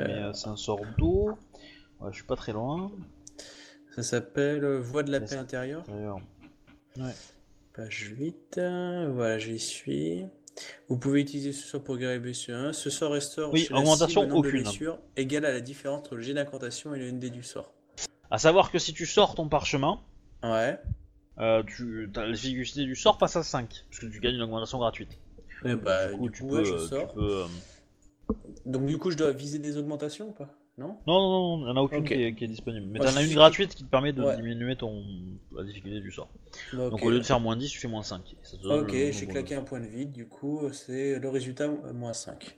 mais euh, c'est un sort d'eau. Ouais, je suis pas très loin. Ça s'appelle euh, Voix de la Mais paix c'est- intérieure. D'ailleurs. Page 8. euh, Voilà, j'y suis. Vous pouvez utiliser ce sort pour guérir les blessures. hein. Ce sort restaure Oui, chez la augmentation cible un nombre de aucune. blessures égal à la différence entre le jet d'incantation et le ND du sort. À savoir que si tu sors ton parchemin, Ouais. euh, tu, la du sort passe à 5, parce que tu gagnes une augmentation gratuite. Bah, du coup, du tu coup, peux, ouais, je tu sors. peux, euh, Donc du coup, je dois viser des augmentations ou pas? Non Non, non, non, il n'y en a aucune Ok. qui, est, qui est disponible. Mais Moi, t'en as une suis- gratuite qui te permet de Ouais. diminuer ton, la difficulté du sort. Bah, Donc au lieu de faire moins 10, tu fais moins 5. Ça te donne Ok, le nombre j'ai de- claqué un point de vide, du coup, c'est le résultat euh, moins 5.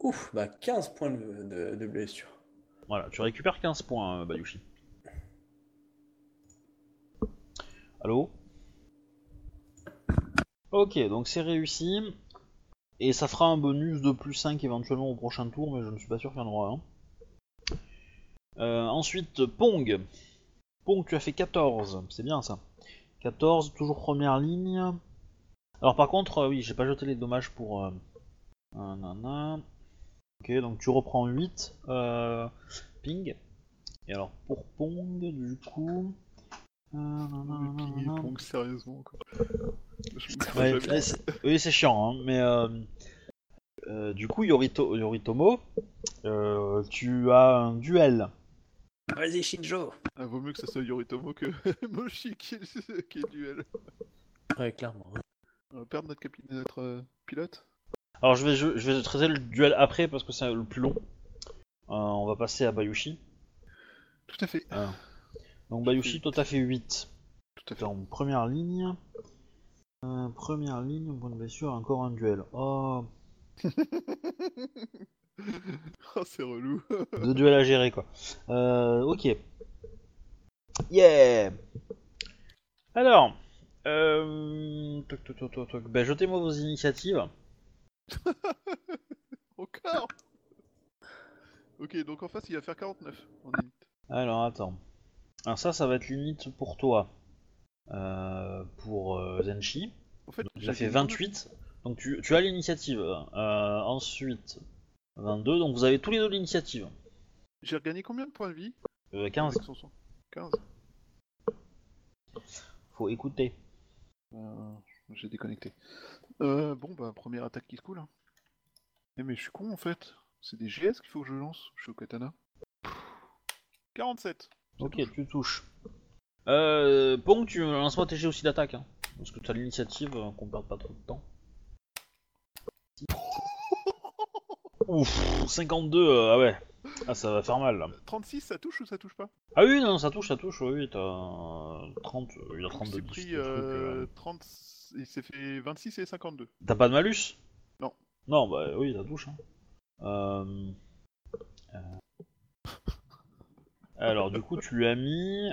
Ouf, bah 15 points de, de, de blessure. Voilà, tu récupères 15 points, euh, Bayushi. Allô? Ok, donc c'est réussi. Et ça fera un bonus de plus 5 éventuellement au prochain tour, mais je ne suis pas sûr qu'il y en aura un. Euh, ensuite, Pong. Pong, tu as fait 14, c'est bien ça. 14, toujours première ligne. Alors par contre, euh, oui, j'ai pas jeté les dommages pour... Euh... nanana. Ok, donc tu reprends 8 euh, ping. Et alors pour Pong, du coup. euh, nanana, Ping et. Pong, sérieusement quoi. Ouais, oui, c'est chiant, hein, mais euh, euh, du coup, Yorito, Yoritomo, euh, tu as un duel. Vas-y, Shinjo Ah, vaut mieux que ça soit Yoritomo que Moshi qui est, qui est duel. Ouais, clairement. On va perdre notre, capi- notre euh, pilote Alors, je vais, je, je vais traiter le duel après parce que c'est le plus long. Euh, on va passer à Bayushi. Tout à fait. Donc, Bayushi, toi, t'as fait 8. Tout à fait. en première ligne. Euh, première ligne, point de blessure, encore un duel. Oh, Oh, c'est relou. Deux duels à gérer, quoi. Euh, ok. Yeah Alors, euh... toc, toc, toc, toc. Ben, jetez-moi vos initiatives. Encore Ok, donc en face, il va faire 49 en limite. Alors, attends. Alors ça, ça va être limite pour toi. Euh, pour euh, Zenshi. En fait, Il a j'ai fait gagné 28. Donc tu, tu as l'initiative. Euh, ensuite, 22. Donc vous avez tous les deux l'initiative. J'ai regagné combien de points de vie Euh, 15. Avec son son 15. Faut écouter. J'ai déconnecté. Euh, bon, bah, première attaque qui se coule. hein. Eh, mais je suis con en fait. C'est des GS qu'il faut que je lance. Je suis au katana. 47. Ça Ok, touche. tu touches. Euh, Pong, tu lances-moi tes aussi d'attaque. Hein, parce que tu as l'initiative, euh, qu'on perde pas trop de temps. Ouf, 52, euh, ah ouais. Ah, ça va faire mal là. 36, ça touche ou ça touche pas? Ah oui, non, ça touche, ça touche, oui, t'as 30, euh, il a Donc, 32 Il pris de trucs, euh. euh, 30. Il s'est fait 26 et 52. T'as pas de malus? Non. Non, bah oui, ça touche. Hein. Euh... euh. Alors, du coup, tu lui as mis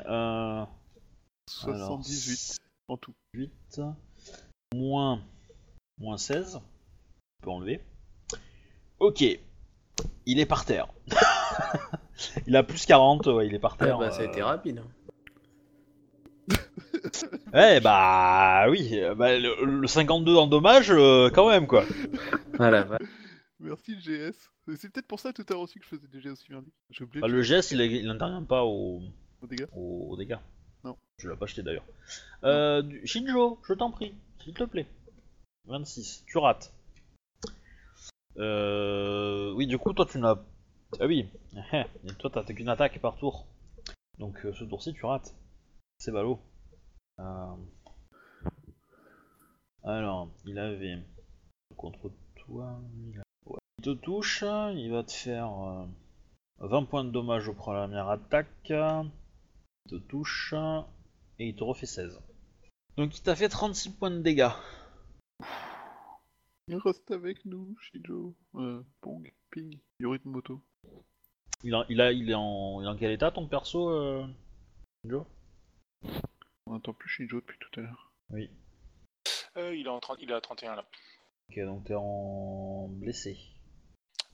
euh, 78 en tout. 8, moins, moins 16. On peut enlever. Ok. Il est par terre. il a plus 40, ouais, il est par Ah terre. bah, ça a euh. été rapide. hein. Ouais, bah oui, euh, bah, le, le 52 en dommage, euh, quand même, quoi. Voilà. Merci le GS. C'est peut-être pour ça tout à l'heure aussi que je faisais des GS aussi merdiques. Bah, le geste, il, il n'intervient pas au, aux dégâts. au, au dégâts. Je l'ai pas acheté d'ailleurs. Euh, Shinjo, je t'en prie, s'il te plaît. 26, tu rates. Euh, oui, du coup, toi, tu n'as. Ah oui, toi, t'as qu'une attaque par tour. Donc, euh, ce tour-ci, tu rates. C'est ballot. Alors, il avait. Contre toi, il, te touche, il va te faire euh, 20 points de dommage au première attaque. Il te touche et il te refait 16. Donc il t'a fait 36 points de dégâts. Il reste avec nous, Shijo. Euh, Pong, Ping, Yoritomoto. Il, a, il, a, il, est en, il est en quel état ton perso, euh, Joe On n'entend plus Shijo depuis tout à l'heure. Oui. Euh, il, est en 30 il est à 31 là. Ok, donc t'es en blessé.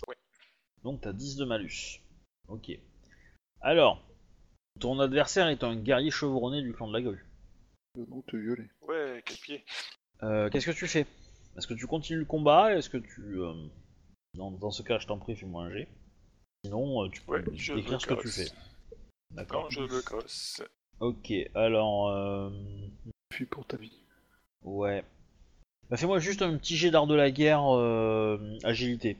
Ouais. Donc t'as 10 de malus. Ok. Alors, ton adversaire est un guerrier chevronné du clan de la grue. Euh, non, te violer. Ouais, quel pied. Euh, Qu'est-ce que tu fais? Est-ce que tu continues le combat? Est-ce que tu... euh, Dans, dans ce cas, je t'en prie, fais-moi un G. Sinon, euh, tu peux Ouais, je décrire le ce que tu casse. fais. D'accord. Je le casse. Ok, alors... Euh... Puis pour ta vie. Ouais. Bah fais-moi juste un petit jet d'art de la guerre euh, agilité.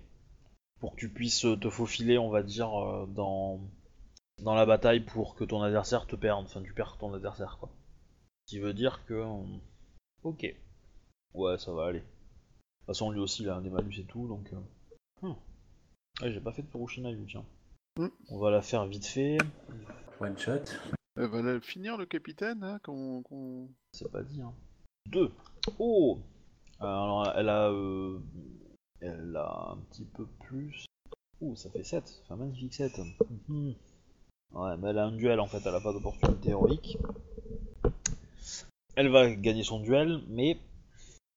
Pour que tu puisses te faufiler, on va dire, euh, dans, dans la bataille pour que ton adversaire te perde. Enfin, tu perds ton adversaire, quoi. Ce qui veut dire que... euh, Ok. Ouais, ça va aller. De toute façon, lui aussi, il a des malus et tout, donc... euh, hmm. Ouais, j'ai pas fait de Furushinayu, tiens. Hmm. On va la faire vite fait. One shot. Elle va la finir le capitaine, hein, qu'on... qu'on- C'est pas dit, hein. 2. Oh Alors, elle a... euh, Elle a un petit peu plus... Ouh, ça fait 7. Ça fait un magnifique 7. Mhm. Ouais, mais elle a un duel, en fait. Elle a pas d'opportunité héroïque. Elle va gagner son duel, mais...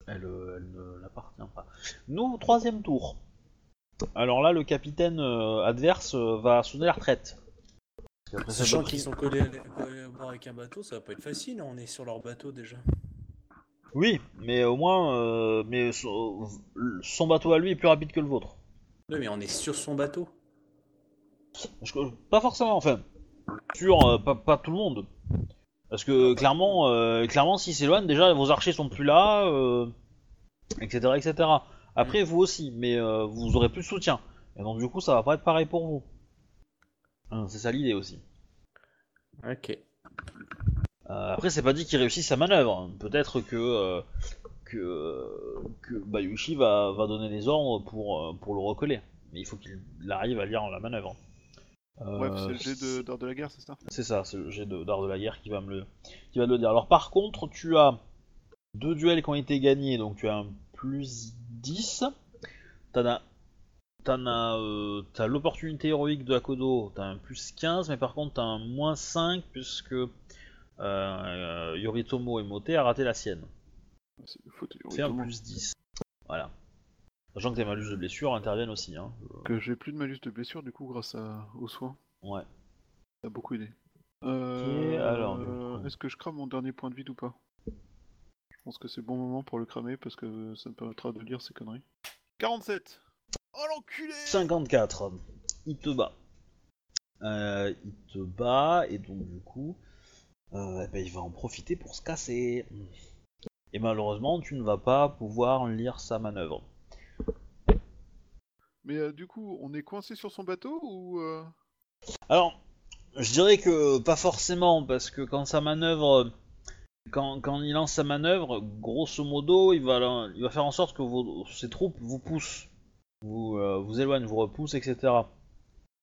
Elle, euh, elle ne l'appartient pas. Nous, troisième tour. Alors là, le capitaine euh, adverse euh, va sonner la retraite. Sachant qu'ils sont collés à, collés à bord avec un bateau, ça va pas être facile, hein, on est sur leur bateau déjà. Oui, mais au moins, euh, mais son, son bateau à lui est plus rapide que le vôtre. Oui, mais on est sur son bateau. Je- pas forcément, enfin, sur euh, pas, pas tout le monde. Parce que clairement, euh, clairement, s'il s'éloigne, déjà vos archers sont plus là, euh, etc., etc. Après, vous aussi, mais euh, vous aurez plus de soutien. Et donc du coup, ça va pas être pareil pour vous. Hein, C'est ça l'idée aussi. Ok. Après, c'est pas dit qu'il réussisse sa manœuvre. Peut-être que que, que Bayushi va, va donner les ordres pour, pour le recoller. Mais il faut qu'il arrive à lire la manœuvre. Euh, Ouais, c'est le jet d'art de la guerre, c'est ça? C'est ça, c'est le jet de- d'art de la guerre qui va me le qui va te le dire. Alors par contre, tu as deux duels qui ont été gagnés, donc tu as un plus 10. T'en as t'en as, euh, t'as l'opportunité héroïque de Akodo, t'as un plus 15, mais par contre t'as un moins 5 puisque euh, Yoritomo Emote a raté la sienne. C'est un plus 10. Voilà. Sachant que tes malus de blessure interviennent aussi. Hein. Que j'ai plus de malus de blessure du coup grâce à... aux soins. Ouais. Ça a beaucoup aidé. Euh, alors. Est-ce que je crame mon dernier point de vide ou pas? Je pense que c'est le bon moment pour le cramer parce que ça me permettra de lire ces conneries. 47 Oh l'enculé 54. Il te bat. Euh, il te bat et donc du coup, euh, eh ben, il va en profiter pour se casser. Et malheureusement, tu ne vas pas pouvoir lire sa manœuvre. Mais euh, du coup, on est coincé sur son bateau ou... euh, Alors, je dirais que pas forcément, parce que quand sa manœuvre, quand, quand il lance sa manœuvre, grosso modo, il va, il va faire en sorte que vos, ses troupes vous poussent, vous, euh, vous éloignent, vous repoussent, etc.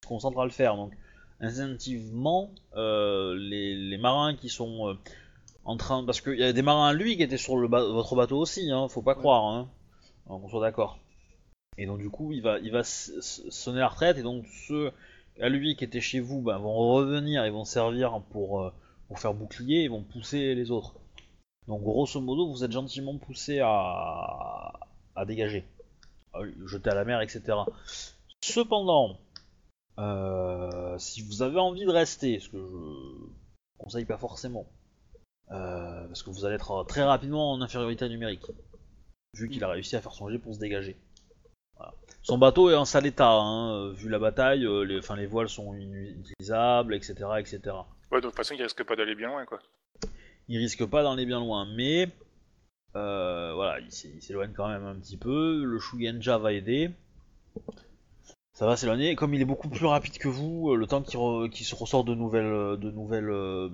Concentre à le faire. Donc, instinctivement, les, les marins qui sont en train, parce qu'il y a des marins à lui qui étaient sur le ba- votre bateau aussi, hein, faut pas Ouais. croire, hein, qu'on soit d'accord. Et donc du coup, il va, il sonner la retraite, et donc ceux à lui qui étaient chez vous bah, vont revenir et vont servir pour, euh, pour faire bouclier et vont pousser les autres. Donc grosso modo, vous êtes gentiment poussé à, dégager, à jeter à la mer, etc. Cependant, euh, si vous avez envie de rester, ce que je conseille pas forcément, euh, parce que vous allez être très rapidement en infériorité numérique, vu qu'il a réussi à faire son jet pour se dégager. Son bateau est en sale état, hein, euh, vu la bataille, euh, les, enfin, les voiles sont inutilisables, etc., etc. Ouais, donc de toute façon, il risque pas d'aller bien loin, quoi. Il risque pas d'aller bien loin, mais euh, voilà, il s'é- il s'éloigne quand même un petit peu. Le Shugenja va aider. Ça va s'éloigner. Comme il est beaucoup plus rapide que vous, le temps qu'il re- se ressort de nouvelles, de nouvelles, euh,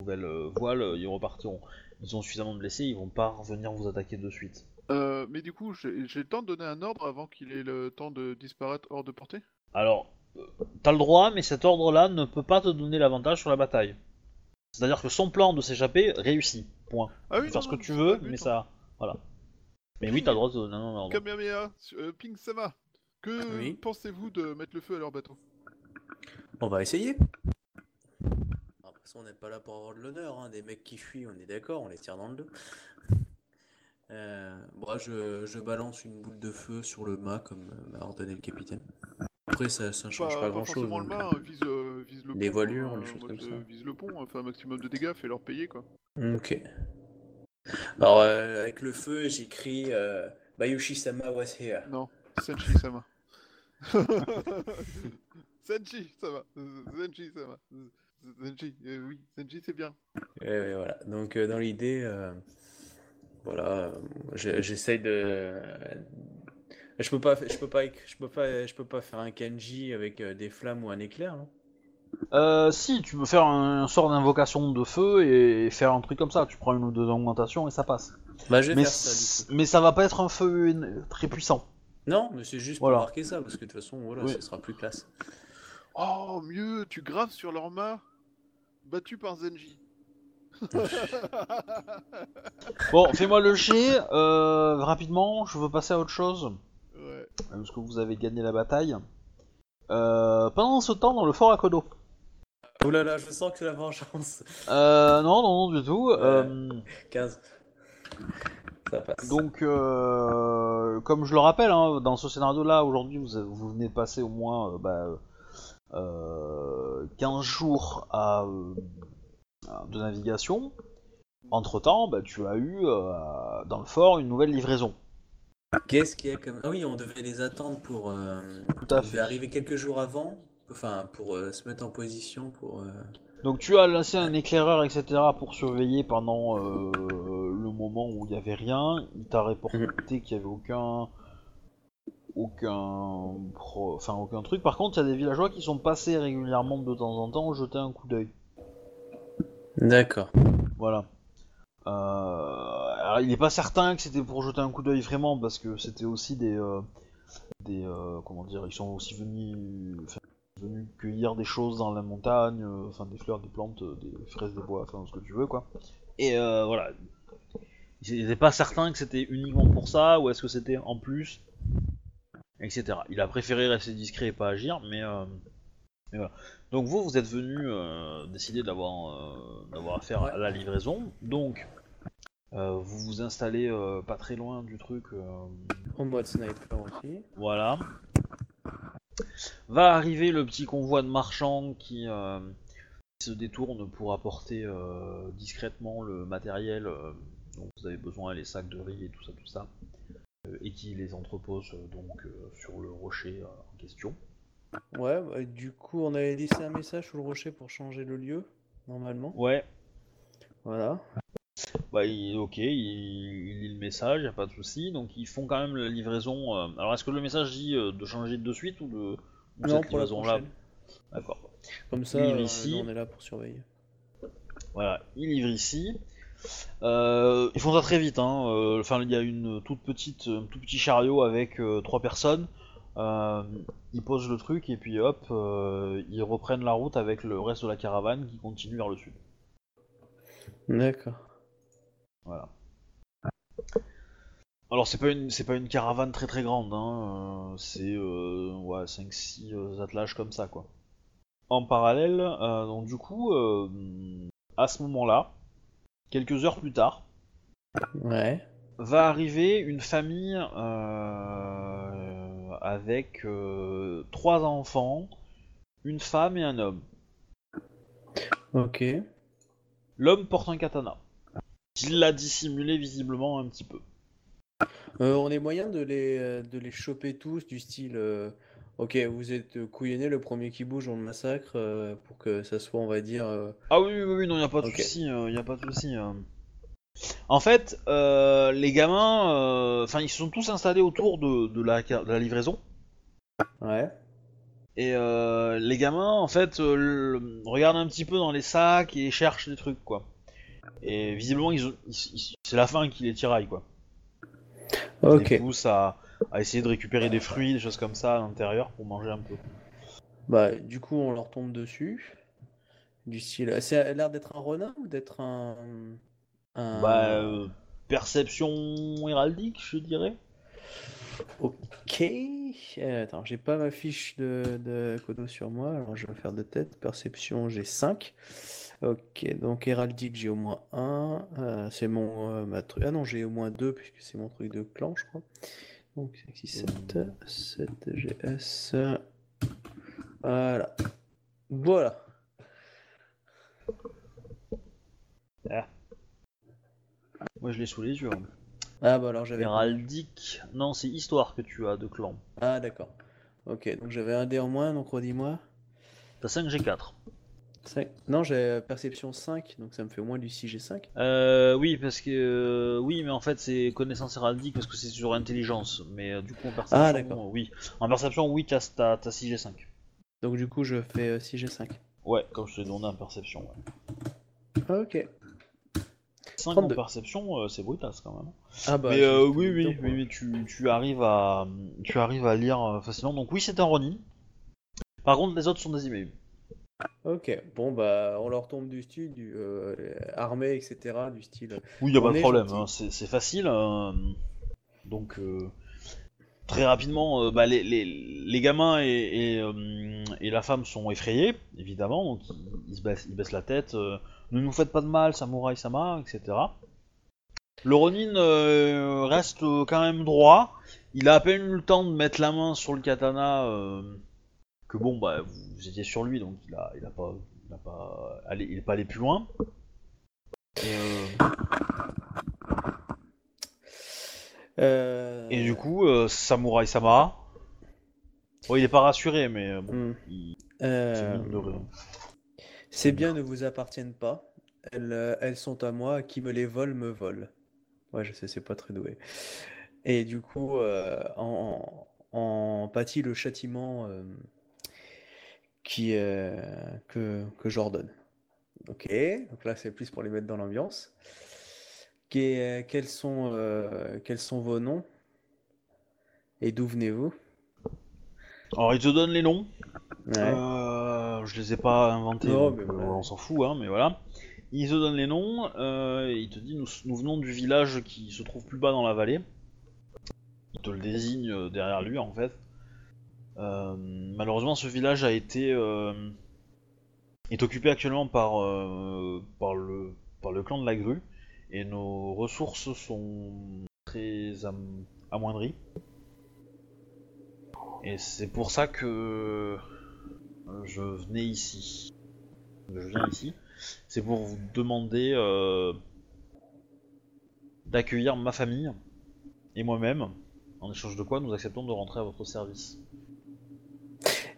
nouvelles voiles, ils repartiront. Ils ont suffisamment de blessés, ils vont pas revenir vous attaquer de suite. Euh, mais du coup, j'ai j'ai le temps de donner un ordre avant qu'il ait le temps de disparaître hors de portée? Alors, euh, t'as le droit, mais cet ordre-là ne peut pas te donner l'avantage sur la bataille. C'est-à-dire que son plan de s'échapper réussit. Point. Ah Tu peux faire ce que tu veux, mais ça. Voilà. Mais oui, t'as le droit de te donner un ordre. Kamehameha, euh, Ping Sama, que Oui. pensez-vous de mettre le feu à leur bateau? On va essayer. Après ça, on n'est pas là pour avoir de l'honneur. hein. Des mecs qui fuient, on est d'accord, on les tire dans le dos. Euh, je, je balance une boule de feu sur le mât comme euh, m'a ordonné le capitaine. Après, ça, ça change pas, Pas, grand chose. forcément le mât, hein, vise, euh, vise le Les pont. voilures, euh, les choses comme ça. Vise le pont, fais un maximum de dégâts, fais leur payer quoi. Ok. Alors, euh, avec le feu, j'écris euh, Bayushi-sama was here. Non, Senshi Sama. Senshi Sama. Senshi Sama. Senshi, euh, oui, Senshi c'est bien. Ouais, voilà. Donc, euh, dans l'idée, euh, voilà, euh, je- j'essaye de. Je peux pas, je peux pas, je peux pas, je peux pas faire un kanji avec euh, des flammes ou un éclair, non? Euh, si, tu peux faire un, un sort d'invocation de feu et faire un truc comme ça. Tu prends une ou deux augmentations et ça passe. Bah, je vais Mais, faire ça, du coup. mais ça va pas être un feu très puissant. Non, mais c'est juste Voilà. pour marquer ça, parce que de toute façon, voilà, Oui. ça sera plus classe. Oh, mieux, tu graves sur leur mât, battu par Zenji. Bon, fais-moi le jet euh, rapidement. Je veux passer à autre chose ouais. parce que vous avez gagné la bataille. Euh, pendant ce temps, dans le fort Akodo. Oh là là, je sens que c'est la vengeance. Euh, non, non, non, du tout. Euh, 15. Ça passe. Donc, euh, comme je le rappelle, hein, dans ce scénario-là, aujourd'hui, vous, vous venez de passer au moins euh, bah, euh, 15 jours à, euh, de navigation. Entre-temps, bah, tu as eu euh, dans le fort une nouvelle livraison. Qu'est-ce qu'il y a comme. Ah oui, on devait les attendre pour. euh, Tout à on fait. arriver quelques jours avant, enfin, pour euh, se mettre en position pour. euh, Donc tu as lancé un éclaireur, etc. pour surveiller pendant euh, le moment où il n'y avait rien. Il t'a reporté qu'il n'y avait aucun... Aucun... pro- Enfin, aucun truc. Par contre, il y a des villageois qui sont passés régulièrement de temps en temps jeter un coup d'œil. D'accord. Voilà. Euh, alors, il n'est pas certain que c'était pour jeter un coup d'œil vraiment, parce que c'était aussi des, euh, euh, comment dire, ils sont aussi venus, cueillir des choses dans la montagne, euh, enfin des fleurs, des plantes, euh, des fraises, des bois, enfin ce que tu veux quoi. Et euh, voilà, ils n'étaient pas certains que c'était uniquement pour ça, ou est-ce que c'était en plus. etc. Il a préféré rester discret et pas agir, euh, mais voilà. Donc vous, vous êtes venu euh, décider d'avoir euh, d'avoir affaire à la livraison, donc euh, vous vous installez pas très loin du truc, En mode sniper aussi. voilà. Va arriver le petit convoi de marchands qui, se détourne pour apporter euh, discrètement le matériel euh, dont vous avez besoin, les sacs de riz et tout ça, tout ça, euh, et qui les entrepose donc sur le rocher en question. Ouais, bah, du coup, on avait laissé un message sous le rocher pour changer le lieu, normalement. Ouais, Voilà. bah il, ok, il, il lit le message, y a pas de souci. Donc ils font quand même la livraison. euh, Alors est-ce que le message dit euh, de changer de suite ou de ou Non, cette pour la livraison là prochaine. D'accord. Comme ça, Livre euh, ici. on est là pour surveiller. Voilà, il livre ici. Euh, ils font ça très vite. Hein. euh, Enfin, il y a une toute petite, un tout petit chariot avec euh, trois personnes. Euh, ils posent le truc et puis hop, euh, ils reprennent la route avec le reste de la caravane qui continue vers le sud. D'accord. Voilà. Alors c'est pas une c'est pas une caravane très très grande, hein. euh, c'est ouais 5-6 euh, attelages comme ça quoi. En parallèle, donc du coup, à ce moment-là, quelques heures plus tard, Ouais. va arriver une famille euh, avec euh, trois enfants, une femme et un homme. Ok. L'homme porte un katana. Il l'a dissimulé visiblement un petit peu. Euh, on est moyen de les, euh, de les choper tous, du style euh, Ok, vous êtes couillonnés, le premier qui bouge, on le massacre, euh, pour que ça soit, on va dire. Ah oui, oui, oui, non, y a pas de Ok. souci, a pas de souci. En fait, euh, les gamins, euh, enfin, ils se sont tous installés autour de, de la, ca- de la livraison. Ouais. Et euh, les gamins, en fait, le- regardent un petit peu dans les sacs et cherchent des trucs, quoi. Et visiblement, ils, ils- ils- c'est la faim qui les tiraille, quoi. Ils Ok. les poussent à, à essayer de récupérer des fruits, des choses comme ça à l'intérieur pour manger un peu. Bah, du coup, on leur tombe dessus. Du style. Ça a l'air d'être un renard ou d'être un. Un- Bah, euh, perception héraldique, je dirais. Ok. Euh, attends, j'ai pas ma fiche de, de Kodo sur moi, alors je vais faire de tête. Perception, j'ai 5. Ok, donc héraldique, j'ai au moins 1. c'est mon euh, ma truc. Ah non, j'ai au moins 2 puisque c'est mon truc de clan, je crois. Donc 5, 6, 7. 7 GS. Voilà. Voilà. Moi, je l'ai sous les yeux. hein. Ah bah alors j'avais. Héraldique. Non, c'est histoire que tu as de clan. Ah d'accord. Ok, donc j'avais un dé en moins, donc redis-moi. T'as 5 G4. Cinq- Non, j'ai perception 5, donc ça me fait au moins du 6G5. Euh, oui, parce que. euh, oui, mais en fait, c'est connaissance héraldique parce que c'est sur intelligence. Mais euh, du coup, en perception. Ah, d'accord. oui. En perception, oui, t'as t'as- t'as 6 G5. Donc du coup, je fais euh, 6G5. Ouais, comme je t'ai donné en perception. Ouais. Ok. 5 en 32. perception, euh, c'est brutasse quand même. Ah bah, mais euh, oui, oui, oui, tu, tu arrives à. Tu arrives à lire euh, facilement. Donc, oui, c'est un Ronin. Par contre, les autres sont des IMU. Ok, bon bah, on leur tombe du style, du euh, armée, etc. Du style. Oui, y a On pas de problème, hein, c'est facile. euh, donc, euh, très rapidement, euh, bah, les, les, les gamins et, et, euh, et la femme sont effrayés, évidemment, donc ils, ils se baissent, ils baissent la tête. euh, ne nous faites pas de mal, samouraï sama, etc. Le Ronin euh, reste euh, quand même droit. Il a à peine eu le temps de mettre la main sur le katana. euh, que bon, bah, vous étiez sur lui, donc il a, il a pas, il a pas, allé, il est pas allé plus loin. Et, euh, Et du coup, Samurai Sama. Bon, il est pas rassuré, mais bon, hmm, il- Ces biens ne vous appartiennent pas. Elles, euh, elles sont à moi. Qui me les vole, me vole. Ouais, je sais, c'est pas très doué. Et du coup, euh, en, pâtit le châtiment euh, qui, euh, que, que j'ordonne. Ok, donc là, c'est plus pour les mettre dans l'ambiance. Que- quels sont, quels sont vos noms? Et d'où venez-vous? Alors, il te donne les noms. Ouais. Euh, je les ai pas inventés, Non, donc, mais euh, voilà. on s'en fout, hein, mais voilà. Il te donne les noms, euh, il te dit nous, nous venons du village qui se trouve plus bas dans la vallée. Il te le désigne derrière lui en fait. Euh, malheureusement, ce village a été est occupé actuellement par par le par le clan de la grue et nos ressources sont très am- amoindries. Et c'est pour ça que je venais ici. Je viens ici. C'est pour vous demander euh, d'accueillir ma famille et moi-même, en échange de quoi nous acceptons de rentrer à votre service.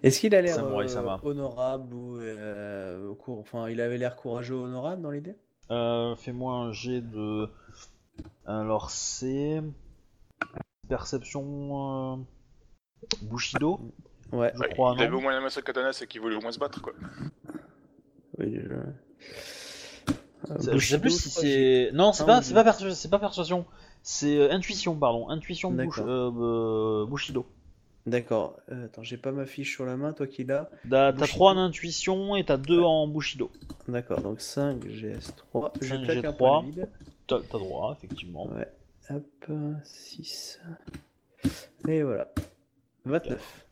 Est-ce qu'il a l'air euh, honorable ou euh, cour- enfin il avait l'air courageux, honorable dans l'idée? Euh, Fais-moi un jet de. Alors c'est. Perception. Bushido, Ouais. je Ouais, crois, il avait non au moins la masse au katana, c'est qu'il voulait au moins se battre, quoi. Oui, je... Euh, Je sais plus Bushido, si c'est. Non, c'est Ah, pas, pas, pas persuasion. C'est euh, intuition, pardon. Intuition euh, euh, Bushido. D'accord. Euh, attends, j'ai pas ma fiche sur la main, toi qui l'as. T'as t'as Bushido. 3 en intuition et t'as 2 en Bushido. D'accord, donc 5 GS3. Je 5 claque un peu G3. le vide. T'as t'as droit, effectivement. Ouais. Hop, 6. Et voilà. 29.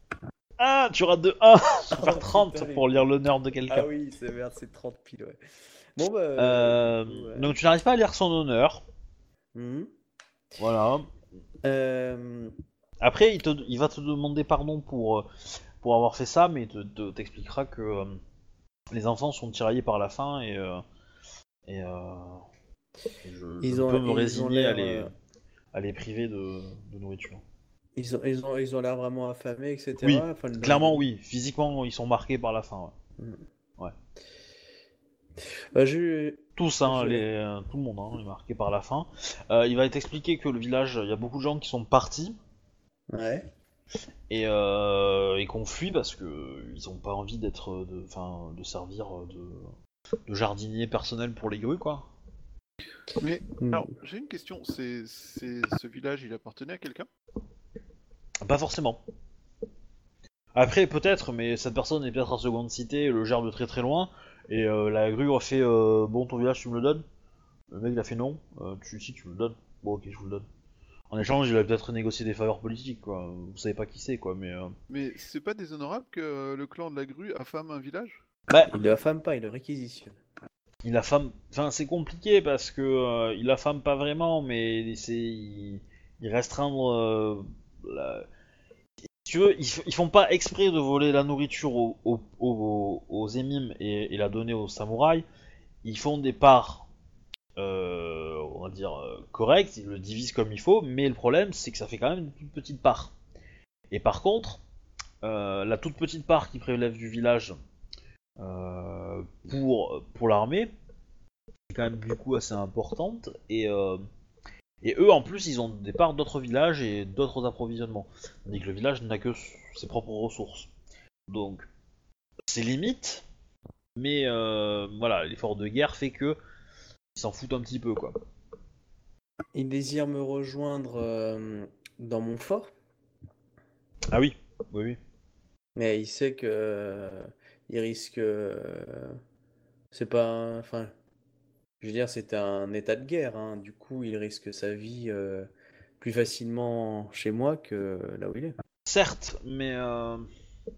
Ah, tu rates de 1 Je vais Oh, faire 30 putain, pour lire l'honneur de quelqu'un. Ah oui, c'est merde, c'est 30 piles, ouais. Bon bah. Euh, ouais. Donc tu n'arrives pas à lire son honneur. Mhm. Voilà. Euh, Après, il, te, il va te demander pardon pour, euh, pour avoir fait ça, mais il te- te- t'expliquera que euh, les enfants sont tiraillés par la faim et, et, je, Ils ont- peux me résigner à les, à les priver de, de nourriture. Ils ont ils ont ils ont l'air vraiment affamés, etc. Oui, Enfin, le- Clairement, oui. Physiquement, ils sont marqués par la faim. ouais. Bah, j'ai- Tous, hein, Je- les, euh, tout le monde hein, est marqué par la faim. Euh, il va t'expliquer que le village, il y a beaucoup de gens qui sont partis Ouais. et, euh, et qu'on fuit parce que ils ont pas envie d'être, de, enfin, de servir de, de jardinier personnel pour les grues, quoi. Mais Hmm. alors, j'ai une question. C'est, c'est ce village, il appartenait à quelqu'un? Pas forcément. Après, peut-être, mais cette personne est peut-être à seconde cité, le gère de très très loin, et euh, la grue a fait euh, Bon, ton village, tu me le donnes? Le mec, il a fait non, Euh, tu, si, tu me le donnes. Bon, ok, je vous le donne. En échange, il a peut-être négocié des faveurs politiques, quoi. Vous savez pas qui c'est, quoi, mais. euh, Mais c'est pas déshonorable que le clan de la grue affame un village? Bah, Il le affame pas, il le réquisitionne. il affame. Enfin, c'est compliqué parce que euh, il affame pas vraiment, mais c'est il, il restreindre. Tu veux, ils, font pas exprès de voler la nourriture aux, émimes et, la donner aux samouraïs. Ils font des parts, euh, on va dire euh, correctes. Ils le divisent comme il faut, mais le problème c'est que ça fait quand même une toute petite part. Et par contre, euh, la toute petite part qui prélève du village pour, l'armée, c'est quand même du coup assez importante. Et eux, en plus, ils ont des parts d'autres villages et d'autres approvisionnements. Tandis que le village n'a que ses propres ressources. Donc, c'est limite, mais euh, voilà, l'effort de guerre fait que ils s'en foutent un petit peu, quoi. Il désire me rejoindre euh, dans mon fort, Ah oui, oui, oui. mais il sait que euh, il risque. c'est pas. Enfin, je veux dire, c'est un état de guerre. hein. Du coup, il risque sa vie euh, plus facilement chez moi que là où il est. Certes, mais euh,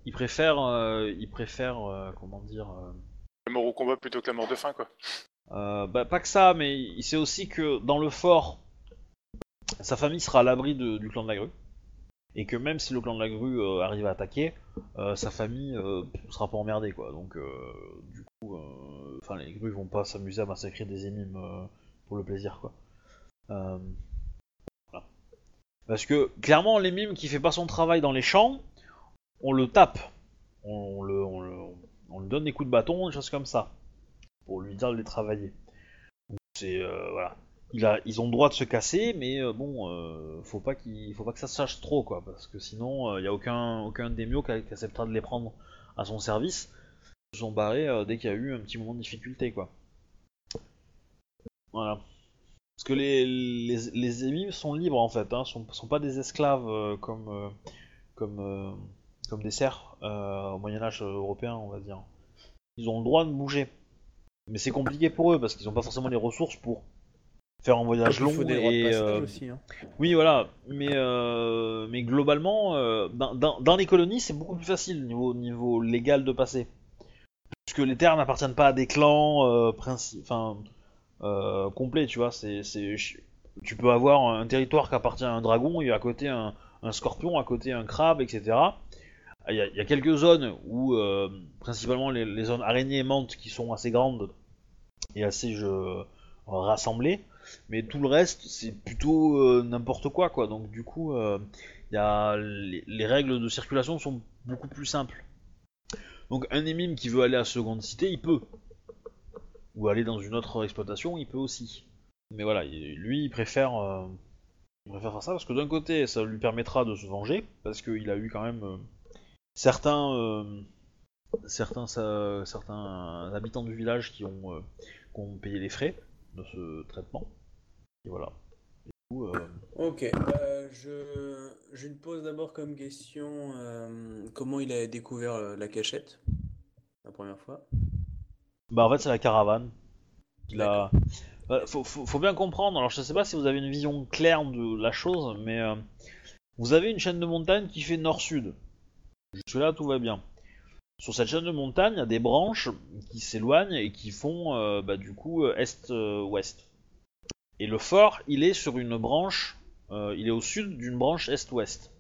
ils préfèrent, euh, ils préfèrent, euh, comment dire. euh, La mort au combat plutôt que la mort de faim, quoi. Euh, bah, pas que ça, mais il sait aussi que dans le fort, sa famille sera à l'abri du clan de la grue. Et que même si le clan de la grue euh, arrive à attaquer, euh, sa famille euh, sera pas emmerdée, quoi. Donc, euh, du coup, enfin, les grues vont pas s'amuser à massacrer des émimes pour le plaisir, quoi. Parce que, clairement, l'émime qui fait pas son travail dans les champs, on le tape. On, le, lui donne des coups de bâton, des choses comme ça pour lui dire de les travailler. C'est voilà. Ils ont le droit de se casser, mais euh, bon, euh, faut pas qu'il, faut pas que ça se sache trop, quoi, parce que sinon, il y a aucun, aucun démio qui, qui acceptera de les prendre à son service. Ils se sont barrés euh, dès qu'il y a eu un petit moment de difficulté, quoi. Voilà. Parce que les, les, les sont libres en fait, hein, sont, sont pas des esclaves euh, comme, euh, comme, euh, comme des serfs euh, au Moyen-Âge européen, on va dire. Ils ont le droit de bouger. Mais c'est compliqué pour eux parce qu'ils n'ont pas forcément les ressources pour. Faire un voyage long et euh, aussi. Hein. oui voilà mais euh, mais globalement euh, dans, dans- dans les colonies c'est beaucoup plus facile niveau niveau légal de passer puisque les terres n'appartiennent pas à des clans princi- enfin complets tu vois c'est tu peux avoir un territoire qui appartient à un dragon et à côté un, un scorpion à côté un crabe etc il y, a, il y a quelques zones où principalement les, les zones araignées et menthes qui sont assez grandes et assez je, rassemblées mais tout le reste c'est plutôt euh, n'importe quoi quoi. Donc du coup euh, y a les, les règles de circulation sont beaucoup plus simples. Donc un émime qui veut aller à seconde cité il peut. Ou aller dans une autre exploitation il peut aussi. Mais voilà il- lui il préfère euh, il préfère faire ça parce que d'un côté ça lui permettra de se venger parce qu'il a eu quand même certains certains certains habitants du village qui ont payé les frais de ce traitement et voilà. Euh, Ok, euh, je, je pose d'abord comme question euh, comment il a découvert la cachette la première fois. Bah en fait c'est la caravane. Il a... Bah, faut, faut- faut bien comprendre, alors je sais pas si vous avez une vision claire de la chose, mais vous avez une chaîne de montagne qui fait nord-sud. Jusque là tout va bien. Sur cette chaîne de montagne, il y a des branches qui s'éloignent et qui font euh, bah, du coup est-ouest. Et le fort, il est sur une branche, euh, il est au sud d'une branche est-ouest.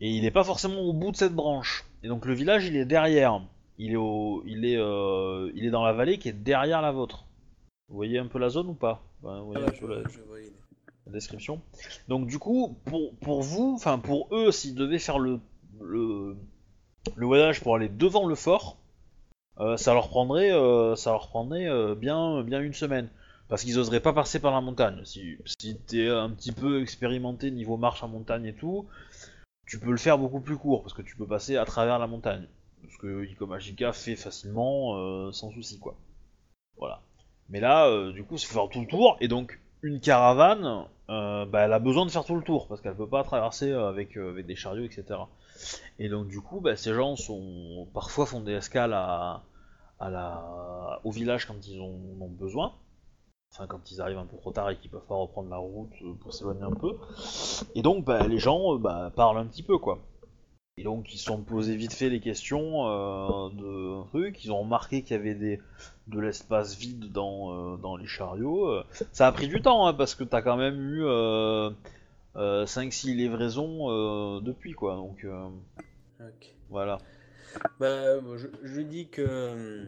Et il n'est pas forcément au bout de cette branche. Et donc le village, il est derrière. Il est, au, il est, euh, il est dans la vallée qui est derrière la vôtre. Vous voyez un peu la zone ou pas? Enfin, vous voyez Ah, un peu la- je, description. Donc du coup, pour, pour vous, enfin pour eux, s'ils devaient faire le, le, le voyage pour aller devant le fort, euh, ça leur prendrait, ça leur prendrait bien, bien une semaine. Parce qu'ils oseraient pas passer par la montagne. Si, si t'es un petit peu expérimenté niveau marche en montagne et tout, tu peux le faire beaucoup plus court, parce que tu peux passer à travers la montagne. Ce que Ico Magica fait facilement, euh, sans souci quoi. Voilà. Mais là, euh, du coup, c'est faire tout le tour, et donc une caravane, euh, bah, elle a besoin de faire tout le tour, parce qu'elle peut pas traverser euh, avec, des chariots, etc. Et donc du coup, bah, ces gens sont parfois font des escales à la, au village quand ils en ont besoin. Enfin, quand ils arrivent un peu trop tard et qu'ils peuvent pas reprendre la route euh, pour s'éloigner un peu. Et donc, bah, les gens euh, bah, parlent un petit peu, quoi. Et donc, ils se sont posés vite fait les questions euh, de un truc. Ils ont remarqué qu'il y avait des, de l'espace vide dans, euh, dans les chariots. Ça a pris du temps, hein, parce que t'as quand même eu euh, euh, 5-6 livraisons depuis, quoi. Donc, voilà. Bah, je, je dis que euh,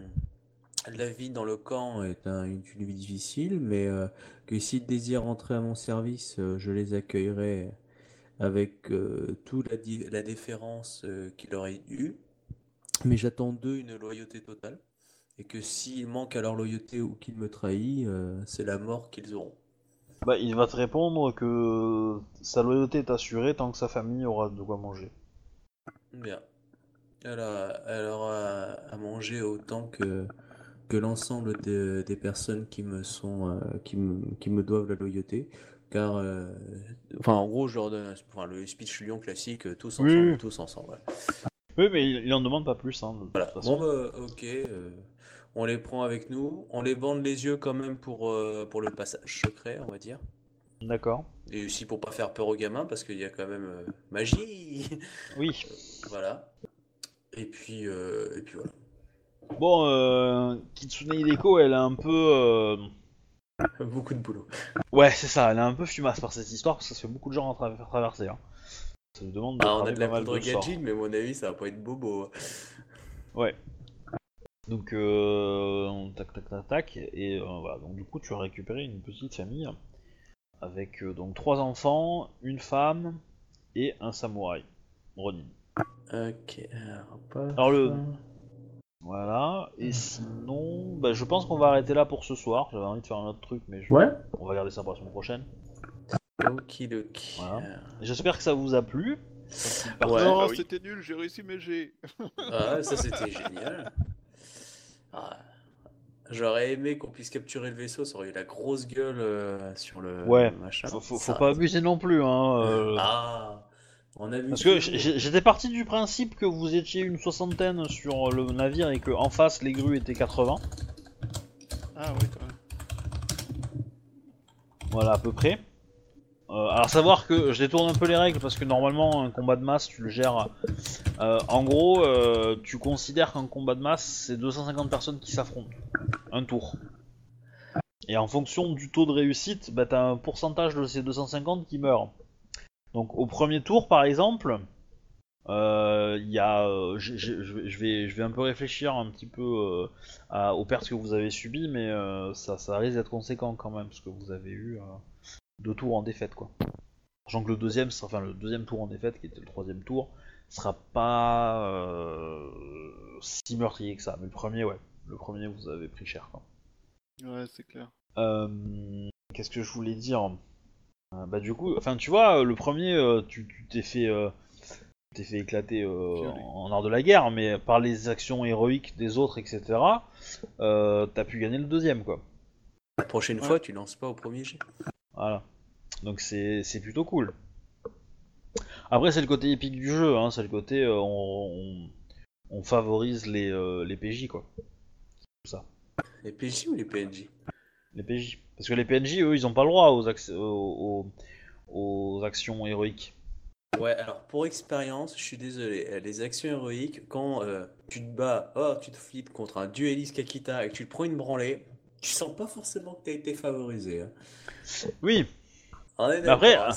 la vie dans le camp est un- une, vie difficile, mais euh, que s'ils désirent rentrer à mon service, euh, je les accueillerai avec euh, toute la, déférence qu'il aurait dû. Mais j'attends d'eux une loyauté totale. Et que s'ils manquent à leur loyauté ou qu'ils me trahissent, c'est la mort qu'ils auront. Bah, il va te répondre que sa loyauté est assurée tant que sa famille aura de quoi manger. Bien. Elle aura à manger autant que, que l'ensemble de- des personnes qui me sont euh, qui me, qui me doivent la loyauté. Car, euh, enfin, en gros, je leur donne enfin, le speech lion classique, euh, tous ensemble, oui. tous ensemble. ouais. Oui, mais il, il en demande pas plus, hein, de toute Voilà. façon. Bon, bah, ok. euh, on les prend avec nous. On les bande les yeux quand même pour, pour le passage secret, on va dire. D'accord. Et aussi pour pas faire peur aux gamins, parce qu'il y a quand même magie. Oui. Voilà. Et puis, et puis voilà. Bon, euh, Kitsune Hideko, elle a un peu... euh, Beaucoup de boulot. Ouais, c'est ça, elle est un peu fumasse par cette histoire, parce que ça fait beaucoup de gens à tra- faire traverser. Hein. Ça lui demande de Ah, on a travailler de la pas mal poudre de sorts. gadget, mais à mon avis, ça va pas être bobo. Ouais. Donc, euh, tac, tac, tac, tac, et euh, voilà. Donc, du coup, tu as récupéré une petite famille avec euh, donc trois enfants, une femme et un samouraï. Ronin. Ok, alors, pas Alors, le- ça. Voilà. Et sinon, bah, je pense qu'on va arrêter là pour ce soir. J'avais envie de faire un autre truc, mais je- Ouais. on va garder ça pour la semaine prochaine. Okidoki. Voilà. J'espère que ça vous a plu. Ouais. non, bah oui. c'était nul, j'ai réussi mes G. Ah, ça c'était génial. Ah, J'aurais aimé qu'on puisse capturer le vaisseau, ça aurait eu la grosse gueule euh, sur le Ouais. machin. Faut, faut pas abuser non plus. Hein, euh. Ah, on a vu. Parce que j'étais parti du principe que vous étiez une soixantaine sur le navire et que en face les grues étaient 80. Ah oui, quand même. Voilà, à peu près. Euh, alors savoir que je détourne un peu les règles parce que normalement un combat de masse tu le gères. euh, en gros, euh, tu considères qu'un combat de masse c'est 250 personnes qui s'affrontent, un tour. Et en fonction du taux de réussite, bah, t'as un pourcentage de ces 250 qui meurent. Donc au premier tour par exemple, euh, il y a, euh, je vais- je vais, je vais un peu réfléchir un petit peu euh, à- aux pertes que vous avez subies, mais euh, ça, ça risque d'être conséquent quand même parce que vous avez eu. deux tours en défaite quoi. Sachant que le deuxième, enfin le deuxième tour en défaite, qui était le troisième tour, sera pas si meurtrier que ça. Mais le premier, ouais, le premier vous avez pris cher quoi. Ouais, c'est clair. Qu'est-ce que je voulais dire? Bah du coup, enfin tu vois, le premier, euh, tu tu t'es fait, euh, tu t'es fait éclater euh, en art de la guerre, mais par les actions héroïques des autres, etc. Euh, T'as pu gagner le deuxième quoi. La prochaine Ouais. fois, tu lances pas au premier jet. Voilà. Donc c'est c'est plutôt cool. Après c'est le côté épique du jeu, hein, c'est le côté euh, on, on, on favorise les, euh, les PJ quoi. Les PJ ou les PNJ Les PJ. Parce que les PNJ eux ils ont pas le droit aux, ac- aux, aux- aux actions héroïques. Ouais, alors pour expérience, je suis désolé, euh, les actions héroïques, quand euh, tu te bats, oh, tu te flippes contre un dueliste Kakita et que tu te prends une branlée, tu sens pas forcément que t'as été favorisé. hein. Oui, Mais après, hein,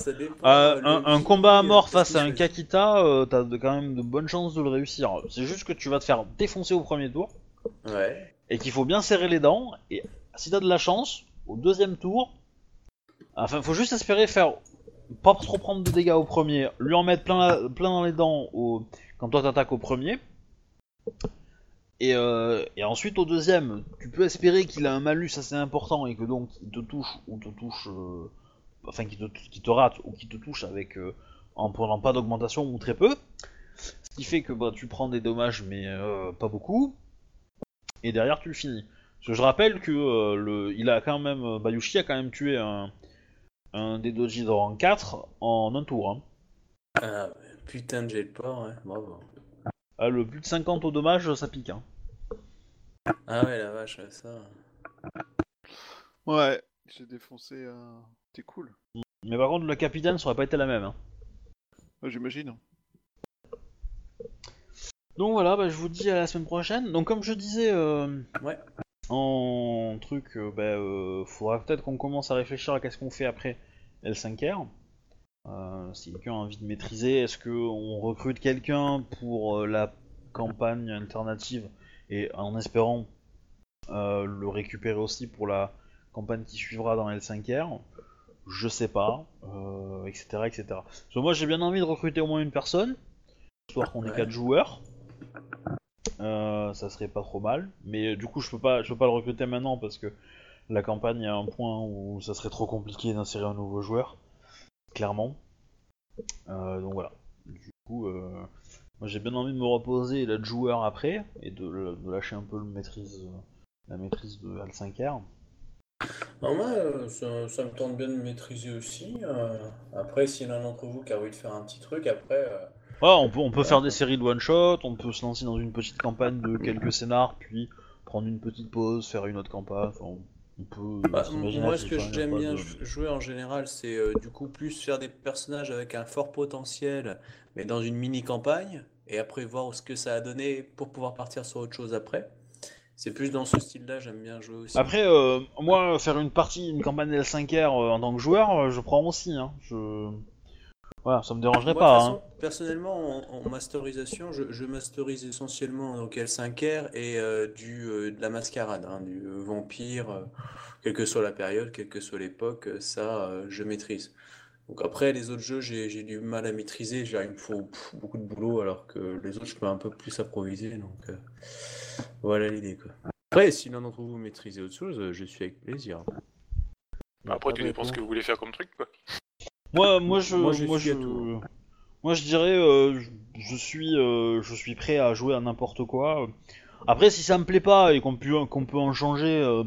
euh, un, combat à mort face à un. Kakita, euh, t'as quand même de bonnes chances de le réussir. C'est juste que tu vas te faire défoncer au premier tour Ouais. et qu'il faut bien serrer les dents. Et si t'as de la chance, au deuxième tour, enfin, faut juste espérer faire pas trop prendre de dégâts au premier, lui en mettre plein, dans les dents au, quand toi t'attaques au premier. Et, euh, et ensuite au deuxième, tu peux espérer qu'il a un malus assez important et que donc il te touche ou te touche, euh, enfin qu'il te, te rate ou qu'il te touche avec euh, en prenant pas d'augmentation ou très peu. Ce qui fait que bah, tu prends des dommages mais pas beaucoup. Et derrière tu le finis. Parce que je rappelle que euh, le, il a quand même, euh, Bayushi a quand même tué un, un des doji de rang 4 en un tour. Hein. Ah, putain de jet de porc, ouais, bravo. Ah, le plus de 50 au dommage, ça pique. Hein. Ah ouais, la vache, ça. Ouais, j'ai défoncé un. C'était cool. Mais par contre, le capitaine, ça aurait pas été la même. Hein. Ouais, J'imagine. Donc voilà, bah, je vous dis à la semaine prochaine. Donc comme je disais euh, Ouais. En truc, euh, bah, euh, faudra peut-être qu'on commence à réfléchir à qu'est-ce qu'on fait après L5R. Euh, si quelqu'un a envie de maîtriser, est-ce qu'on recrute quelqu'un pour euh, la campagne alternative et en espérant le récupérer aussi pour la campagne qui suivra dans L5R Je sais pas, etc., etc. Parce que moi j'ai bien envie de recruter au moins une personne, histoire qu'on ait Ouais. 4 joueurs. Euh, ça serait pas trop mal, mais euh, du coup je peux pas, je peux pas le recruter maintenant parce que la campagne a un point où ça serait trop compliqué d'insérer un nouveau joueur, clairement. Euh, donc voilà. Du coup, moi j'ai bien envie de me reposer et joueur après et de, lâcher un peu le maîtrise, la maîtrise de Al5R. Non, moi, ça, me tente bien de maîtriser aussi. Après, si l'un d'entre vous qui a envie de faire un petit truc, après. Ouais, on peut, on peut faire des séries de one shot, on peut se lancer dans une petite campagne de quelques scénars, puis prendre une petite pause, faire une autre campagne. Enfin, on, peut. Bah, c'est moi, ce que j'aime bien de- jouer en général, c'est euh, du coup plus faire des personnages avec un fort potentiel, mais dans une mini-campagne, et après voir ce que ça a donné pour pouvoir partir sur autre chose après. C'est plus dans ce style-là, j'aime bien jouer aussi. Après, euh, moi, faire une partie, une campagne L5R euh, en tant que joueur, euh, je prends aussi. Hein. Je... Voilà, ça me dérangerait Moi, pas. hein. personnellement, en, en masterisation, je, je masterise essentiellement donc L5R et euh, du, euh, de la mascarade, hein, du euh, vampire, euh, quelle que soit la période, quelle que soit l'époque, ça, euh, je maîtrise. Donc après, les autres jeux, j'ai du mal à maîtriser, dire, il me faut pff, beaucoup de boulot, alors que les autres, je peux un peu plus improviser, donc euh, voilà l'idée, quoi. Après, si l'un d'entre vous maîtrisez autre chose, je suis avec plaisir. Après, tu Ouais, dépends ce que vous voulez faire comme truc, quoi. Moi, moi, je, Moi, moi, je suis je, à tout. moi, je dirais, euh, je, je suis, euh, je suis prêt à jouer à n'importe quoi. Après, si ça me plaît pas et qu'on peut, qu'on peut en changer euh,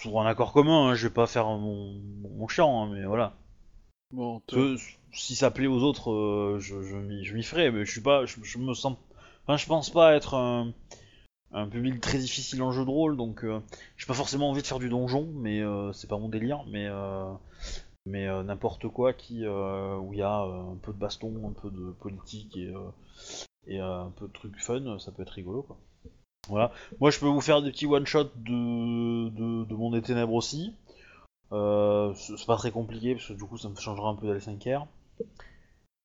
sur un accord commun, hein, je vais pas faire mon, mon chiant, hein, mais voilà. Bon, que si ça plaît aux autres, je, je m'y je m'y ferai, mais je suis pas, je, je me sens, enfin, je pense pas être un, un public très difficile en jeu de rôle, donc j'ai pas forcément envie de faire du donjon, mais c'est pas mon délire, mais mais euh, n'importe quoi qui euh, où il y a euh, un peu de baston, un peu de politique et un peu de trucs fun, ça peut être rigolo quoi. Voilà. Moi je peux vous faire des petits one shot de, de mon des ténèbres aussi. C'est pas très compliqué parce que du coup ça me changera un peu d'L5R.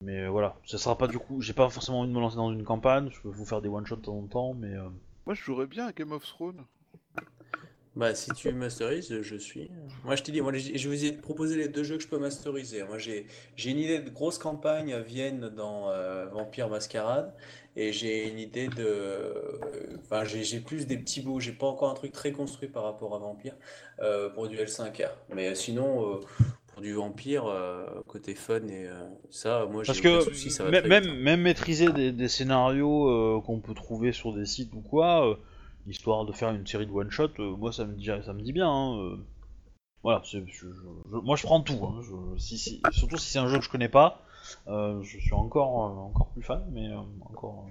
Mais euh, voilà, ça sera pas du coup, j'ai pas forcément envie de me lancer dans une campagne, je peux vous faire des one shots de temps en temps, mais Moi, je jouerais bien à Game of Thrones. Bah, si tu masterises, je suis. Moi, je t'ai dit, moi, je vous ai proposé les deux jeux que je peux masteriser. Moi, j'ai une idée de grosse campagne à Vienne dans euh, Vampire Mascarade. Et j'ai une idée de. euh, Enfin, j'ai plus des petits bouts. J'ai pas encore un truc très construit par rapport à Vampire euh, pour du L5R. Mais sinon, euh, pour du Vampire, côté fun et ça, moi, j'ai Parce aucun que souci, ça va même, hein. même maîtriser des, des scénarios qu'on peut trouver sur des sites ou quoi, histoire de faire une série de one shot, euh, moi ça me dit ça me dit bien. hein, euh. Voilà, c'est- je- je- je- moi je prends tout. hein, je- si, si- surtout si c'est un jeu que je connais pas, euh, je suis encore encore plus fan, mais encore.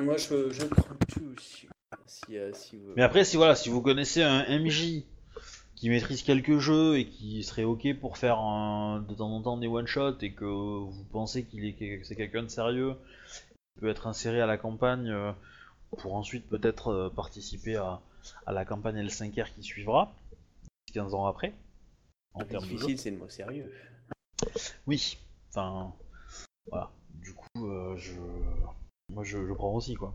Moi, je, je prends tout aussi. Si, si vous... Mais après, si voilà, si vous connaissez un MJ qui maîtrise quelques jeux et qui serait ok pour faire un- de temps en temps des one shots et que vous pensez qu'il est que c'est quelqu'un de sérieux, qui peut être inséré à la campagne pour ensuite peut-être euh, participer à, à la campagne L5R qui suivra 15 ans après. En termes jeu. difficile, c'est le mot sérieux. Oui, enfin voilà. Du coup, euh, je moi je, je prends aussi quoi.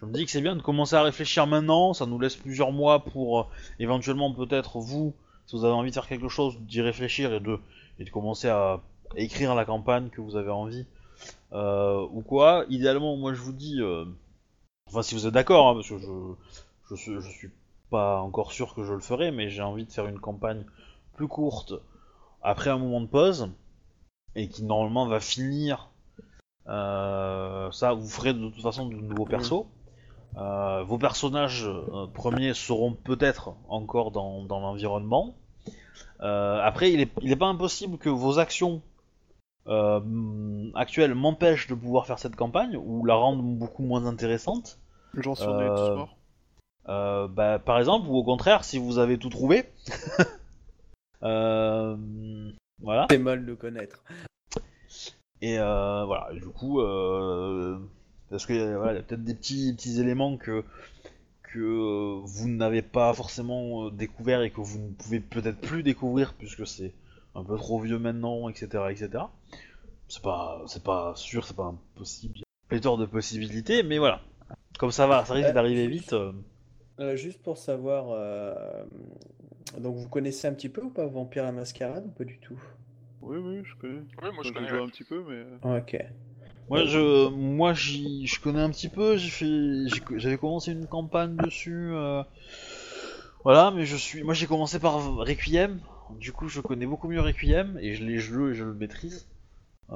Je me dis que c'est bien de commencer à réfléchir maintenant, ça nous laisse plusieurs mois pour euh, éventuellement peut-être vous, si vous avez envie de faire quelque chose, d'y réfléchir et de, et de commencer à écrire la campagne que vous avez envie. Euh, ou quoi, idéalement moi je vous dis, enfin si vous êtes d'accord, hein, parce que je, je, suis, je suis pas encore sûr que je le ferai, mais j'ai envie de faire une campagne plus courte après un moment de pause et qui normalement va finir. euh, ça, vous ferez de toute façon de nouveaux persos. Euh, vos personnages euh, premiers seront peut-être encore dans, dans l'environnement. Après, il est, il est pas impossible que vos actions actuelles m'empêchent de pouvoir faire cette campagne ou la rendent beaucoup moins intéressante. Genre si on est tous Euh, morts. Euh, bah, par exemple, ou au contraire, si vous avez tout trouvé. Euh, voilà. C'est mal de connaître. Et euh, voilà, du coup, euh, parce que voilà, il y a peut-être des petits, petits éléments que, que vous n'avez pas forcément découvert et que vous ne pouvez peut-être plus découvrir puisque c'est un peu trop vieux maintenant, etc. etc. C'est pas, c'est pas sûr, c'est pas impossible. Il y a pléthore de possibilités, mais voilà. Comme ça va, ça risque Euh, d'arriver vite. euh, Euh, juste pour savoir, euh, donc vous connaissez un petit peu ou pas Vampire la Mascarade ou pas du tout? Oui, oui, je connais. Oui, moi je connais. ouais. un petit peu, mais. Ok. Moi, je, moi, j'y, je connais un petit peu. J'ai fait, j'ai- j'avais commencé une campagne dessus. euh, voilà, mais je suis, moi, j'ai commencé par Requiem. Du coup, je connais beaucoup mieux Requiem et je l'ai joué et je le maîtrise. Euh,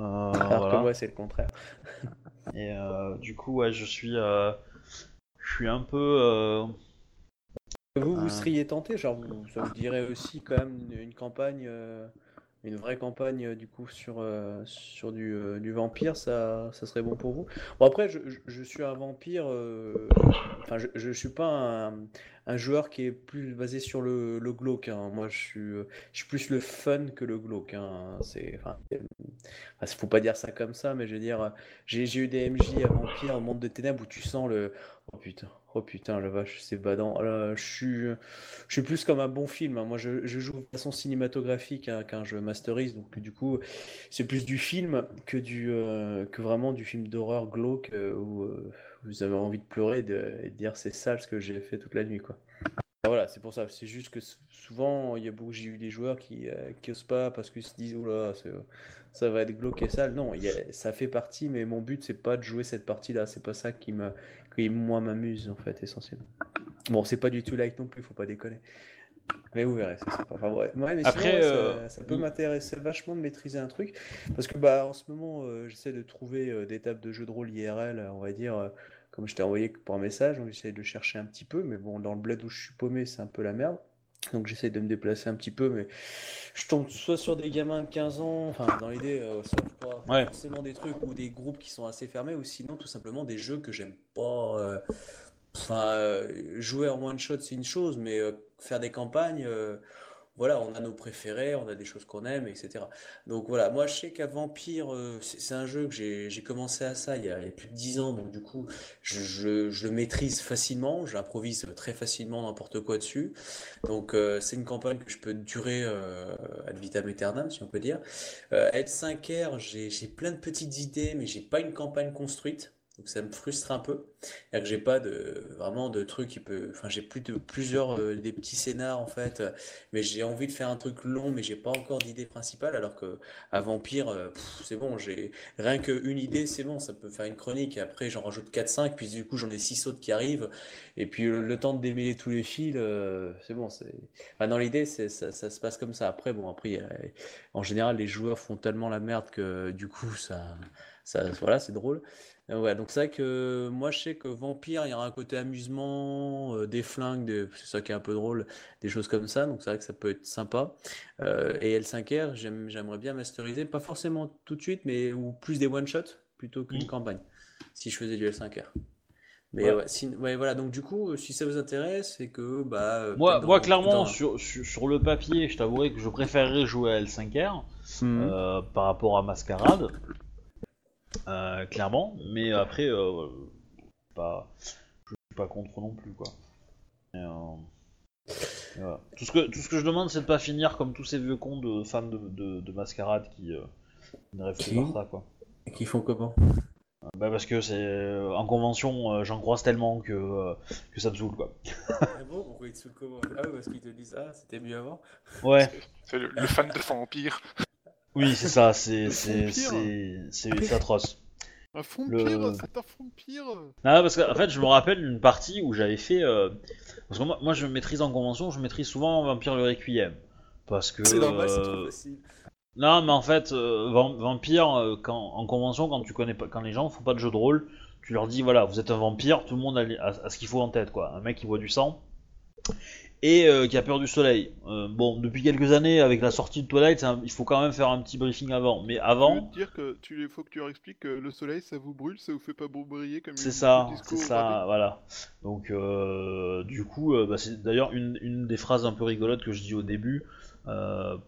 Alors voilà. que moi c'est le contraire. Et euh, du coup, ouais, je suis, euh, je suis un peu. euh, Vous, vous Euh. seriez tenté, genre vous, ça vous dirait aussi quand même une, campagne, euh, une vraie campagne du coup sur, sur du, du vampire, ça, ça serait bon pour vous? Bon après, je, je- je suis un vampire, euh, enfin je, je suis pas un, un joueur qui est plus basé sur le, le glauque. hein. Moi, je suis, euh, je suis plus le fun que le glauque. Hein. C'est, euh, faut pas dire ça comme ça, mais je veux dire, j'ai eu des MJ à vampire, au monde de ténèbres où tu sens le, oh putain. Oh putain, la vache, c'est badant. Là, je suis, je suis plus comme un bon film. hein. Moi, je, joue de façon cinématographique hein, quand je masterise. Donc, du coup, c'est plus du film que, euh, vraiment du film d'horreur glauque euh, euh, vous avez envie de pleurer et de, dire c'est sale ce que j'ai fait toute la nuit. Quoi. Voilà, c'est pour ça. C'est juste que souvent, il y a beaucoup, j'ai eu des joueurs qui, euh, osent pas parce qu'ils se disent, oh là, ça va être glauque et sale. Non, il ça fait partie, mais mon but, c'est pas de jouer cette partie-là. C'est pas ça qui me, qui moi m'amuse en fait essentiellement. Bon, c'est pas du tout like non plus, faut pas déconner. Mais vous verrez, c'est sympa. Enfin, ouais. Ouais, mais Après, sinon, ouais, ça- euh, ça, peut m'intéresser vachement de maîtriser un truc. Parce que bah, en ce moment, euh, j'essaie de trouver euh, des tables de jeux de rôle IRL, on va dire, comme je t'ai envoyé pour un message, donc j'essaie de chercher un petit peu. Mais bon, dans le bled où je suis paumé, c'est un peu la merde. Donc j'essaie de me déplacer un petit peu, mais je tombe soit sur des gamins de 15 ans, enfin dans l'idée, euh, soit forcément des trucs ou des groupes qui sont assez fermés, ou sinon tout simplement des jeux que j'aime pas. euh, Enfin, euh, jouer en one shot, c'est une chose, mais euh, faire des campagnes, euh, voilà, on a nos préférés, on a des choses qu'on aime, etc. Donc voilà, moi je sais qu'à Vampire, c'est un jeu que j'ai commencé à ça il y a, plus de 10 ans, donc du coup, je, le maîtrise facilement, j'improvise très facilement n'importe quoi dessus. Donc c'est une campagne que je peux durer ad vitam aeternam, si on peut dire. Euh, L5R, j'ai j'ai plein de petites idées, mais j'ai pas une campagne construite. Donc ça me frustre un peu. C'est-à-dire que j'ai pas de vraiment de trucs qui peut. Enfin, j'ai plus de plusieurs euh, des petits scénars en fait, mais j'ai envie de faire un truc long, mais j'ai pas encore d'idée principale. Alors que à Vampire, euh, c'est bon, j'ai rien qu'une idée, c'est bon, ça peut faire une chronique. Après, j'en rajoute 4-5, puis du coup, j'en ai 6 autres qui arrivent. Et puis le, temps de démêler tous les fils, euh, c'est bon. C'est dans l'idée, c'est ça, ça se passe comme ça. Après, bon, après, en général, les joueurs font tellement la merde que du coup, ça, ça, voilà, c'est drôle. Ouais, donc c'est vrai que moi je sais que Vampire, il y aura un côté amusement, euh, des flingues, des- c'est ça qui est un peu drôle, des choses comme ça, donc c'est vrai que ça peut être sympa. Euh, et L5R, j'aime, j'aimerais bien masteriser, pas forcément tout de suite, mais ou plus des one-shots plutôt qu'une campagne, si je faisais du L5R. Mais Ouais. ouais, si- ouais, voilà, donc du coup, si ça vous intéresse, c'est que bah euh, Moi, clairement, dans- sur, sur, sur le papier, je t'avouerais que je préférerais jouer à L5R Mhm. euh, par rapport à Mascarade. Euh, clairement, mais après, euh, pas, je suis pas contre non plus, quoi. Et, euh, et voilà. Tout, ce que, tout ce que je demande, c'est de pas finir comme tous ces vieux cons de fans de, de, de Mascarade qui euh, ne rêvent que Qui par ça, quoi. Qui font comment? Bah parce que c'est en convention, euh, j'en croise tellement que, euh, que ça me saoule, quoi. Ah bon, pourquoi ils te saoulent comment? Ah ouais, parce qu'ils te disent, ah, c'était mieux avant. Ouais. C'est le, le fan de Vampire. Oui, c'est ça, c'est c'est atroce. Un fond de Le- pire, c'est un fond de pire. Non, parce qu'en fait, je me rappelle d'une partie où j'avais fait. euh, Parce que moi, moi, je maîtrise en convention, je maîtrise souvent Vampire le Requiem. Parce que. C'est normal, c'est trop euh, facile. Non, mais en fait, euh, Vam- Vampire, quand, en convention, quand tu connais pas, quand les gens font pas de jeu de rôle, tu leur dis voilà, vous êtes un vampire, tout le monde a- a ce qu'il faut en tête, quoi. Un mec qui voit du sang et euh, qui a peur du soleil. Euh, bon, depuis quelques années, avec la sortie de Twilight, un- il faut quand même faire un petit briefing avant. Mais Je veux avant, te dire que tu il faut que tu leur expliques que le soleil ça vous brûle, ça vous fait pas briller comme C'est ça, c'est ça, voilà. Donc, euh, du coup, bah, c'est d'ailleurs une, une des phrases un peu rigolotes que je dis au début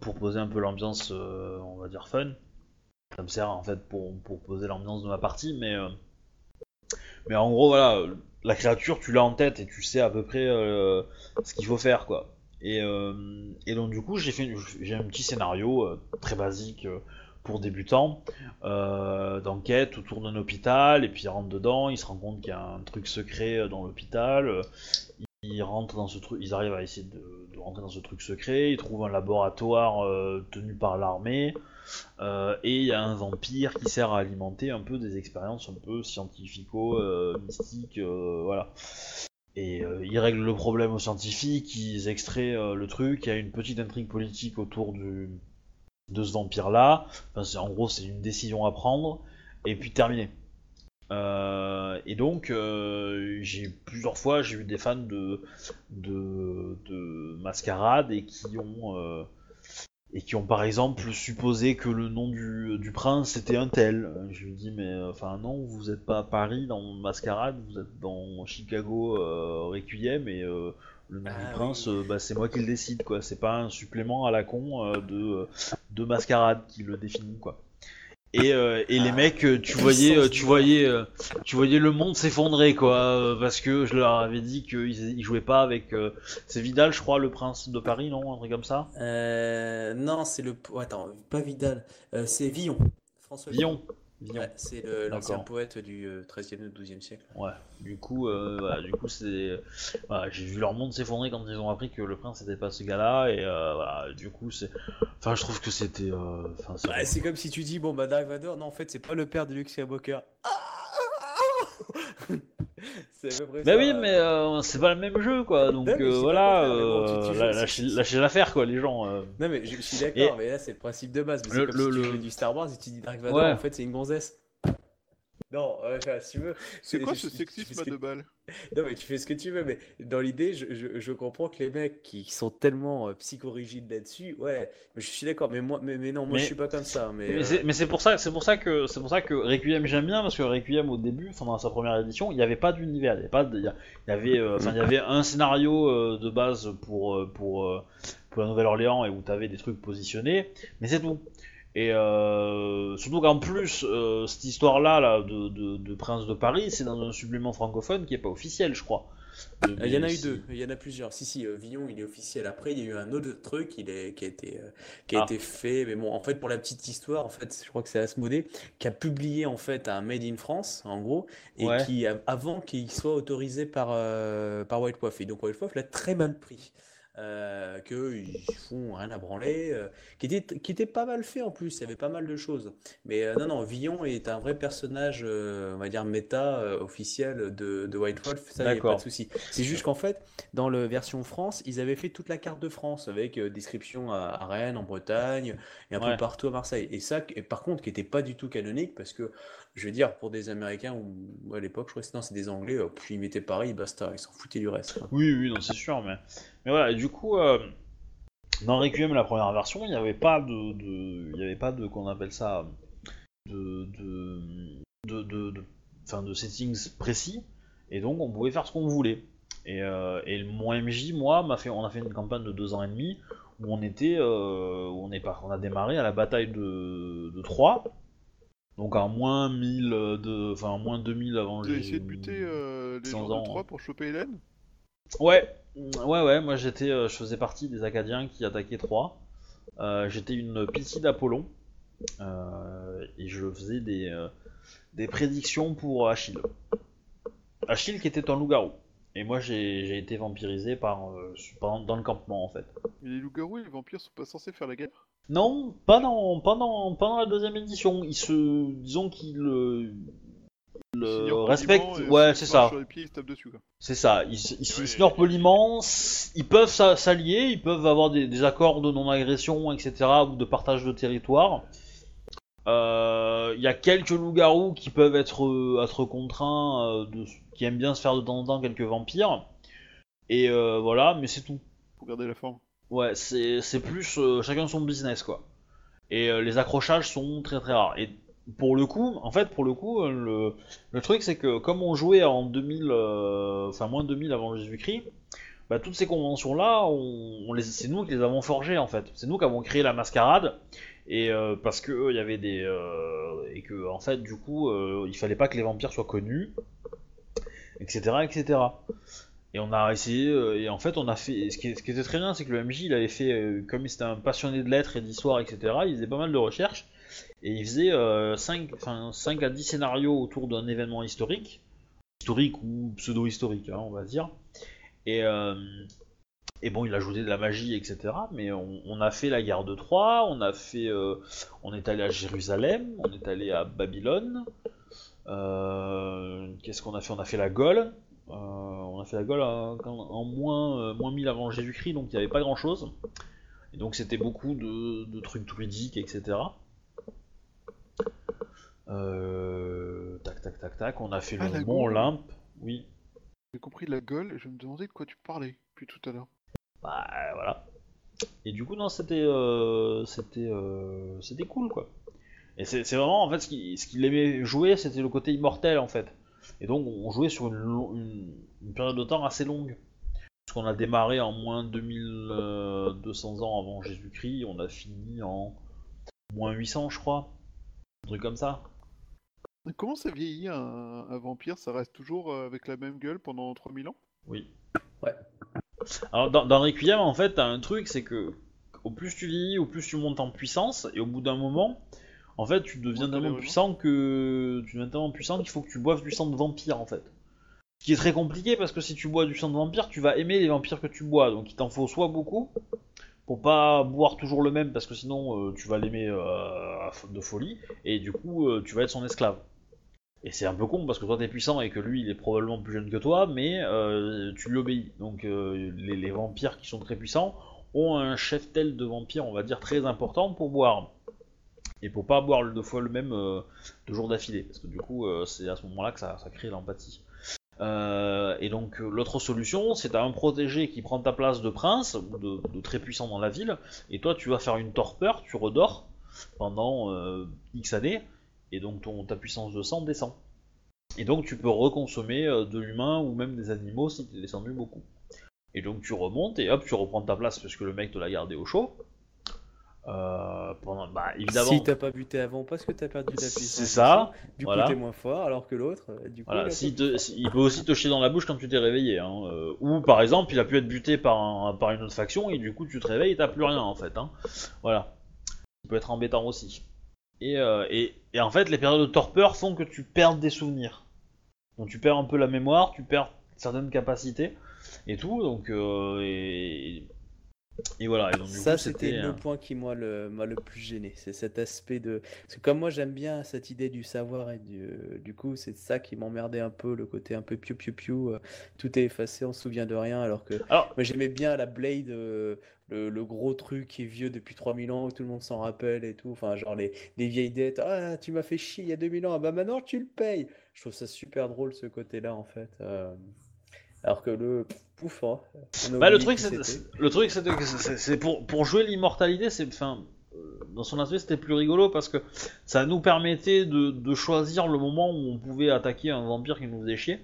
pour poser un peu l'ambiance, on va dire fun. Ça me sert en fait pour, pour poser l'ambiance de ma partie, mais, mais en gros, voilà, la créature, tu l'as en tête et tu sais à peu près euh, ce qu'il faut faire, quoi. Et, euh, et donc, du coup, j'ai fait j'ai un petit scénario euh, très basique pour débutants d'enquête autour d'un hôpital et puis il rentre dedans, il se rend compte qu'il y a un truc secret dans l'hôpital, ils rentrent dans ce truc, ils arrivent à essayer de, rentrer dans ce truc secret, ils trouvent un laboratoire tenu par l'armée euh, et il y a un vampire qui sert à alimenter un peu des expériences un peu scientifico euh, euh, voilà. Et euh, ils règlent le problème aux scientifiques, ils extraient le truc, il y a une petite intrigue politique autour de ce vampire-là. En gros, c'est une décision à prendre, et puis terminé. Et donc, plusieurs fois, j'ai eu des fans de, de, de Mascarade et qui ont et qui ont par exemple supposé que le nom du, du prince était un tel. Euh, Je lui dis mais euh, enfin non, vous n'êtes pas à Paris dans Mascarade, vous êtes dans Chicago euh, Requiem et euh, le nom Ah du oui. prince, euh, bah, c'est moi qui le décide quoi. C'est pas un supplément à la con de de Mascarade qui le définit quoi. Et, euh, et les Ah, mecs, euh, tu voyais, euh, tu voyais, euh, tu voyais le monde s'effondrer quoi, parce que je leur avais dit qu'ils ils jouaient pas avec. euh, c'est Vidal, je crois, le prince de Paris, non, un truc comme ça. Euh, non, c'est le. oh, attends, pas Vidal, euh, c'est Villon. François Villon. Ouais, c'est le- l'ancien poète du euh, 13e ou 12e siècle. Ouais. Du coup, euh, voilà, du coup, c'est, voilà, j'ai vu leur monde s'effondrer quand ils ont appris que le prince n'était pas ce gars-là, et euh, voilà, du coup, c'est, enfin, je trouve que c'était, euh, enfin, c'est- Bah, comme si tu dis, bon, bah, Dark Vador, non, en fait, c'est pas le père de Luke Skywalker. C'est à peu près Bah ça. oui, mais euh, c'est pas le même jeu, quoi. Donc Non, mais je euh, voilà, mais bon, tu- euh, lâchez, lâchez l'affaire, quoi, les gens. euh. Non, mais je, je suis d'accord, Et- mais là, c'est le principe de base. Mais Le- comme le- si tu le- jouais du Star Wars et tu dis Dark Vador, Ouais. en fait, c'est une gonzesse. Non, enfin, si tu veux. C'est quoi je- ce sexisme à que- deux balles? Non, mais tu fais ce que tu veux, mais dans l'idée, je, je- je comprends que les mecs qui sont tellement euh, psychorigides là-dessus, ouais, mais je suis d'accord, mais moi, mais, mais non, moi Mais- je suis pas comme ça, mais. Mais euh, c'est- mais c'est pour ça, c'est pour ça que c'est pour ça que Requiem j'aime bien parce que Requiem au début, enfin dans sa première édition, il n'y avait pas d'univers, il y avait pas, de- il y avait, euh, enfin il y avait un scénario euh, de base pour euh, pour euh, pour la Nouvelle-Orléans et où tu avais des trucs positionnés, mais c'est tout. Et euh, surtout qu'en plus, euh, cette histoire-là là, de, de, de Prince de Paris, c'est dans un supplément francophone qui est pas officiel, je crois. Euh, Il y en a eu deux, il y en a plusieurs. Si, si, Villon, il est officiel. Après, il y a eu un autre truc il est, qui a été, qui a Ah. été fait. Mais bon, en fait, pour la petite histoire, en fait, je crois que c'est Asmodée qui a publié en fait un Made in France, en gros, et Ouais. qui, avant qu'il soit autorisé par, euh, par White Wolf. Et donc, White Wolf l'a très mal pris. Euh, qu'ils font rien à branler, euh, qui était, qui était pas mal fait en plus, il y avait pas mal de choses. Mais euh, non, non, Villon est un vrai personnage, euh, on va dire méta officiel de, de White Wolf, ça, il a pas de souci. C'est juste qu'en fait, dans la version France, ils avaient fait toute la carte de France avec description à, à Rennes, en Bretagne et un Ouais. peu partout à Marseille. Et ça, et par contre, qui n'était pas du tout canonique parce que, je veux dire, pour des Américains ou à l'époque, je crois que c'est des Anglais, puis ils mettaient Paris, basta, ils s'en foutaient du reste. Oui, oui, non, c'est sûr, mais, mais voilà, et du coup, euh, dans Requiem, la première version, il n'y avait pas de, de- il y avait pas de, qu'on appelle ça, de, de, de, de, de- enfin, de settings précis, et donc on pouvait faire ce qu'on voulait. Et, euh, et mon MJ, moi, m'a fait, on a fait une campagne de deux ans et demi où on était, euh, où on est pas, on a démarré à la bataille de, de Troyes, donc à moins 1000 de, enfin moins 2000 avant. Vous avez essayé de buter euh, les 100 gens de Troyes pour choper Hélène? Ouais, ouais, ouais, moi j'étais, euh, je faisais partie des Acadiens qui attaquaient Troyes. Euh, j'étais une pitié d'Apollon euh, et je faisais des, des prédictions pour Achille. Achille qui était un loup-garou. Et moi j'ai j'ai été vampirisé par, euh, dans le campement en fait. Mais les loups-garous et les vampires sont pas censés faire la guerre Non, pas dans, pas dans, pas dans la deuxième édition. Ils se, disons qu'ils le et Ouais, c'est ça. C'est ça, ils, ils, ils poliment, ils peuvent s'a- s'allier, ils peuvent avoir des, des accords de non-agression, etc., ou de partage de territoire. Euh, Il y a quelques loups-garous qui peuvent être, euh, être contraints, euh, de, qui aiment bien se faire de temps en temps quelques vampires. Et euh, voilà, mais c'est tout. Pour garder la forme. Ouais, c'est plus euh, chacun son business, quoi. Et les accrochages sont très très rares. Et pour le coup, en fait, pour le coup, euh, le, truc c'est que comme on jouait en 2000, euh, enfin moins de 2000 avant Jésus-Christ, bah, toutes ces on les, c'est nous qui les avons forgées en fait. C'est nous qui avons créé la mascarade. Et euh, parce que il y avait des et que en fait du coup il fallait pas que les vampires soient connus, etc., etc. Et on a essayé, et en fait, on a fait. Ce qui, était très bien, c'est que le MJ, il avait fait, comme il était un passionné de lettres et d'histoire, etc., il faisait pas mal de recherches, et il faisait euh, 5, enfin, 5 à 10 scénarios autour d'un événement historique, historique ou pseudo-historique, hein, on va dire. Et, euh, bon, il ajoutait de la magie, etc., mais on, a fait la guerre de Troie, euh, on est allé à Jérusalem, on est allé à Babylone. euh, Qu'est-ce qu'on a fait? On a fait la Gaule. Euh, on a fait la Gaule en, moins, euh, moins 1000 avant Jésus-Christ, donc il n'y avait pas grand chose. Et donc c'était beaucoup de, de trucs druidiques, etc. Euh, tac, tac, tac, tac. On a fait Ah, le Mont Gaule. Olympe. Oui. J'ai compris la gueule et je me demandais de quoi tu parlais depuis tout à l'heure. Bah voilà. Et du coup, non, c'était euh, c'était euh, c'était cool quoi. Et c'est vraiment en fait ce qu'il ce aimait jouer, c'était le côté immortel en fait. Et donc on jouait sur une, une, une période de temps assez longue. Parce qu'on a démarré en moins 2200 ans avant Jésus-Christ, on a fini en moins 800 je crois. Un truc comme ça. Comment ça vieillit un, un vampire? Ça reste toujours euh, avec la même gueule pendant 3000 ans? Oui. Ouais. Alors dans, dans Requiem, en fait, t'as un truc, c'est que au plus tu vieillis, au plus tu montes en puissance, et au bout d'un moment, en fait, tu deviens Ouais, tellement puissant que tu deviens tellement puissant qu'il faut que tu boives du sang de vampire, en fait. Ce qui est très compliqué parce que si tu bois du sang de vampire, tu vas aimer les vampires que tu bois, donc il t'en faut soit beaucoup pour pas boire toujours le même parce que sinon euh, tu vas l'aimer euh, de folie et du coup euh, tu vas être son esclave. Et c'est un peu con parce que toi t'es puissant et que lui il est probablement plus jeune que toi, mais tu lui obéis. Donc les, vampires qui sont très puissants ont un chef tel de vampire, on va dire, très important pour boire. Et faut pas boire deux fois le même euh, deux jours d'affilée, parce que du coup, c'est à ce moment-là que ça crée l'empathie. Euh, et donc, euh, l'autre solution, c'est t'as un protégé qui prend ta place de prince, ou de, très puissant dans la ville, et toi, tu vas faire une torpeur, tu redors pendant euh, X années, et donc ton, ta puissance de sang descend. Et donc, tu peux reconsommer de l'humain ou même des animaux si t'es descendu beaucoup. Et donc, tu remontes, et hop, tu reprends ta place parce que le mec te l'a gardé au chaud. Euh, pendant, bah, évidemment. Si t'as pas buté avant parce que t'as perdu la puissance. C'est ça, Du voilà. coup, t'es moins fort, alors que l'autre, euh, du coup. Voilà, il a si pas te- si- il peut aussi te chier dans la bouche quand tu t'es réveillé. Hein. euh, ou par exemple, il a pu être buté par, un- par une autre faction et du coup tu te réveilles et t'as plus rien en fait. Hein. Voilà. Ça peut être embêtant aussi. Et, euh, et, et en fait, les périodes de torpeur font que tu perds des souvenirs. Donc tu perds un peu la mémoire, tu perds certaines capacités et tout. Donc et, et voilà. Et donc, du Ça, c'était le point qui moi le- m'a le plus gêné. C'est cet aspect de. Parce que comme moi j'aime bien cette idée du savoir et du, euh, du coup c'est ça qui m'emmerdait un peu, le côté un peu piou piou piou. euh, tout est effacé, on se souvient de rien. Alors que Alors, j'aimais bien la Blade, euh, le, le gros truc qui est vieux depuis 3000 ans, où tout le monde s'en rappelle et tout. Enfin, genre les, les vieilles dettes. Ah, tu m'as fait chier il y a 2000 ans, ah bah maintenant tu le payes. Je trouve ça super drôle ce côté-là en fait. euh, Alors que le pouf, hein, Bah, le truc, c'est, le truc, c'est pour, pour jouer l'immortalité, c'est, enfin, euh, dans son aspect, c'était plus rigolo parce que ça nous permettait de, de choisir le moment où on pouvait attaquer un vampire qui nous faisait chier.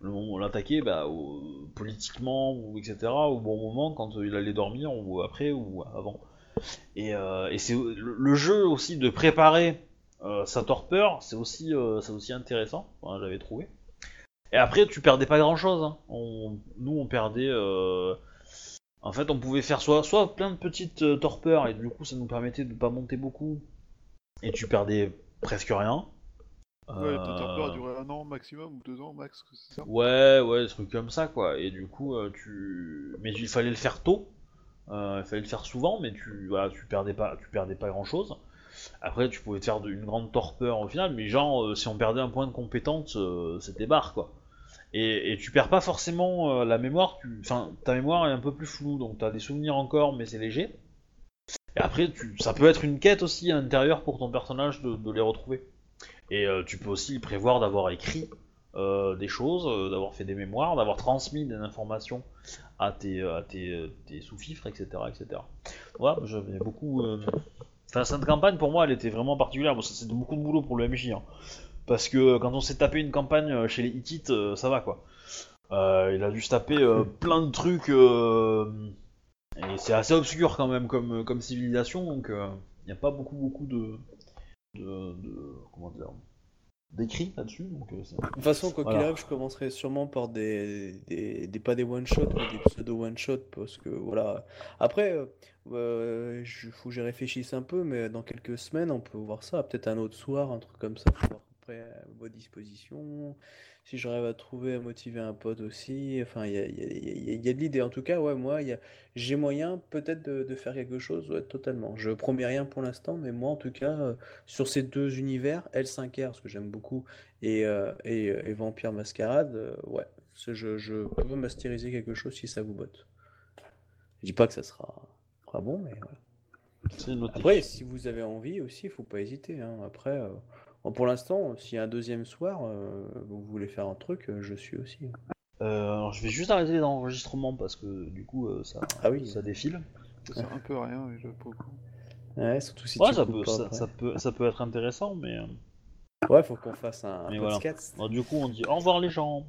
Le moment où on l'attaquait, bah, au- politiquement ou etc. Au bon moment, quand il allait dormir ou après ou avant. Et, euh, et c'est le, le jeu aussi de préparer euh, sa torpeur, c'est aussi, euh, c'est aussi intéressant. Enfin, j'avais trouvé. Et après, tu perdais pas grand chose. On, nous, on perdait. euh, En fait, on pouvait faire soit, soit plein de petites euh, torpeurs, et du coup, ça nous permettait de pas monter beaucoup. Et tu perdais presque rien. Ouais, ta Euh, torpeur a duré un an maximum ou deux ans max, c'est ça? Ouais, ouais, des trucs comme ça, quoi. Et du coup, tu. Mais il fallait le faire tôt. Il fallait le faire souvent, mais tu, voilà, tu perdais pas, tu perdais pas grand chose. Après, tu pouvais te faire une grande torpeur au final, mais genre, euh, si on perdait un point de compétence, euh, c'était barre, quoi. Et, tu perds pas forcément euh, la mémoire, tu... ta mémoire est un peu plus floue, donc t'as des souvenirs encore, mais c'est léger. Et après, tu... ça peut être une quête aussi à l'intérieur pour ton personnage de, de les retrouver. Et euh, tu peux aussi prévoir d'avoir écrit euh, des choses, d'avoir fait des mémoires, d'avoir transmis des informations à tes, à sous-fifres, etc., etc. Voilà, j'avais beaucoup. Enfin, cette campagne pour moi, elle était vraiment particulière. Bon, c'était beaucoup de boulot pour le MJ, hein. Parce que quand on s'est tapé une campagne euh, chez les Hittites, euh, ça va quoi. Euh, il a dû se taper euh, plein de trucs. euh, Et c'est assez obscur quand même comme, comme civilisation, donc il n'y a pas beaucoup beaucoup de, de, de- comment dire d'écrits là-dessus. Donc euh, De toute façon, quoi qu'il Voilà. arrive, je commencerai sûrement par des, des, des- pas des one-shots, mais des pseudo-one-shots, parce que voilà. Après, euh, euh, je- faut que j'y réfléchisse un peu, mais dans quelques semaines, on peut voir ça. Peut-être un autre soir, un truc comme ça, pour voir à vos dispositions. Si j'arrive à trouver, à motiver un pote aussi. Enfin, il y a, y a- il y a- il y a de l'idée. En tout cas, ouais, moi, j'ai moyen peut-être de, de faire quelque chose, ouais, totalement. Je promets rien pour l'instant, mais moi, en tout cas, euh, sur ces deux univers, L5R, ce que j'aime beaucoup, et, euh, et, et Vampire Mascarade, euh, ouais, je, je peux masteriser quelque chose si ça vous botte. Je dis pas que ça sera, sera bon, mais voilà. Après, si vous avez envie aussi, il faut pas hésiter. hein. Après, euh, bon, pour l'instant, s'il y a un deuxième soir, euh, vous voulez faire un truc, euh, je suis aussi. Euh, alors, je vais juste arrêter les enregistrements parce que du coup euh, ça, Ah oui. ça défile. Ça sert un peu à rien le coup. Ouais, surtout si Ouais, tu ça peut, pas ça, ça peut, ça peut être intéressant, mais Ouais, faut qu'on fasse un, un Mais voilà. du coup on dit au revoir les gens.